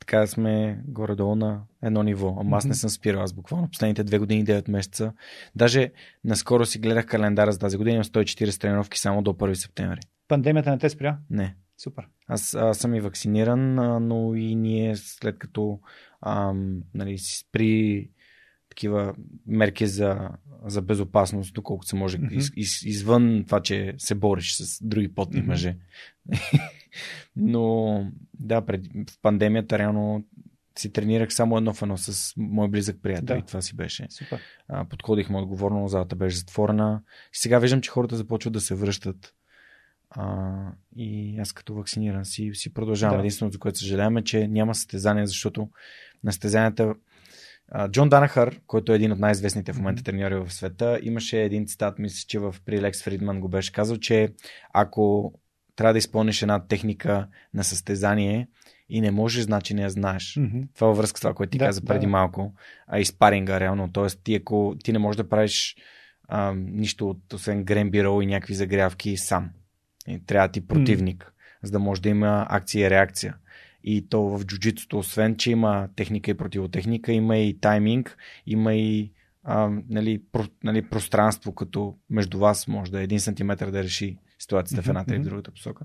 така сме горе-долу на едно ниво. Ама аз не съм спирал. Аз буквално последните две години, 9 месеца. Даже наскоро си гледах календара за тази година. Имам 140 тренировки само до 1 септември. Пандемията не те спря? Не. Супер. Аз, аз съм и вакциниран, но и ние след като ам, нали, при такива мерки за, за безопасност, доколкото се може, mm-hmm. из, из, извън това, че се бориш с други потни mm-hmm. мъже. Но да, пред, в пандемията реално си тренирах само едно в едно с мой близък приятел да. и това си беше. Супер. А, подходихме отговорно, залата беше затворена. И сега виждам, че хората започват да се връщат. А, и аз като вакциниран си, си продължавам. Да. Единственото, за което съжаляваме, че няма състезания, защото на състезанията Джон Данахър, който е един от най-известните в момента треньори в света, имаше един цитат, мисля, че в при Лекс Фридман го беше казал, че ако трябва да изпълниш една техника на състезание и не можеш, значи не я знаеш. Mm-hmm. Това във връзка с това, което ти да, каза преди да. малко. А и спаринга, реално. Тоест, ти, ако ти не можеш да правиш а, нищо от, освен грембирол и някакви загрявки сам. И трябва ти противник, mm-hmm. за да може да има акция и реакция. И то в джуджитото, освен, че има техника и противотехника, има и тайминг, има и а, нали, про, нали, пространство, като между вас може да е един сантиметр да реши ситуацията в едната mm-hmm. и в другата посока.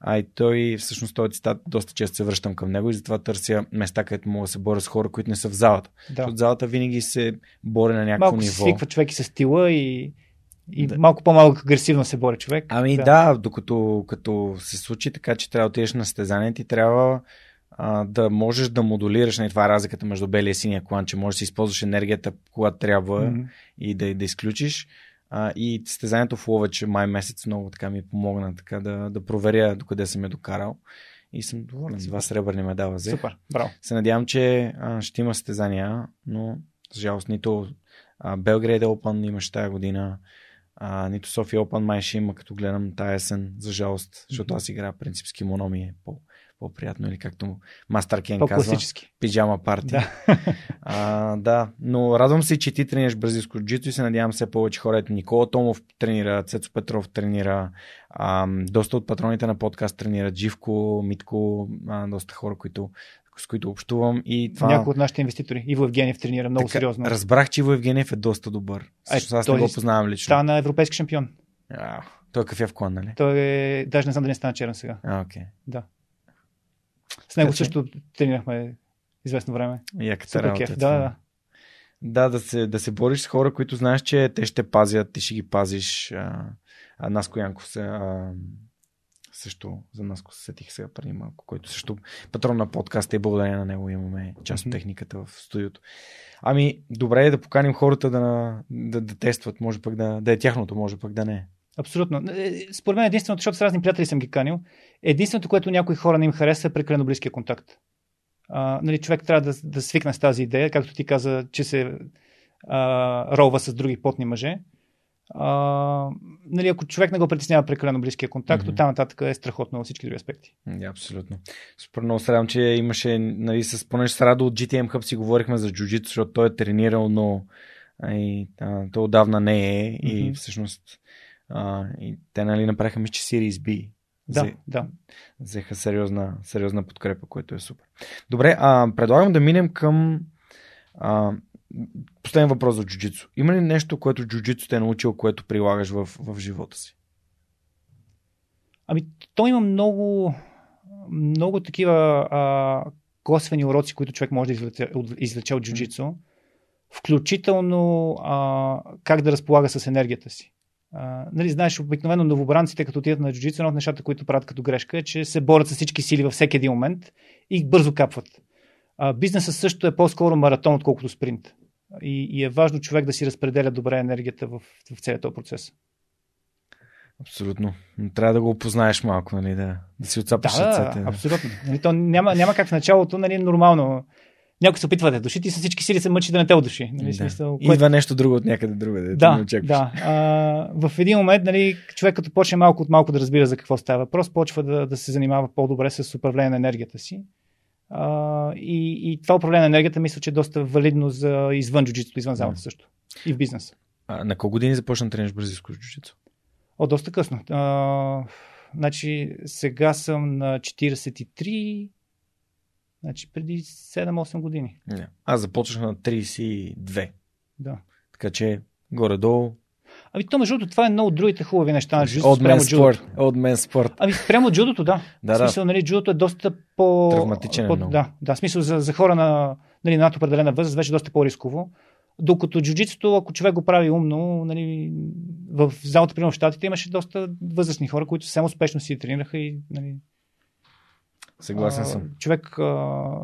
А и той, всъщност, този цитат, доста често се връщам към него и затова търся места, където мога да се боря с хора, които не са в залата. Да. Защото залата винаги се бори на някакво Малко ниво. Малко свиква човек и с стила и и да. малко по-малко агресивно се бори човек. Ами да, да докато като се случи така, че трябва да отидеш на състезание, ти трябва а, да можеш да модулираш. Не, нали, това е разликата между белия и синия клан, че можеш да използваш енергията, когато трябва mm-hmm. и да, да изключиш. А, и състезанието в Ловеч май месец много така ми помогна така да, да проверя докъде съм я докарал. И съм доволен. Вас сребърни медал взех. Супер, браво. Се надявам, че а, ще има състезания, но за жалост нито Белгрейд Open имаше тази година, а, нито София Open май ще има, като гледам тази есен, за жалост, защото аз играя принцип с кимоно ми е по, по-приятно или както Мастер Кен казва. Пиджама парти. Да. а, да, но радвам се, че ти тренираш бразилско джито и се надявам все повече хора. Ето Никола Томов тренира, Цецо Петров тренира, а, доста от патроните на подкаст тренират, Живко, Митко, а, доста хора, които с които общувам. И това... Някои от нашите инвеститори. Иво Евгениев тренира много така, сериозно. Разбрах, че Иво Евгениев е доста добър. Също, аз не го познавам лично. Стана европейски шампион. А, той е кафяв клан, нали? Той е... Даже не знам дали не стана черен сега. А, окей. Okay. Да. С него също тренирахме известно време. Яката работа. Кеф. Да, да. Да, да се, да се бориш с хора, които знаеш, че те ще пазят, ти ще ги пазиш. А, а Наско Янков се, а, също за нас, се сетих сега преди малко, който също патрон на подкаста и благодарение на него имаме част от техниката в студиото. Ами, добре е да поканим хората да, да, да тестват, може пък да, да е тяхното, може пък да не е. Абсолютно. Е, според мен единственото, защото с разни приятели съм ги канил, единственото, което някои хора не им хареса е прекалено близкия контакт. А, нали, човек трябва да, да свикне с тази идея, както ти каза, че се а, ролва с други потни мъже. А, нали, ако човек не го притеснява прекалено близкия контакт, mm-hmm. оттам нататък е страхотно във всички други аспекти. Yeah, абсолютно. Супер много се че имаше, нали, с, понеже с Радо от GTM Hub си говорихме за джуджито, защото той е тренирал, но и, а, то отдавна не е mm-hmm. и всъщност а, и те нали, направиха мисля, че Series B. Да, Взе, да. Взеха сериозна, сериозна подкрепа, което е супер. Добре, а, предлагам да минем към а, Последен въпрос за джуджицу. Има ли нещо, което джуджицу те е научил, което прилагаш в, в живота си? Ами, то има много, много такива а, косвени уроци, които човек може да извлече, от джуджицу. Включително а, как да разполага с енергията си. А, нали, знаеш, обикновено новобранците, като отидат на джуджицу, едно от нещата, които правят като грешка е, че се борят с всички сили във всеки един момент и бързо капват. А, бизнесът също е по-скоро маратон, отколкото спринт. И, и е важно човек да си разпределя добре енергията в, в целият този процес. Абсолютно. Но трябва да го опознаеш малко, нали, да, да си отцапаш да, ръцете. Да, абсолютно. Нали, то няма, няма как в началото, нали, нормално. Някой се опитва да души, ти с всички сили се мъчи да не те удуши. Нали, да. смисъл, което... Идва нещо друго от някъде друго. Да, да, да. А, в един момент нали, човек като почне малко от малко да разбира за какво става въпрос, почва да, да се занимава по-добре с управление на енергията си. А, и, и това управление на енергията мисля, че е доста валидно за извън джуджитото, извън залата също. И в бизнеса. А на колко години започна да тренираш бразилско джуджицу? О, доста късно. А, значи сега съм на 43, значи преди 7-8 години. Не. Аз започнах на 32. Да. Така че горе-долу Ами то, между другото, това е едно от другите хубави неща на джудото. От мен спорт. От мен спорт. Ами прямо джудото, да. да, в смисъл, да. нали, джудото е доста по... Травматичен по... е много. Да, да, смисъл за, за хора на, нали, над определена възраст вече доста по-рисково. Докато джуджитото, ако човек го прави умно, нали, в залата, примерно в Штатите, имаше доста възрастни хора, които съвсем успешно си тренираха и нали, Съгласен съм. Човек а,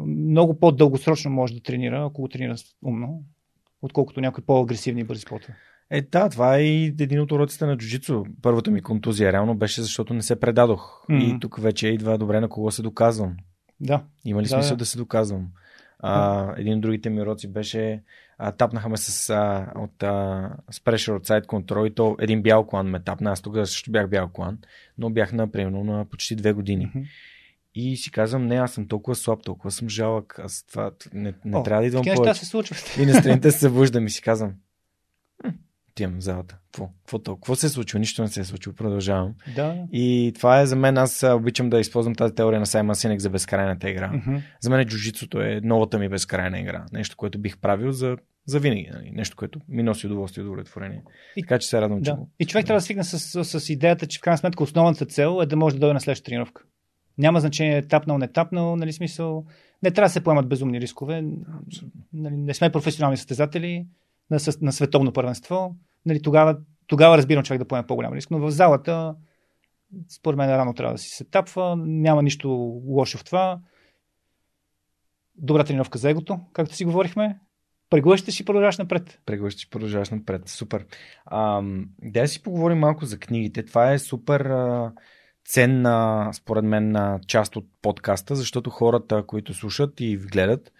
много по-дългосрочно може да тренира, ако го тренира умно, отколкото някои по-агресивни и бързи спортове. Е, да, това е и един от уроците на джуджицу. Първата ми контузия реално беше защото не се предадох. Mm-hmm. И тук вече идва добре на кого се доказвам. Да. Има ли да, смисъл да. да се доказвам? А, един от другите ми уроци беше а, тапнаха ме с, а, от, а, с pressure от сайт контрол и то един бял колан ме тапна. Аз тогава също бях бял колан, но бях на примерно на почти две години. Мгм. И си казвам, не, аз съм толкова слаб, толкова съм жалък, аз това не, не О, трябва да идвам повече. се случват. И на страните се събуждам и си казвам, «Хм, отивам в залата. Какво? Какво, толкова? Какво се е случило? Нищо не се е случило. Продължавам. Да. И това е за мен. Аз обичам да използвам тази теория на Саймон Синек за безкрайната игра. Мгм. За мен джуджицото е новата ми безкрайна игра. Нещо, което бих правил за, за винаги. Нали? Нещо, което ми носи удоволствие и удовлетворение. И- Така че се радвам, че Да. го. И човек трябва да свикне с, с, с идеята, че в крайна сметка основната цел е да може да дойде на следващата тренировка. Няма значение тапнал, не тапнал, нали смисъл. Не трябва да се поемат безумни рискове. Нали, не сме професионални състезатели на, на световно първенство. Нали, тогава, тогава разбирам човек да поеме по-голям риск, но в залата според мен рано трябва да си се тапва. Няма нищо лошо в това. Добра тренировка за егото, както си говорихме. Преглъщаш и продължаваш напред. Преглъщаш, продължаваш напред. Супер. Ам, да си поговорим малко за книгите. Това е супер а, ценна, според мен, а, част от подкаста, защото хората, които слушат и гледат,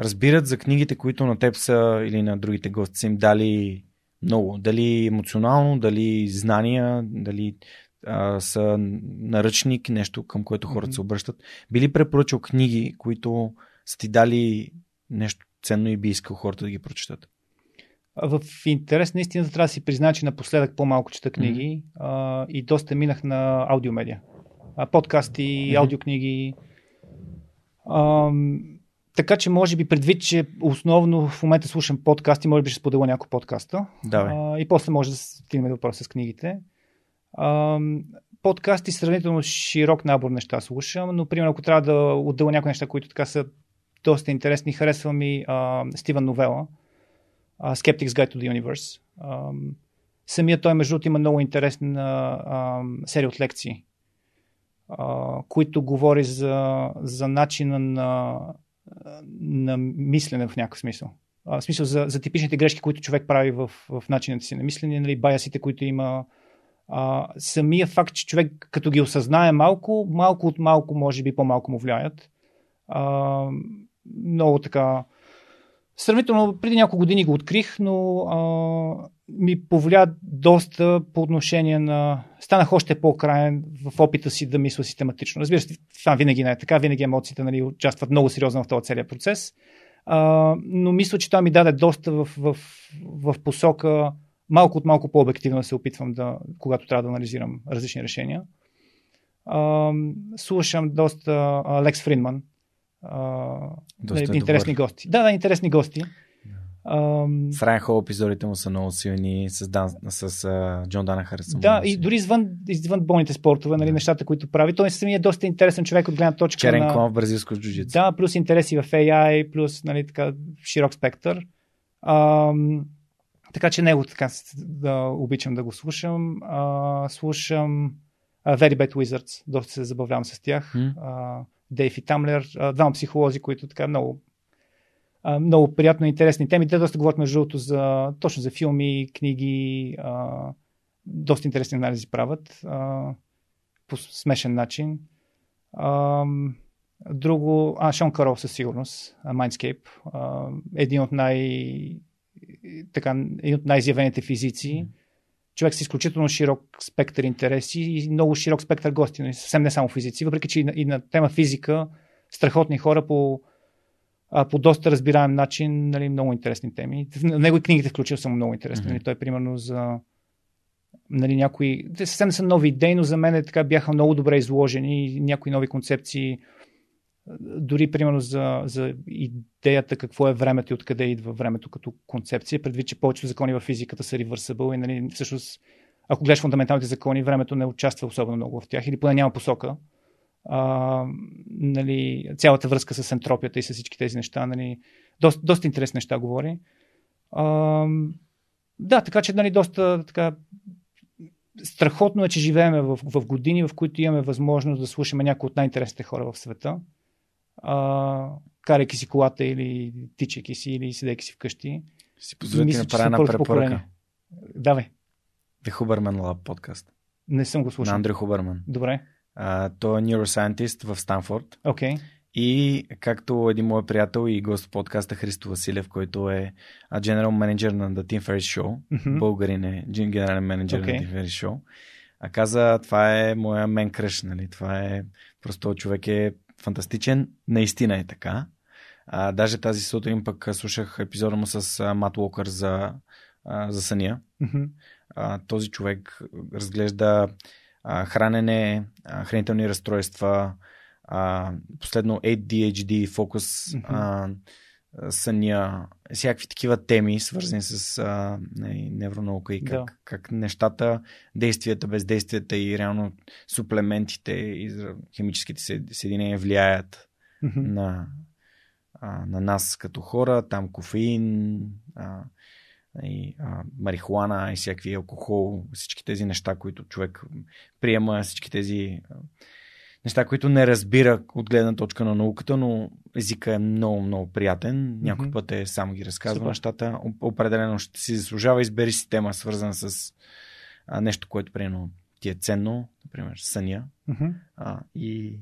разбират за книгите, които на теб са или на другите гости са им дали много. Дали емоционално, дали знания, дали а, са наръчник, нещо към което хората Мгм. се обръщат. Би ли препоръчал книги, които са ти дали нещо ценно и би искал хората да ги прочитат? В интерес наистина трябва да си призная, че напоследък по-малко чета книги а, и доста минах на аудиомедия. А, подкасти, Мгм. аудиокниги. А, така че може би предвид, че основно в момента слушам подкасти, може би ще споделя няколко подкаста. Давай. А, и после може да стигнем до въпроса с книгите. А, подкасти сравнително широк набор неща слушам, но примерно ако трябва да отделя някои неща, които така са доста интересни, харесва ми а, Стивън Новела, а, Skeptic's Guide to the Universe. А, самия той, между другото, има много интересна а, серия от лекции. а, които говори за, за начина на, на мислене в някакъв смисъл. А, в смисъл за, за типичните грешки, които човек прави в, в начината си на мислене, нали, баясите, които има. А, самия факт, че човек като ги осъзнае малко, малко от малко, може би по-малко му влияят. А, много така Сравнително преди няколко години го открих, но а, ми повлия доста по отношение на... Станах още по-краен в опита си да мисля систематично. Разбира се, това винаги не е така, винаги емоциите нали, участват много сериозно в този целият процес. А, но мисля, че това ми даде доста в, в, в посока малко от малко по-обективно се опитвам да, когато трябва да анализирам различни решения. А, слушам доста Лекс Фридман, Доста да, интересни добър. гости. Да, да, интересни гости. С Райан Хол епизодите му са много силни, с, Дан, с uh, Джон Данахър са Да, и дори извън, извън болните спортове, нали, Да. нещата, които прави. Той самия е доста интересен човек от гледна точка Черен на... клон в бразилско джуджицу. Да, плюс интереси в AI, плюс нали, така, широк спектър. Ам, така че него така да обичам да го слушам. А, слушам а, Very Bad Wizards, доста се забавлявам с тях. А, Дейв и Тамлер, двама психолози, които така много а, много приятно и интересни теми. Те доста говорят между другото за, точно за филми, книги, а, доста интересни анализи правят а, по смешен начин. А, друго, а, Шон Карол със сигурност, Mindscape, а, един от най така, един от най-изявените физици. Човек с изключително широк спектър интереси и много широк спектър гости, но съвсем не само физици, въпреки че и на, и на тема физика страхотни хора по, а, по доста разбираем начин, нали, много интересни теми. В него и книгите включил са много интересни. Нали, той примерно за нали, някои, те съвсем не са нови идеи, но за мен така бяха много добре изложени и някои нови концепции, дори примерно за, за идеята какво е времето и откъде идва времето като концепция, предвид, че повечето закони в физиката са reversible и нали, всъщност ако гледаш фундаменталните закони, времето не участва особено много в тях или поне няма посока. А, нали, цялата връзка с ентропията и с всички тези неща, нали, доста, доста интересни неща говори. А, да, така че нали, доста така, страхотно е, че живеем в, в години, в които имаме възможност да слушаме някои от най-интересните хора в света, а, карайки си колата или тичайки си или седейки си вкъщи. Си позволите сме направя една препоръка. поколение. Давай, The Huberman Lab подкаст. не съм го На слушал. Андрю Хуберман. Добре, А, той е neuroscientist в Станфорд. окей. И както един мой приятел и гост в подкаста Христо Василев, който е а, general менеджер на The Tim Ferriss Show, Мгм. българин е генерален менеджер Окей. на The Tim Ferriss Show, а каза, това е моя мен кръш, нали? това е, просто човек е фантастичен, наистина е така. А, даже тази сутрин пък слушах епизода му с Мат Уокър за, а, за съня. Мгм. А, този човек разглежда а, хранене, а, хранителни разстройства, а, последно ADHD, фокус, а, съня, всякакви такива теми, свързани с а, не, невронаука и как, Да. как нещата, действията, бездействията и реално суплементите и химическите съединения влияят на, а, на нас като хора, там кофеин, а, и а, марихуана и всякакви алкохол, всички тези неща, които човек приема, всички тези а, неща, които не разбира от гледна точка на науката, но езика е много, много приятен. Някой Мгм. път е само ги разказва Супер. нещата. Оп- Определено ще си заслужава. Избери си тема, свързана с а, нещо, което примерно ти е ценно, например съня. Мгм. А, и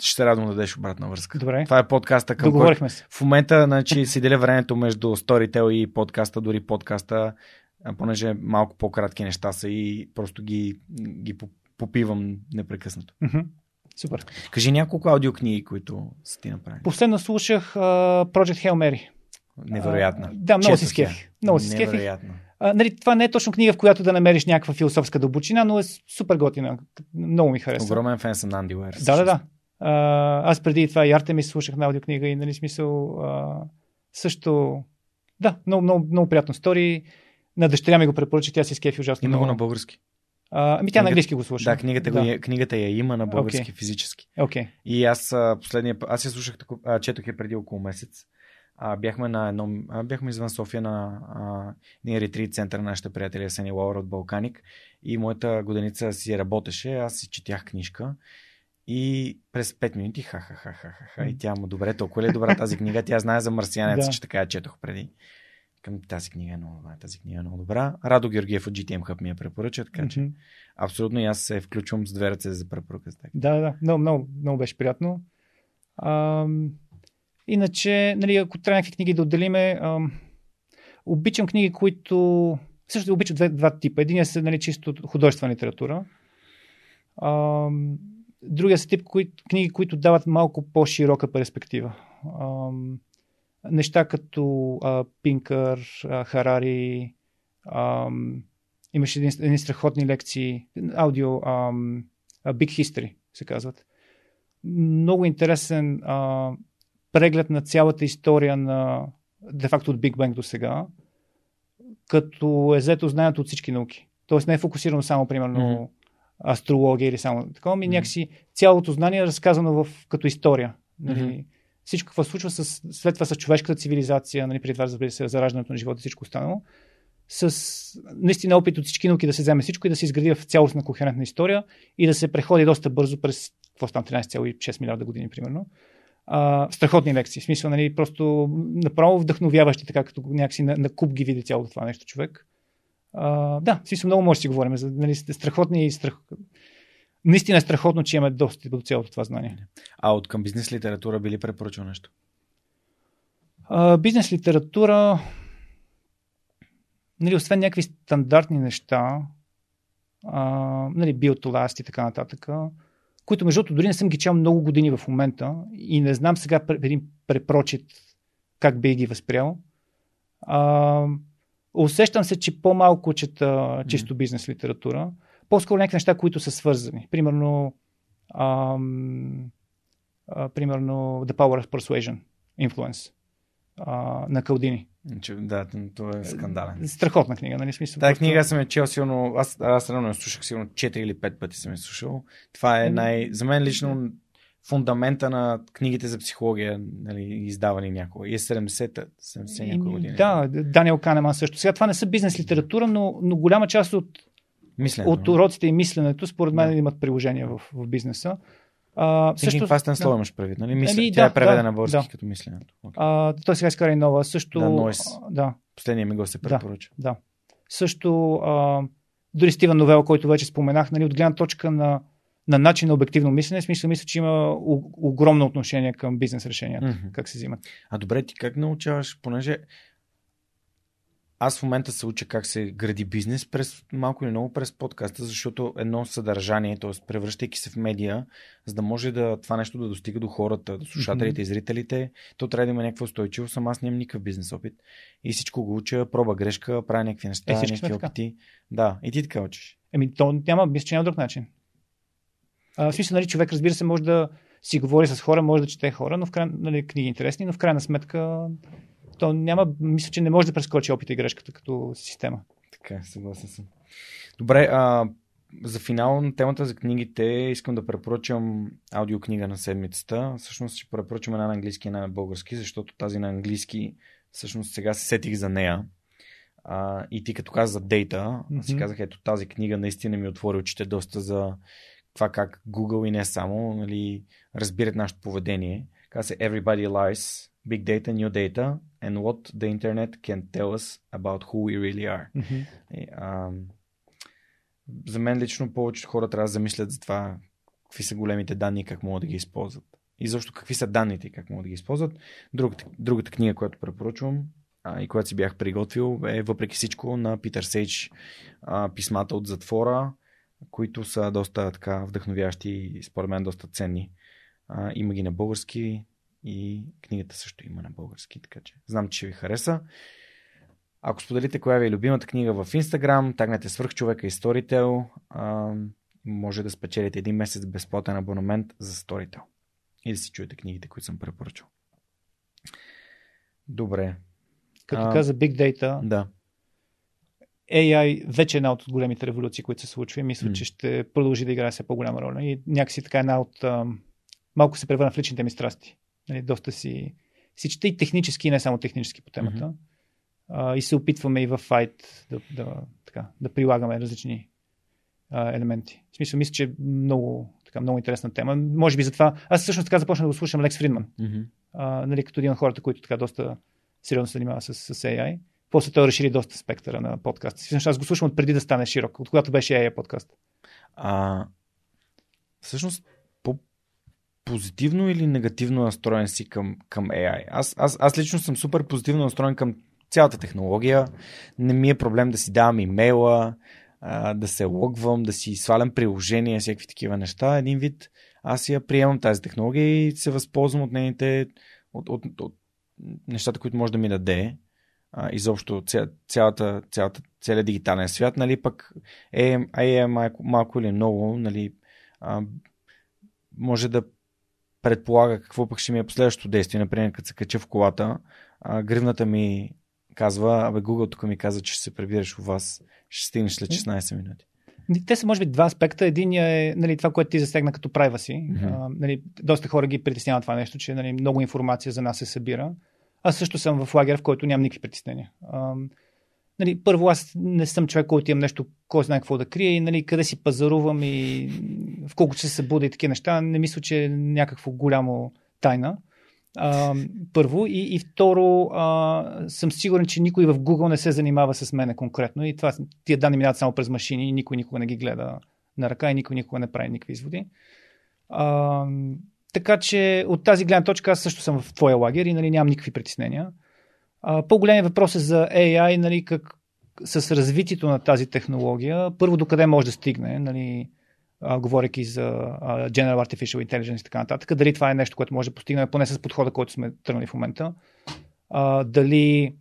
ще се радвам да дадеш обратна връзка. Добре. Това е подкаста, към който се. в момента значи, си деля времето между Storytel и подкаста, дори подкаста, понеже малко по-кратки неща са и просто ги, ги поп- попивам непрекъснато. Супер. Кажи няколко аудиокниги, които са ти направили. Последно слушах а, Project Hail Mary. Невероятно. А, да, много си скефих. Много си скефих. Невероятно. А, нали, това не е точно книга, в която да намериш някаква философска дълбочина, но е супер готина. Много ми хареса. Огромен фен съм на Анди Уер. Да, да, да. А, аз преди това и Артемис слушах на аудиокнига и нали смисъл а, също да, много, много, много приятно стори. На дъщеря ми го препоръча, тя си скефи ужасно го много. на български. А, ами тя на Книгата- английски го слуша. Да, книгата, да. Го, е- книгата я има на български Окей. физически. Окей. И аз последния път, аз я слушах, а, четох я преди около месец. а, бяхме на едно, а, бяхме извън София на а, един ретрит център на нашите приятели Сени Лауър от Балканик и моята годеница си работеше, аз си четях книжка и през 5 минути ха ха ха ха ха, ха и тя му добре, толкова ли е добра тази книга, тя знае за марсианеца, Да. че така я четох преди. Към тази книга е много добра, тази книга е много добра. Радо Георгиев от GTM Hub ми я препоръча, така че абсолютно и аз се включвам с две ръце за препоръка. Да, да, много, много, много беше приятно. Ам, иначе, нали, ако трябва някакви книги да отделиме, ам, обичам книги, които... Също обичам две, два типа. Единият са нали, чисто художествена литература. Ам, другия са тип кои, книги, които дават малко по-широка перспектива. Ам, неща като а, Пинкър, а, Харари, ам, имаше един, едни страхотни лекции, аудио, ам, а, Big History се казват. Много интересен а, преглед на цялата история на де-факто от Big Bang до сега, като е взето знанието от всички науки. Тоест не е фокусирано само, примерно, mm-hmm. Астрология или само такова, ми някакси цялото знание е разказано в, като история. Нали? Мгм. Всичко, какво случва с, след това с човешката цивилизация, нали, преди това, разбира се, зараждането на живота и всичко останало, с наистина опит от всички науки да се вземе всичко и да се изгради в цялостна кохерентна история и да се преходи доста бързо през какво стана 13,6 милиарда години, примерно. А, страхотни лекции. В смисъл, нали, просто направо вдъхновяващи, така като някакси на, на куп ги види цялото това нещо човек. А, да, в смисъл много може да си говорим. За, нали, страхотни и страх... Наистина е страхотно, че имаме достъп до цялото това знание. А от към бизнес литература би ли препоръчал нещо? А, бизнес литература, нали, освен някакви стандартни неща, а, нали, биотоласт и така нататък, които между другото дори не съм ги чел много години в момента и не знам сега един препрочит как би ги възприял. А, усещам се, че по-малко чета чисто бизнес литература. По-скоро някакви неща, които са свързани. Примерно, ам, а, примерно The Power of Persuasion, Influence а, на Калдини. Да, това е скандален. Страхотна книга, нали? Смисъл, Тая просто- книга съм я чел сигурно, аз, аз рано я слушах сигурно 4 или 5 пъти съм я слушал. Това е Еми. най... За мен лично фундамента на книгите за психология, нали, издавани някога. И е 70-та, 70 някога Еми, година. Да, Даниел Канеман също. Сега това не са бизнес литература, но, но голяма част от, Мисля. от уроците и мисленето, според мен, Да. имат приложение в, в бизнеса. А, Също... Fast and Slow имаш предвид, нали? Мисля. Еми, Тя да, е преведена да, български да. като мисленето. Okay. а, той сега изкара и нова. Също, Да, Noise. да, Последния ми го се Да. препоръча. да. Също а, дори Стивен Новел, който вече споменах, нали, от гледна точка на, на начин на обективно мислене, в смисъл мисля, че има огромно отношение към бизнес решенията, Мгм. как се взимат. А добре, ти как научаваш, понеже аз в момента се уча как се гради бизнес през малко или много през подкаста, защото едно съдържание, т.е. превръщайки се в медия, за да може да това нещо да достига до хората, до слушателите и зрителите, то трябва да има някаква устойчивост. Аз нямам никакъв бизнес опит. И всичко го уча, проба грешка, правя някакви неща, Е, някакви опити. Да, и ти така учиш. Еми, то няма, мисля, че няма друг начин. А, в смисъл, нали, човек, разбира се, може да си говори с хора, може да чете хора, но в край, нали, книги интересни, но в крайна сметка то няма, мисля, че не може да прескочи опита и грешката като система. Така, съгласен съм. Добре, а, за финал на темата за книгите искам да препоръчам аудиокнига на седмицата. Всъщност ще препоръчам една на английски и една на български, защото тази на английски всъщност сега се сетих за нея. А, и ти като каза за дейта, аз си казах, ето тази книга наистина ми отвори очите доста за това как Google и не само нали, разбират нашето поведение. Каза се Everybody Lies, Big Data, New Data and what the Internet can tell us about who we really are. И, а, за мен лично повечето хора трябва да замислят за това какви са големите данни и как могат да ги използват. И защо какви са данните и как могат да ги използват. Другата, другата книга, която препоръчвам а, и която си бях приготвил е въпреки всичко на Питър Сейдж а, писмата от затвора, които са доста така вдъхновящи и според мен доста ценни. А, има ги на български и книгата също има на български, така че знам, че ще ви хареса. Ако споделите коя ви е любимата книга в Instagram, тагнете свърхчовека и Storytel, а, може да спечелите един месец безплатен абонамент за Storytel. И да си чуете книгите, които съм препоръчал. Добре. Като А, каза Big Data, Да. AI вече е една от големите революции, които се случва и мисля, М. че ще продължи да играе все по-голяма роля. И някакси така една от... малко се превърна в личните ми страсти. Нали, доста си си чета и технически, и не само технически по темата. Mm-hmm. А, и се опитваме и в файт да, да, така, да прилагаме различни а, елементи. В смисъл, мисля, че е много, така, много интересна тема. Може би затова. Аз всъщност така започнах да го слушам Лекс Фридман. Mm-hmm. А, нали, като един от хората, които така доста сериозно се занимава с, с AI. После той разшири доста спектъра на подкаст. Всъщност аз го слушам от преди да стане широк, от когато беше AI подкаст. А, всъщност, по-позитивно или негативно настроен си към, към AI? Аз, аз, аз лично съм супер позитивно настроен към цялата технология. Не ми е проблем да си давам имейла, да се логвам, да си свалям приложения, всякакви такива неща. Един вид, аз я приемам тази технология и се възползвам от нейните, от, от, от, от нещата, които може да ми даде. А, изобщо цялата, цялата, целият дигитален свят, нали, пък е, е малко, малко или много, нали, а, може да предполага какво пък ще ми е последващото действие. Например, като се кача в колата, а, гривната ми казва, абе Google тук ми казва, че ще се прибираш у вас, ще стигнеш след 16 минути. Те са, може би, два аспекта. Единият е нали, това, което ти засегна като privacy. Mm-hmm. нали, доста хора ги притеснява това нещо, че нали, много информация за нас се събира. Аз също съм в лагер, в който нямам никакви притеснения. Нали, първо, аз не съм човек, който имам нещо, кой знае какво да крие и нали, къде си пазарувам и в колко че се събуда и такива неща. Не мисля, че е някакво голямо тайна. А, първо. И, и второ, а, съм сигурен, че никой в Google не се занимава с мене конкретно. И това, тия данни минават само през машини и никой никога не ги гледа на ръка и никой никога не прави никакви изводи. А, така че от тази гледна точка аз също съм в твоя лагер и нали, нямам никакви притеснения. По-големият въпрос е за AI, нали, как, с развитието на тази технология. Първо, докъде може да стигне. Нали, говоряки за General Artificial Intelligence и така нататък. Дали това е нещо, което може да постигнем, поне с подхода, който сме тръгнали в момента. А, дали,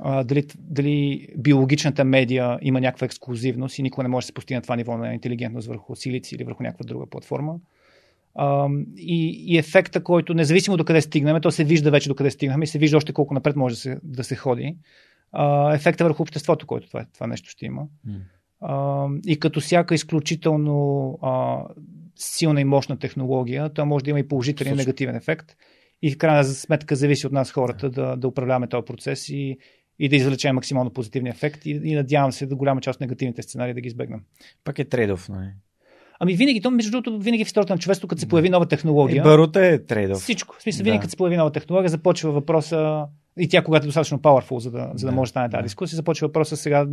а, дали, дали биологичната медия има някаква ексклюзивност и никога не може да се постигне това ниво на интелигентност върху силици или върху някаква друга платформа. И, и ефекта, който, независимо до къде стигнем, то се вижда вече до къде стигнем и се вижда още колко напред може да се, да се ходи. А, ефекта върху обществото, който това, това нещо ще има. Mm а, и като всяка изключително а, силна и мощна технология, то може да има и положителен и негативен ефект. И в крайна сметка зависи от нас хората да, да управляваме този процес и, и да извлечем максимално позитивния ефект и, и надявам се да голяма част от негативните сценарии да ги избегнем. Пак е трейдов, нали? Ами винаги, то между другото, винаги в историята на човечеството, като се появи нова технология. Е, барута е трейдов. Всичко. В смисъл, да. винаги като се появи нова технология, започва въпроса, и тя, когато е достатъчно powerful, за да, за да, да може да стане тази дискусия, започва въпроса сега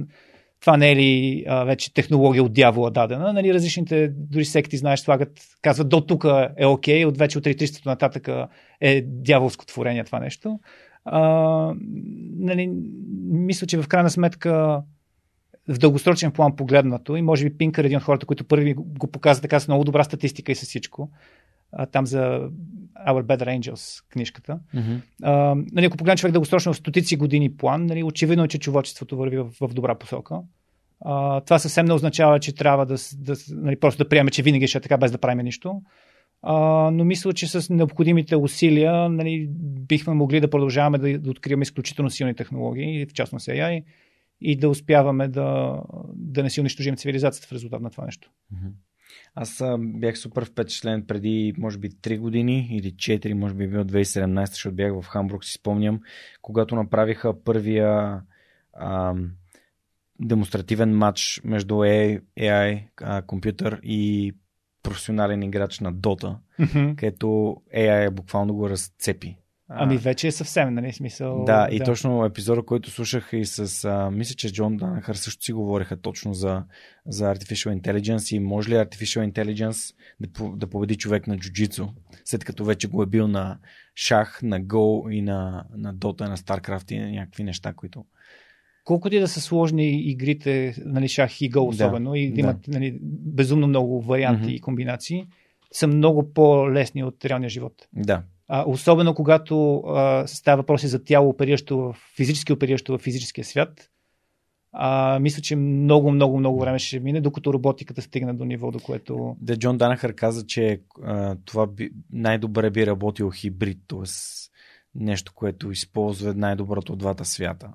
това не е ли а, вече технология от дявола дадена? Нали, различните дори секти, знаеш, слагат, казват до тук е окей, от вече от 3300 нататък е дяволско творение това нещо. А, нали, мисля, че в крайна сметка в дългосрочен план погледнато и може би Пинкър е един от хората, които първи го показа така с много добра статистика и с всичко. А, там за Our Better Angels книжката. Mm-hmm. А, нали, ако погледнем човек дългосрочно в стотици години план, нали, очевидно е, че човечеството върви в, в добра посока. А, това съвсем не означава, че трябва да, да нали, просто да приеме, че винаги ще е така, без да правим нищо. А, но мисля, че с необходимите усилия нали, бихме могли да продължаваме да, да откриваме изключително силни технологии, в частност AI, и да успяваме да, да не си унищожим цивилизацията в резултат на това нещо. Аз бях супер впечатлен преди, може би, 3 години или 4, може би бил 2017, защото бях в Хамбург, си спомням, когато направиха първия а, демонстративен матч между AI, AI а, компютър и професионален играч на Dota, mm-hmm. където AI буквално го разцепи. Ами вече е съвсем, нали, смисъл. Да, и да. точно епизода, който слушах и с, а, мисля, че Джон Данахър също си говориха точно за, за Artificial Intelligence и може ли Artificial Intelligence да, да победи човек на джуджицу, след като вече го е бил на шах, на Go и на, на Dota, на StarCraft и на някакви неща, които... Колкото и да са сложни игрите, нали, шах и Go особено, да, и да имат нали, безумно много варианти mm-hmm. и комбинации, са много по-лесни от реалния живот. Да. А, особено когато а, става въпроси за тяло, опериращо, физически опериращо в физическия свят. А, мисля, че много, много, много време ще мине, докато роботиката стигне до ниво, до което. Да, Джон Данахър каза, че а, това би, най-добре би работил хибрид, т.е. нещо, което използва най-доброто от двата свята.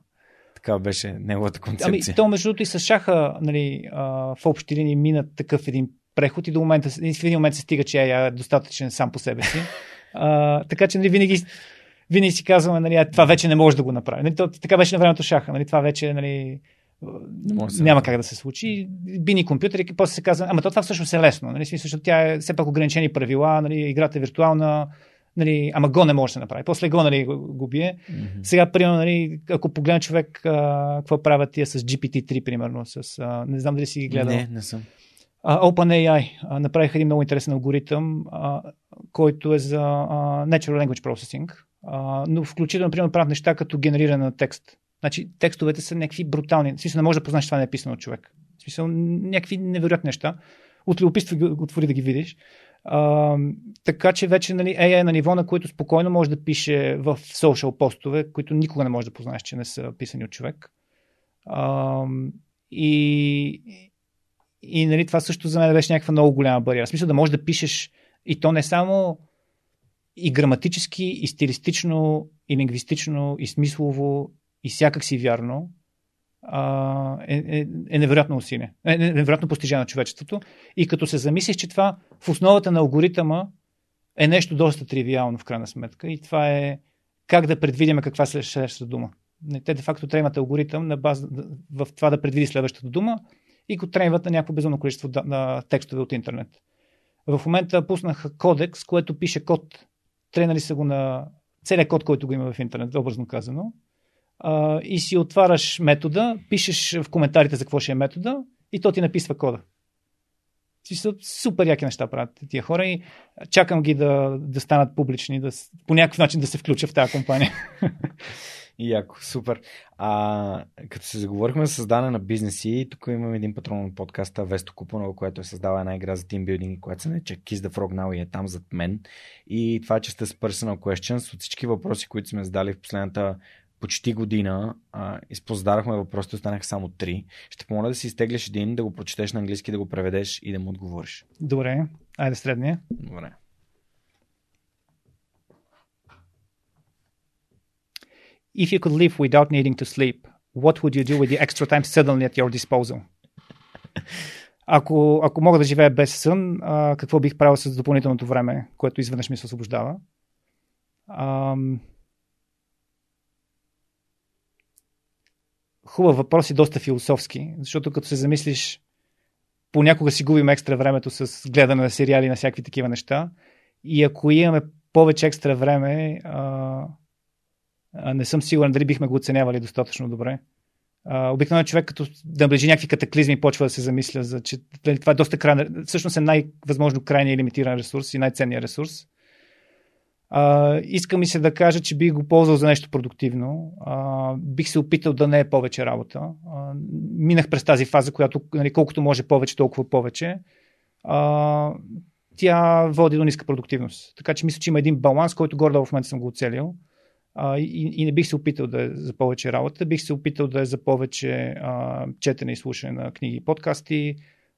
Така беше неговата концепция. Ами, то между другото и с шаха нали, а, в общи линии минат такъв един преход и до момента, в един момент се стига, че е достатъчен сам по себе си. А, така че нали, винаги винаги си казваме, нали, това вече не може да го направи. Нали, то, така беше на времето шаха. Нали, това вече нали, няма как да се случи. Бини компютър и после се казва, ама то това всъщност е лесно. Нали, смисъл, тя е все пак ограничени правила, нали, играта е виртуална, нали, ама го не може да се направи. После го нали, го бие. Mm-hmm. Сега, примерно, нали, ако погледне човек а, какво правят тия с GPT-3, примерно, с, а, не знам дали си ги гледал. Не, не съм. Uh, OpenAI uh, направиха един много интересен алгоритъм, uh, който е за uh, Natural Language Processing, uh, но включително, например, правят неща като генериране на текст. Значи, текстовете са някакви брутални. В смисъл, не може да познаеш това не е писано от човек. В смисъл, някакви невероятни неща. От любопитство го отвори да ги видиш. Uh, така че вече нали, AI е на ниво, на което спокойно може да пише в social постове, които никога не може да познаеш, че не са писани от човек. Uh, и, и нали, това също за мен беше някаква много голяма бариера. В смисъл да можеш да пишеш и то не само и граматически, и стилистично, и лингвистично, и смислово, и всякак си вярно, а, е, е, е невероятно усилие. Е, е невероятно постижение на човечеството. И като се замислиш, че това в основата на алгоритъма е нещо доста тривиално в крайна сметка. И това е как да предвидим каква следващата дума. Те де-факто трябва имат алгоритъм на база в това да предвиди следващата дума и го тренват на някакво безумно количество на текстове от интернет. В момента пуснаха кодекс, което пише код. Тренали са го на целият код, който го има в интернет, образно казано. А, и си отваряш метода, пишеш в коментарите за какво ще е метода и то ти написва кода. Супер яки неща правят тия хора и чакам ги да, да станат публични, да, по някакъв начин да се включа в тази компания. Яко, супер. А, като се заговорихме за създаване на бизнеси, тук имам един патрон на подкаста Весто Купонова, което е създава една игра за тимбилдинг, която се нарича Kiss the Frog Now и е там зад мен. И това, че сте с Personal Questions, от всички въпроси, които сме задали в последната почти година, а, изпоздарахме въпросите, останаха само три. Ще помоля да си изтеглиш един, да го прочетеш на английски, да го преведеш и да му отговориш. Добре, айде средния. Добре. If you could live without needing to sleep, what would you do with the extra time suddenly at your disposal? Ако, ако мога да живея без сън, а, какво бих правил с допълнителното време, което изведнъж ми се освобождава? Ам... Хубав въпрос и доста философски, защото като се замислиш, понякога си губим екстра времето с гледане на сериали на всякакви такива неща. И ако имаме повече екстра време, а, не съм сигурен дали бихме го оценявали достатъчно добре. обикновено човек, като наближи някакви катаклизми, почва да се замисля, за, че дали, това е доста крайен, всъщност е най-възможно крайният лимитиран ресурс и най-ценният ресурс. Uh, иска ми се да кажа, че бих го ползвал за нещо продуктивно. Uh, бих се опитал да не е повече работа. Uh, минах през тази фаза, която нали, колкото може повече, толкова повече. Uh, тя води до ниска продуктивност. Така че мисля, че има един баланс, който горе в момента съм го оцелил и, и не бих се опитал да е за повече работа, бих се опитал да е за повече а, четене и слушане на книги и подкасти,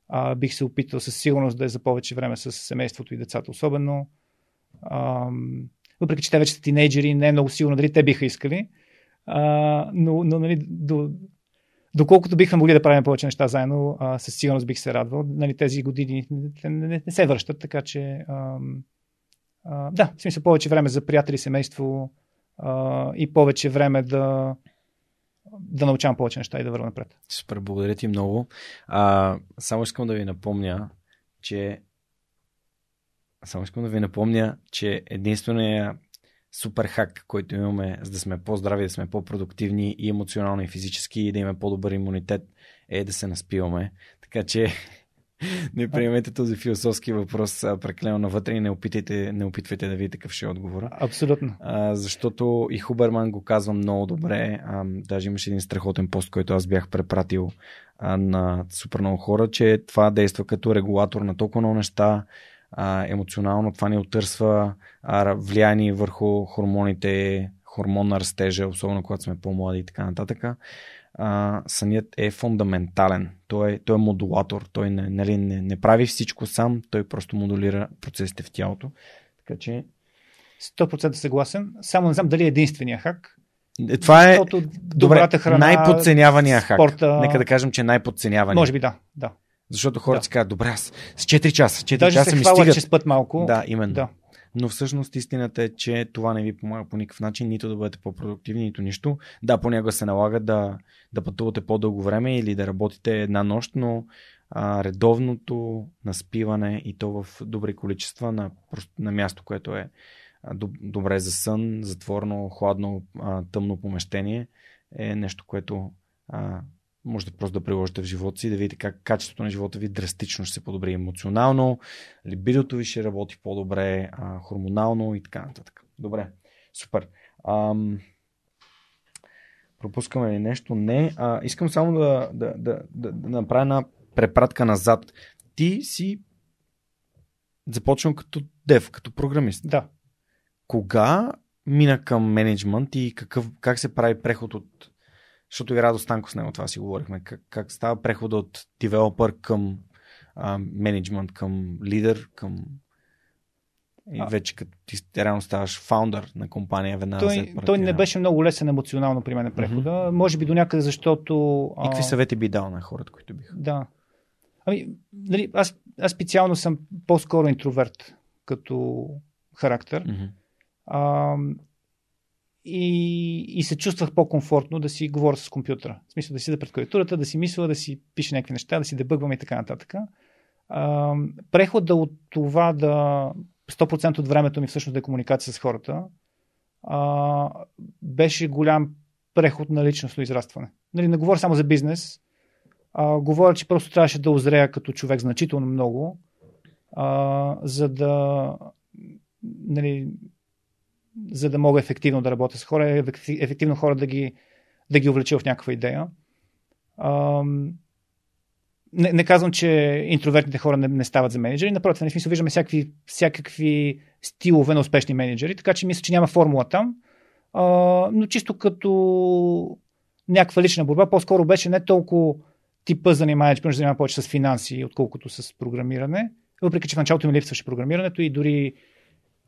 а, бих се опитал със сигурност да е за повече време с семейството и децата особено. А, въпреки, че те вече са тинейджери, не е много сигурно дали те биха искали, а, но, но нали, до, доколкото бихме могли да правим повече неща заедно, а, със сигурност бих се радвал. Нали, тези години не, не, не се връщат, така че а, а, да, в смисъл повече време за приятели, семейство, а, и повече време да, да научавам повече неща и да вървя напред. Супер, благодаря ти много. А, само искам да ви напомня, че само искам да ви напомня, че единственият супер хак, който имаме, за да сме по-здрави, да сме по-продуктивни и емоционално и физически и да имаме по-добър имунитет, е да се наспиваме. Така че не приемете този философски въпрос преклено навътре и не, опитайте, не опитвайте да видите какъв ще е отговора. Абсолютно. А, защото и Хуберман го казва много добре. А, даже имаше един страхотен пост, който аз бях препратил а, на супер много хора, че това действа като регулатор на толкова много неща. А, емоционално това ни отърсва а, влияние върху хормоните, хормон на растежа, особено когато сме по-млади и така нататък а, сънят е фундаментален. Той е, той е модулатор. Той не, нали, не, не прави всичко сам, той просто модулира процесите в тялото. Така че. 100% съгласен. Само не знам дали е единствения хак. Е, това е добре, храна, най-подценявания спорта... хак. Нека да кажем, че е най-подценявания. Може би да. да. Защото хората да. си казват, добре, аз с 4 часа, 4 Даже часа се ми хвала, стигат. че спът малко. Да, именно. Да. Но всъщност истината е, че това не ви помага по никакъв начин, нито да бъдете по-продуктивни, нито нищо. Да, понякога се налага да, да пътувате по-дълго време или да работите една нощ, но а, редовното наспиване и то в добри количества на, на място, което е добре за сън, затворно, хладно, а, тъмно помещение е нещо, което а, можете просто да приложите в живота си, да видите как качеството на живота ви драстично ще се подобри емоционално, либидото ви ще работи по-добре, а, хормонално и така нататък. Добре, супер. Ам... Пропускаме ли нещо? Не. А, искам само да, да, да, да, да направя една препратка назад. Ти си започнал като дев, като програмист. Да. Кога мина към менеджмент и какъв, как се прави преход от защото и Радо Станко с него това си говорихме. Как, как става прехода от девелопър към менеджмент, към лидер, към и вече като ти реално ставаш фаундър на компания веднага той, след Той не беше много лесен емоционално при мен прехода. Mm-hmm. Може би до някъде, защото... И какви съвети би дал на хората, които биха? Да. Ами, нали, аз, аз специално съм по-скоро интроверт като характер. Mm-hmm. А, и, и се чувствах по-комфортно да си говоря с компютъра. В смисъл да си да пред клавиатурата, да си мисля, да си пише някакви неща, да си дебъгвам и така нататък. А, прехода от това да 100% от времето ми всъщност да е комуникация с хората а, беше голям преход на личностно израстване. Нали, не говоря само за бизнес, а, говоря, че просто трябваше да озрея като човек значително много, а, за да нали, за да мога ефективно да работя с хора, ефективно хора да ги, да ги увлеча в някаква идея. Не, не казвам, че интровертните хора не, не стават за менеджери, напротив, в смисъл виждаме всякакви, всякакви стилове на успешни менеджери, така че мисля, че няма формула там, а, но чисто като някаква лична борба, по-скоро беше не толкова типа занимаване, че занимава повече с финанси, отколкото с програмиране, въпреки че в началото ми липсваше програмирането и дори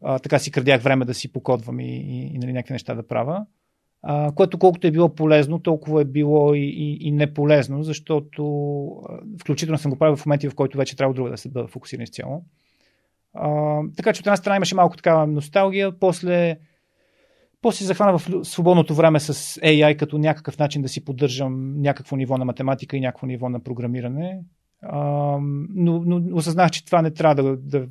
а, така си крадях време да си покодвам и, и, и нали, някакви неща да правя. А, което колкото е било полезно, толкова е било и, и, и неполезно, защото включително съм го правил в моменти, в който вече трябва друга да се бъда фокусиран изцяло. Така че от една страна имаше малко такава носталгия, после после захвана в свободното време с AI като някакъв начин да си поддържам някакво ниво на математика и някакво ниво на програмиране. А, но, но осъзнах, че това не трябва да, да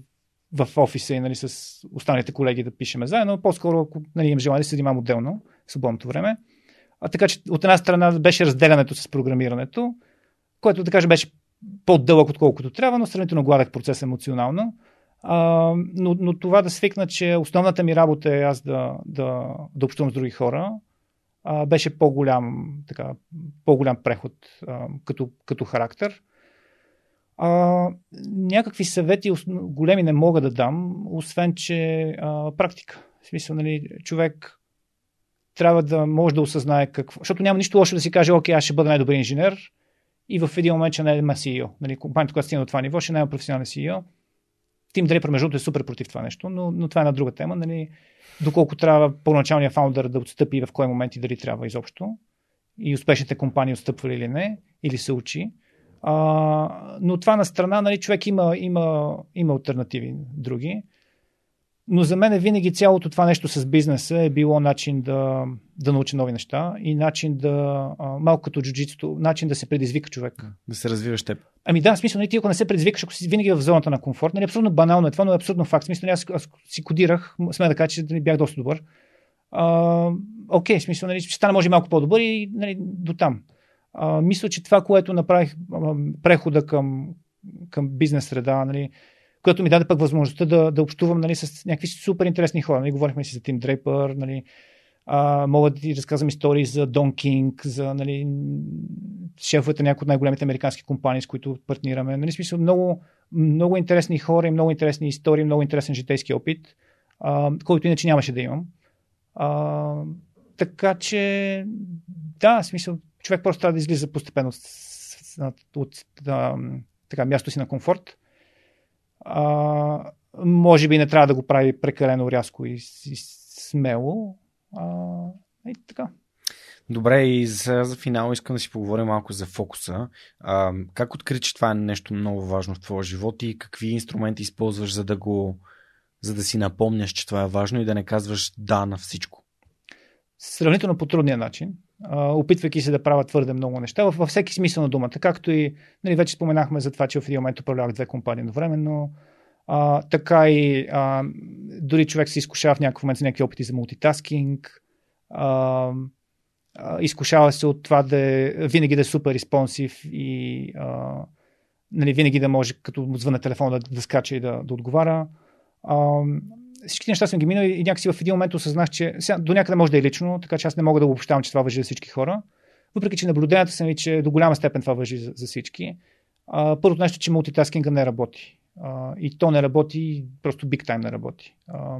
в офиса и нали, с останалите колеги да пишеме заедно. По-скоро, ако нали, имам желание да се занимавам отделно в свободното време. А така че от една страна беше разделянето с програмирането, което да кажа беше по-дълъг отколкото трябва, но сравнително гладък процес емоционално. А, но, но това да свикна, че основната ми работа е аз да, да, да общувам с други хора, а, беше по-голям, така, по-голям преход а, като, като характер. А, някакви съвети големи не мога да дам, освен че а, практика. В смисъл, нали, човек трябва да може да осъзнае какво. Защото няма нищо лошо да си каже, окей, аз ще бъда най-добър инженер и в един момент ще не CEO. Нали, компанията, която стигна до това ниво, ще няма професионален CEO. Тим Дрей, между е супер против това нещо, но, но това е една друга тема. Нали, доколко трябва първоначалният фаундър да отстъпи в кой момент и дали трябва изобщо. И успешните компании отстъпвали или не, или се учи. А, но това на страна, нали, човек има, има, има альтернативи други. Но за мен винаги цялото това нещо с бизнеса е било начин да, да научи нови неща и начин да, малко като джуджитото, начин да се предизвика човек. Да се развиваш теб. Ами да, смисъл, нали, ти ако не се предизвикаш, ако си винаги в зоната на комфорт, нали, абсолютно банално е това, но е абсолютно факт. Смисъл, нали, аз, аз си кодирах, сме да кажа, че нали, бях доста добър. А, окей, смисъл, нали, ще стана може малко по-добър и нали, до там. А, мисля, че това, което направих, прехода към, към бизнес среда, нали, което ми даде пък възможността да, да общувам нали, с някакви супер интересни хора. Нали, говорихме си за Тим Дрейпър, нали, а, мога да ти разказвам истории за Дон Кинг, за нали, шефовете на някои от най-големите американски компании, с които партнираме. Нали, смисъл, много, много интересни хора и много интересни истории, много интересен житейски опит, а, който иначе нямаше да имам. А, така че, да, смисъл, човек просто трябва да излиза постепенно от, така, място си на комфорт. А, може би не трябва да го прави прекалено рязко и, и смело. А, и така. Добре, и за, за финал искам да си поговорим малко за фокуса. А, как откри, че това е нещо много важно в твоя живот и какви инструменти използваш, за да го за да си напомняш, че това е важно и да не казваш да на всичко? Сравнително по трудния начин, опитвайки се да правя твърде много неща, във всеки смисъл на думата. Както и нали, вече споменахме за това, че в един момент управлявах две компании едновременно, а, така и а, дори човек се изкушава в някакъв момент за някакви опити за мултитаскинг. А, а, изкушава се от това да е, винаги да е супер респонсив и а, нали, винаги да може, като му звънне телефона, да, да скача и да, да отговаря. А, всички неща съм ги минал и някакси в един момент осъзнах, че сега, до някъде може да е лично, така че аз не мога да обобщавам, че това въжи за всички хора. Въпреки, че наблюденията са ми, че до голяма степен това въжи за, за всички. А, първото нещо, че мултитаскинга не работи. А, и то не работи, просто биг тайм не работи. А,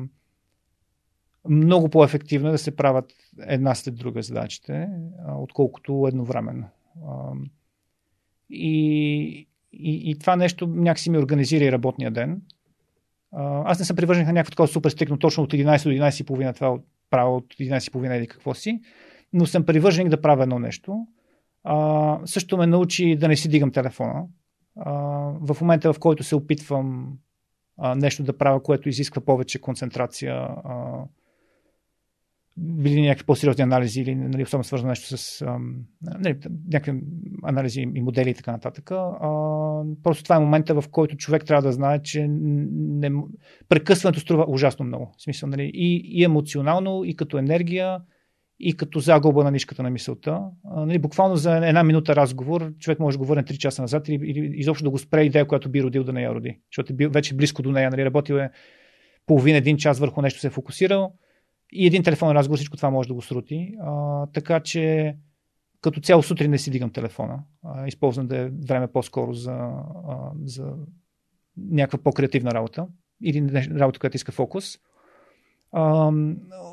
много по-ефективно е да се правят една след друга задачите, а, отколкото едновременно. А, и, и, и това нещо някакси ми организира и работния ден. Аз не съм привържен на някакво такова супер стрикно, точно от 11 до 11.30 това правя от 11.30 или какво си, но съм привържен да правя едно нещо. А, също ме научи да не си дигам телефона а, в момента, в който се опитвам а, нещо да правя, което изисква повече концентрация, а, били някакви по-сериозни анализи или нали, особено свързано нещо с а, нали, някакви анализи и модели и така нататък. А, просто това е момента, в който човек трябва да знае, че не, прекъсването струва ужасно много. В смисъл, нали, и, и емоционално, и като енергия, и като загуба на нишката на мисълта. А, нали, буквално за една минута разговор човек може да говори на 3 часа назад или, или изобщо да го спре идея, която би родил да не я роди. Защото е бил вече близко до нея. Нали, работил е половин, един час върху нещо се е фокусирал и един телефонен разговор, всичко това може да го срути. А, така че като цяло сутрин не си дигам телефона. А, използвам да е време по-скоро за, а, за някаква по-креативна работа или работа, която иска фокус. А,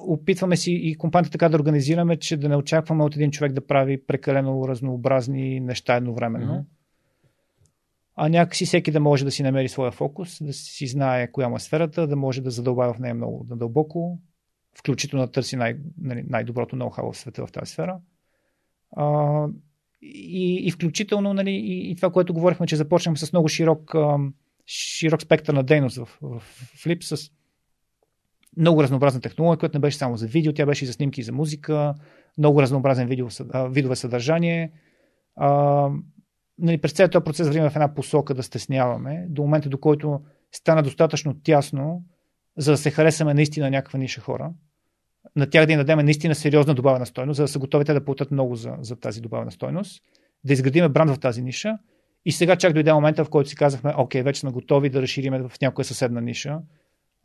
опитваме си и компанията така да организираме, че да не очакваме от един човек да прави прекалено разнообразни неща едновременно. Mm-hmm. А някакси всеки да може да си намери своя фокус, да си знае коя му е сферата, да може да задълбава в нея много надълбоко, включително да търси най- нали, най-доброто ноу-хау в света в тази сфера. А, и, и включително нали, и, и това, което говорихме, че започнахме с много широк, широк спектър на дейност в, в, Flip, с много разнообразна технология, която не беше само за видео, тя беше и за снимки и за музика, много разнообразен видео, видове съдържание. А, нали, през целият този процес вървим в една посока да стесняваме, до момента до който стана достатъчно тясно, за да се харесаме наистина някаква ниша хора. На тях да им дадем наистина сериозна добавена стойност, за да са готови те да платят много за, за тази добавена стойност, да изградиме бранд в тази ниша. И сега чак дойде момента, в който си казахме, окей, вече сме готови да разшириме в някоя съседна ниша.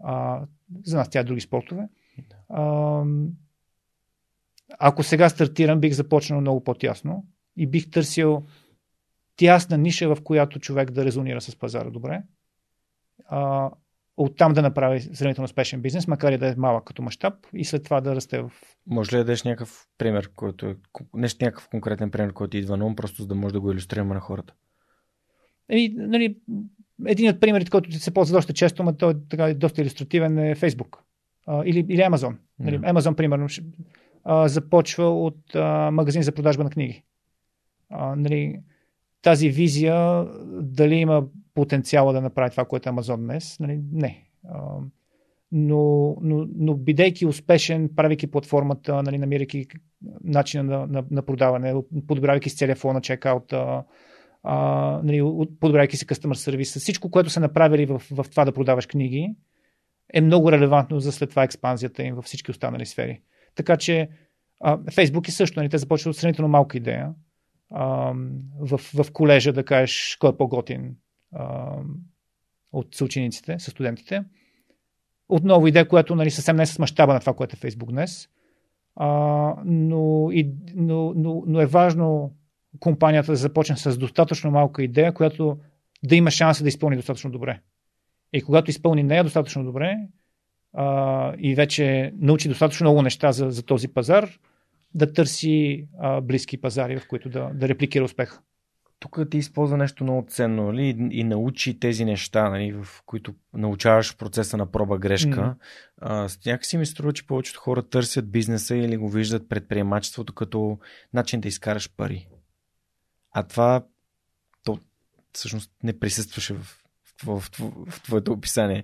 А, за нас тя е други спортове. А, ако сега стартирам, бих започнал много по-тясно и бих търсил тясна ниша, в която човек да резонира с пазара добре. А, оттам да направи сравнително успешен бизнес, макар и да е малък като мащаб и след това да расте в... Може ли да дадеш някакъв пример, който е, нещо, някакъв конкретен пример, който идва на ум, просто за да може да го илюстрираме на хората? Еми, нали, един от примерите, който се ползва доста често, но той е така, доста иллюстративен е Facebook а, или, или Amazon. Нали, yeah. Amazon, примерно, а, започва от а, магазин за продажба на книги. А, нали, тази визия, дали има потенциала да направи това, което е Амазон днес, нали? не. Но, но, но бидейки успешен, правейки платформата, нали, намирайки начина на, на, на продаване, подобрявайки с телефона, чекаут, нали, подобрявайки се customer сервис, всичко, което са направили в, в това да продаваш книги, е много релевантно за след това експанзията им във всички останали сфери. Така че Фейсбук е също, нали, те започват от сравнително малка идея в, в колежа да кажеш кой е по-готин от съучениците, с студентите. Отново идея, която нали, съвсем не е с мащаба на това, което е Facebook днес. А, но, и, но, но, но е важно компанията да започне с достатъчно малка идея, която да има шанса да изпълни достатъчно добре. И когато изпълни нея достатъчно добре а, и вече научи достатъчно много неща за, за този пазар, да търси а, близки пазари, в които да, да репликира успех. Тук ти използва нещо много ценно нали? и, и научи тези неща, нали? в които научаваш процеса на проба-грешка. Mm. някакси ми струва, че повечето хора търсят бизнеса или го виждат предприемачеството като начин да изкараш пари. А това то всъщност не присъстваше в, в, в, в, в твоето описание.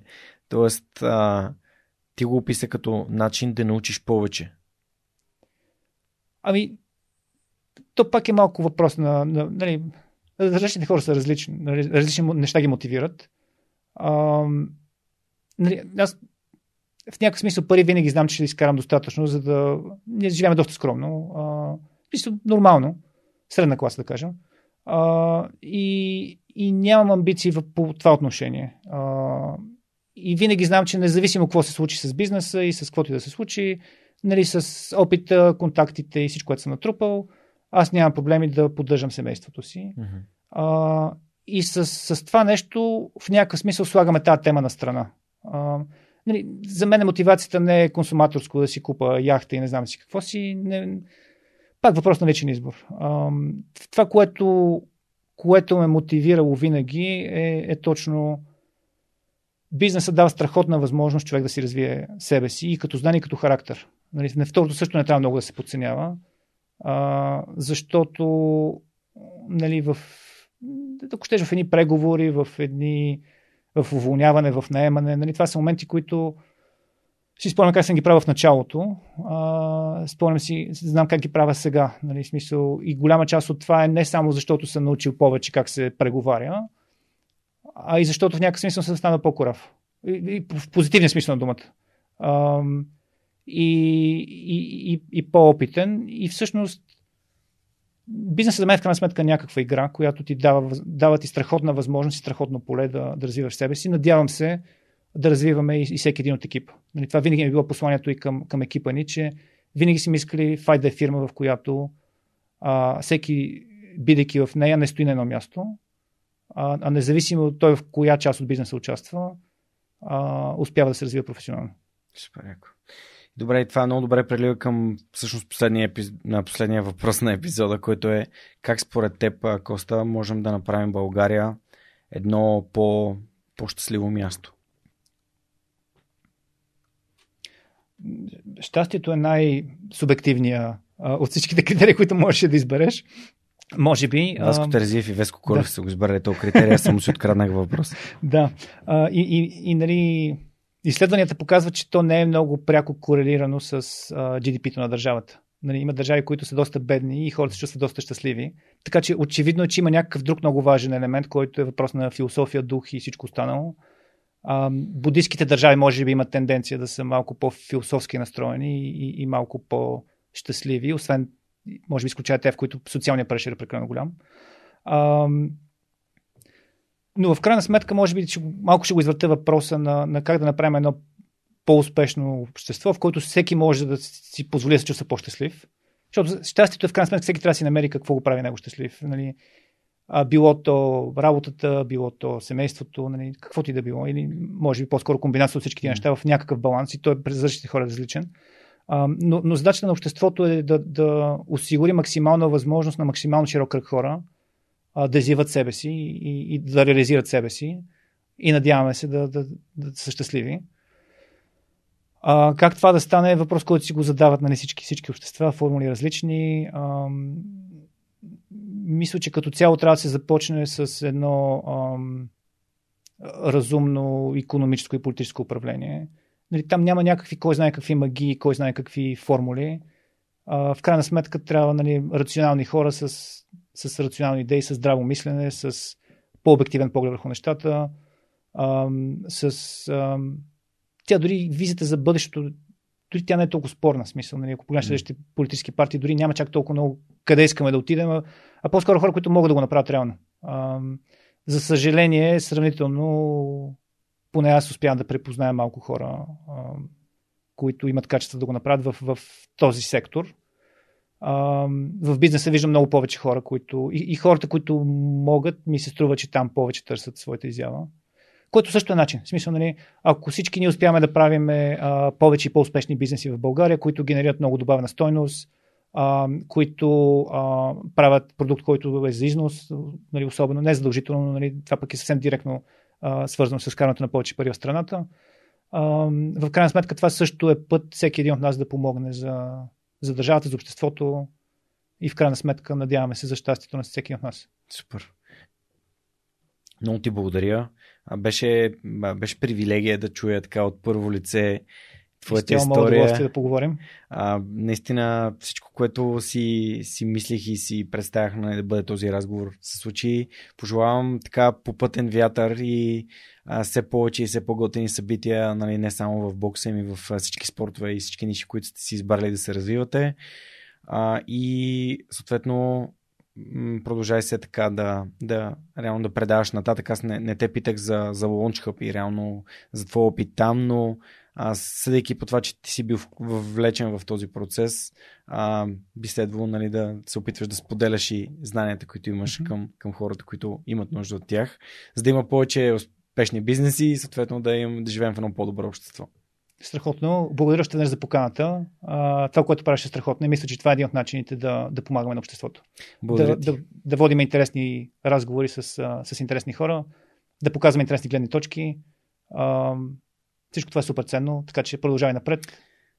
Тоест, а, ти го описа като начин да научиш повече. Ами, то пак е малко въпрос на... на нали, различните хора са различни. Нали, различни неща ги мотивират. Нали, аз в някакъв смисъл пари винаги знам, че ще изкарам достатъчно, за да... Ние живеем доста скромно. А, нормално. Средна класа, да кажем. А, и, и нямам амбиции в, по това отношение. А, и винаги знам, че независимо какво се случи с бизнеса и с каквото и да се случи, нали, с опита, контактите и всичко, което съм натрупал, аз нямам проблеми да поддържам семейството си. Mm-hmm. А, и с, с това нещо в някакъв смисъл слагаме тази тема на страна. А, нали, за мен мотивацията не е консуматорско да си купа яхта и не знам си какво си. Не, пак въпрос на личен избор. А, това, което, което ме мотивирало винаги е, е точно бизнесът дава страхотна възможност човек да си развие себе си и като знание, и като характер. Нали, на второто също не трябва много да се подценява, а, защото нали, в, ако щеш в едни преговори, в едни в уволняване, в наемане, нали, това са моменти, които си спомням как съм ги правил в началото. А, спомням си, знам как ги правя сега. Нали, смисъл, и голяма част от това е не само защото съм научил повече как се преговаря, а и защото в някакъв смисъл съм станал по-корав. И, и, в позитивния смисъл на думата. А, и, и, и, по-опитен. И всъщност бизнесът за мен в крайна сметка е някаква игра, която ти дава, дава ти страхотна възможност и страхотно поле да, да развиваш себе си. Надявам се да развиваме и, и всеки един от екипа. Нали, това винаги е било посланието и към, към екипа ни, че винаги си мислили Fight да е фирма, в която а, всеки, бидейки в нея, не стои на едно място, а, а независимо от той в коя част от бизнеса участва, а, успява да се развива професионално. Супер, яко. Добре, и това е много добре прелива към всъщност последния, епиз... на последния въпрос на епизода, който е как според теб, Коста, можем да направим България едно по, по-щастливо място? Щастието е най-субективния от всичките критерии, които можеш да избереш. Може би. Васко Терезиев и Веско Колев да. са го избрали този критерия, само си откраднах въпрос. Да. А, и, и, и, нали, изследванията показват, че то не е много пряко корелирано с GDP-то на държавата. Нали, има държави, които са доста бедни и хората се чувстват доста щастливи. Така че очевидно е, че има някакъв друг много важен елемент, който е въпрос на философия, дух и всичко останало. А, буддийските държави може би имат тенденция да са малко по-философски настроени и, и малко по-щастливи, освен, може би, изключая те, в които социалният прешер е прекалено голям. А, но в крайна сметка, може би, че малко ще го извърта въпроса на, на как да направим едно по-успешно общество, в което всеки може да си позволи да се чувства по-щастлив. Защото щастието е в крайна сметка всеки трябва да си намери какво го прави него щастлив. Нали? А, било то работата, било то семейството, нали? каквото и да било. Или може би по-скоро комбинация от всички тези неща в някакъв баланс и той е през различните хора различен. А, но, но задачата на обществото е да, да осигури максимална възможност на максимално широк кръг хора а, да изяват себе си и, и да реализират себе си. И надяваме се да, да, да са щастливи. А, как това да стане е въпрос, който си го задават нали, всички, всички общества, формули различни. А, мисля, че като цяло трябва да се започне с едно а, разумно економическо и политическо управление. Нали, там няма някакви, кой знае какви магии, кой знае какви формули. А, в крайна сметка трябва нали, рационални хора с, с рационални идеи, с здраво мислене, с по-обективен поглед върху нещата, с тя дори визията за бъдещето, дори тя не е толкова спорна смисъл. Нали? Ако погледнеш следващите политически партии, дори няма чак толкова много къде искаме да отидем, а, а по-скоро хора, които могат да го направят реално. А, за съжаление, сравнително, поне аз успявам да препозная малко хора, а, които имат качество да го направят в, в този сектор. В бизнеса виждам много повече хора, които и, и хората, които могат, ми се струва, че там повече търсят своята изява който също е начин. В смисъл, нали, ако всички ние успяваме да правим повече и по-успешни бизнеси в България, които генерират много добавена стойност, а, които а, правят продукт, който е за износ, нали, особено не задължително, нали, това пък е съвсем директно а, свързано с карането на повече пари в страната. А, в крайна сметка това също е път всеки един от нас да помогне за, за държавата, за обществото и в крайна сметка надяваме се за щастието на всеки от нас. Супер. Много ти благодаря. Беше, беше привилегия да чуя така от първо лице твоята С история. удоволствие да поговорим. А, наистина всичко, което си, си мислих и си представях нали, да бъде този разговор се случи. Пожелавам така попътен вятър и а, все повече и все по-готини събития, нали, не само в бокса, ми в всички спортове и всички ниши, които сте си избрали да се развивате. А, и съответно продължай се така да, да реално да предаваш нататък. Аз не, не те питах за, за Launch Hub и реално за твой опит там, но съдейки по това, че ти си бил влечен в този процес, а, би следвало нали, да се опитваш да споделяш и знанията, които имаш mm-hmm. към, към хората, които имат нужда от тях, за да има повече успешни бизнеси и съответно да, им, да живеем в едно по-добро общество. Страхотно. Благодаря още веднъж за поканата. А, това, което правиш е страхотно и мисля, че това е един от начините да, да помагаме на обществото. Благодаря да, да, да водим интересни разговори с, с интересни хора, да показваме интересни гледни точки. А, всичко това е супер ценно, така че продължавай напред.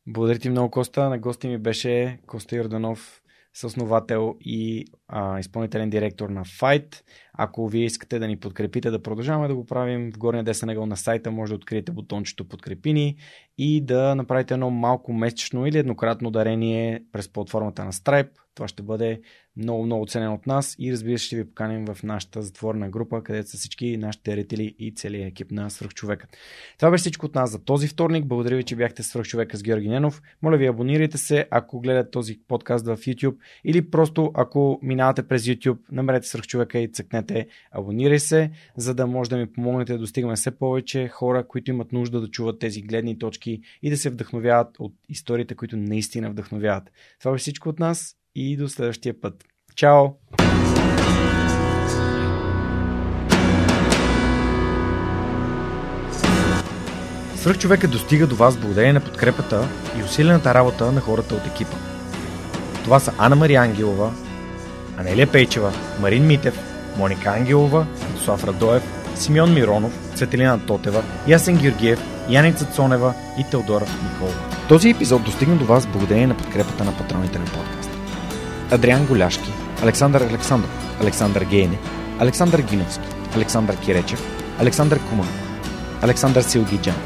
Благодаря ти много, Коста. На гости ми беше Коста Йорданов, съосновател и а, изпълнителен директор на Fight. Ако вие искате да ни подкрепите, да продължаваме да го правим, в горния десен ъгъл на сайта може да откриете бутончето Подкрепини и да направите едно малко месечно или еднократно дарение през платформата на Stripe. Това ще бъде много, много ценен от нас и разбира се ще ви поканим в нашата затворена група, където са всички нашите ретели и целият екип на Свърхчовека. Това беше всичко от нас за този вторник. Благодаря ви, че бяхте Свърхчовека с Георги Ненов. Моля ви, абонирайте се, ако гледате този подкаст в YouTube или просто ако минавате през YouTube, намерете Свърхчовека и цъкнете абонирай се, за да може да ми помогнете да достигаме все повече хора, които имат нужда да чуват тези гледни точки и да се вдъхновяват от историите, които наистина вдъхновяват. Това беше всичко от нас и до следващия път. Чао! Свръхчовека достига до вас благодарение на подкрепата и усилената работа на хората от екипа. Това са Анна Мария Ангелова, Анелия Пейчева, Марин Митев, Моника Ангелова, Слав Радоев, Симеон Миронов, Цветелина Тотева, Ясен Георгиев, Яница Цонева и Теодора Николова. Този епизод достигна до вас благодарение на подкрепата на патроните на подкаста. Адриан Голяшки, Александър Александров, Александър Гейне, Александър Гиновски, Александър Киречев, Александър Куман, Александър Силгиджан,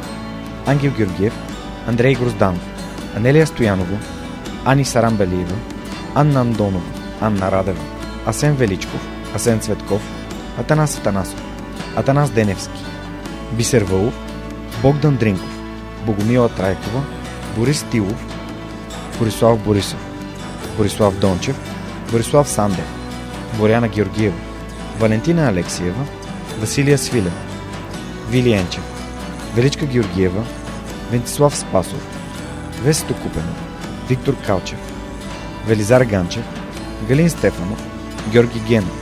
Ангел Георгиев, Андрей Грозданов, Анелия Стоянова, Ани Сарамбелиева, Анна Андонова, Анна Радева, Асен Величков, Асен Цветков, Атанас Атанасов, Атанас Деневски, Бисер Вълов, Богдан Дринков, Богомила Трайкова, Борис Тилов, Борислав Борисов, Борислав Дончев, Борислав Сандев, Боряна Георгиева, Валентина Алексиева, Василия Свилев, Вили Енчев, Величка Георгиева, Вентислав Спасов, Весето Купенов, Виктор Калчев, Велизар Ганчев, Галин Стефанов, Георги Генов,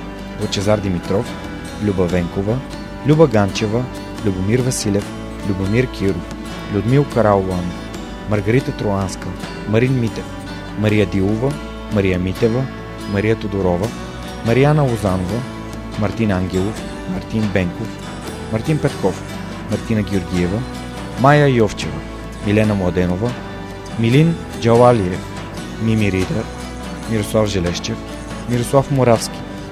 Лъчезар Димитров, Люба Венкова, Люба Ганчева, Любомир Василев, Любомир Киров, Людмил Караулан, Маргарита Троанска, Марин Митев, Мария Дилова, Мария Митева, Мария Тодорова, Марияна Лозанова, Мартин Ангелов, Мартин Бенков, Мартин Петков, Мартина Георгиева, Майя Йовчева, Милена Младенова, Милин Джалалиев, Мими Ридер, Мирослав Желещев, Мирослав Моравски,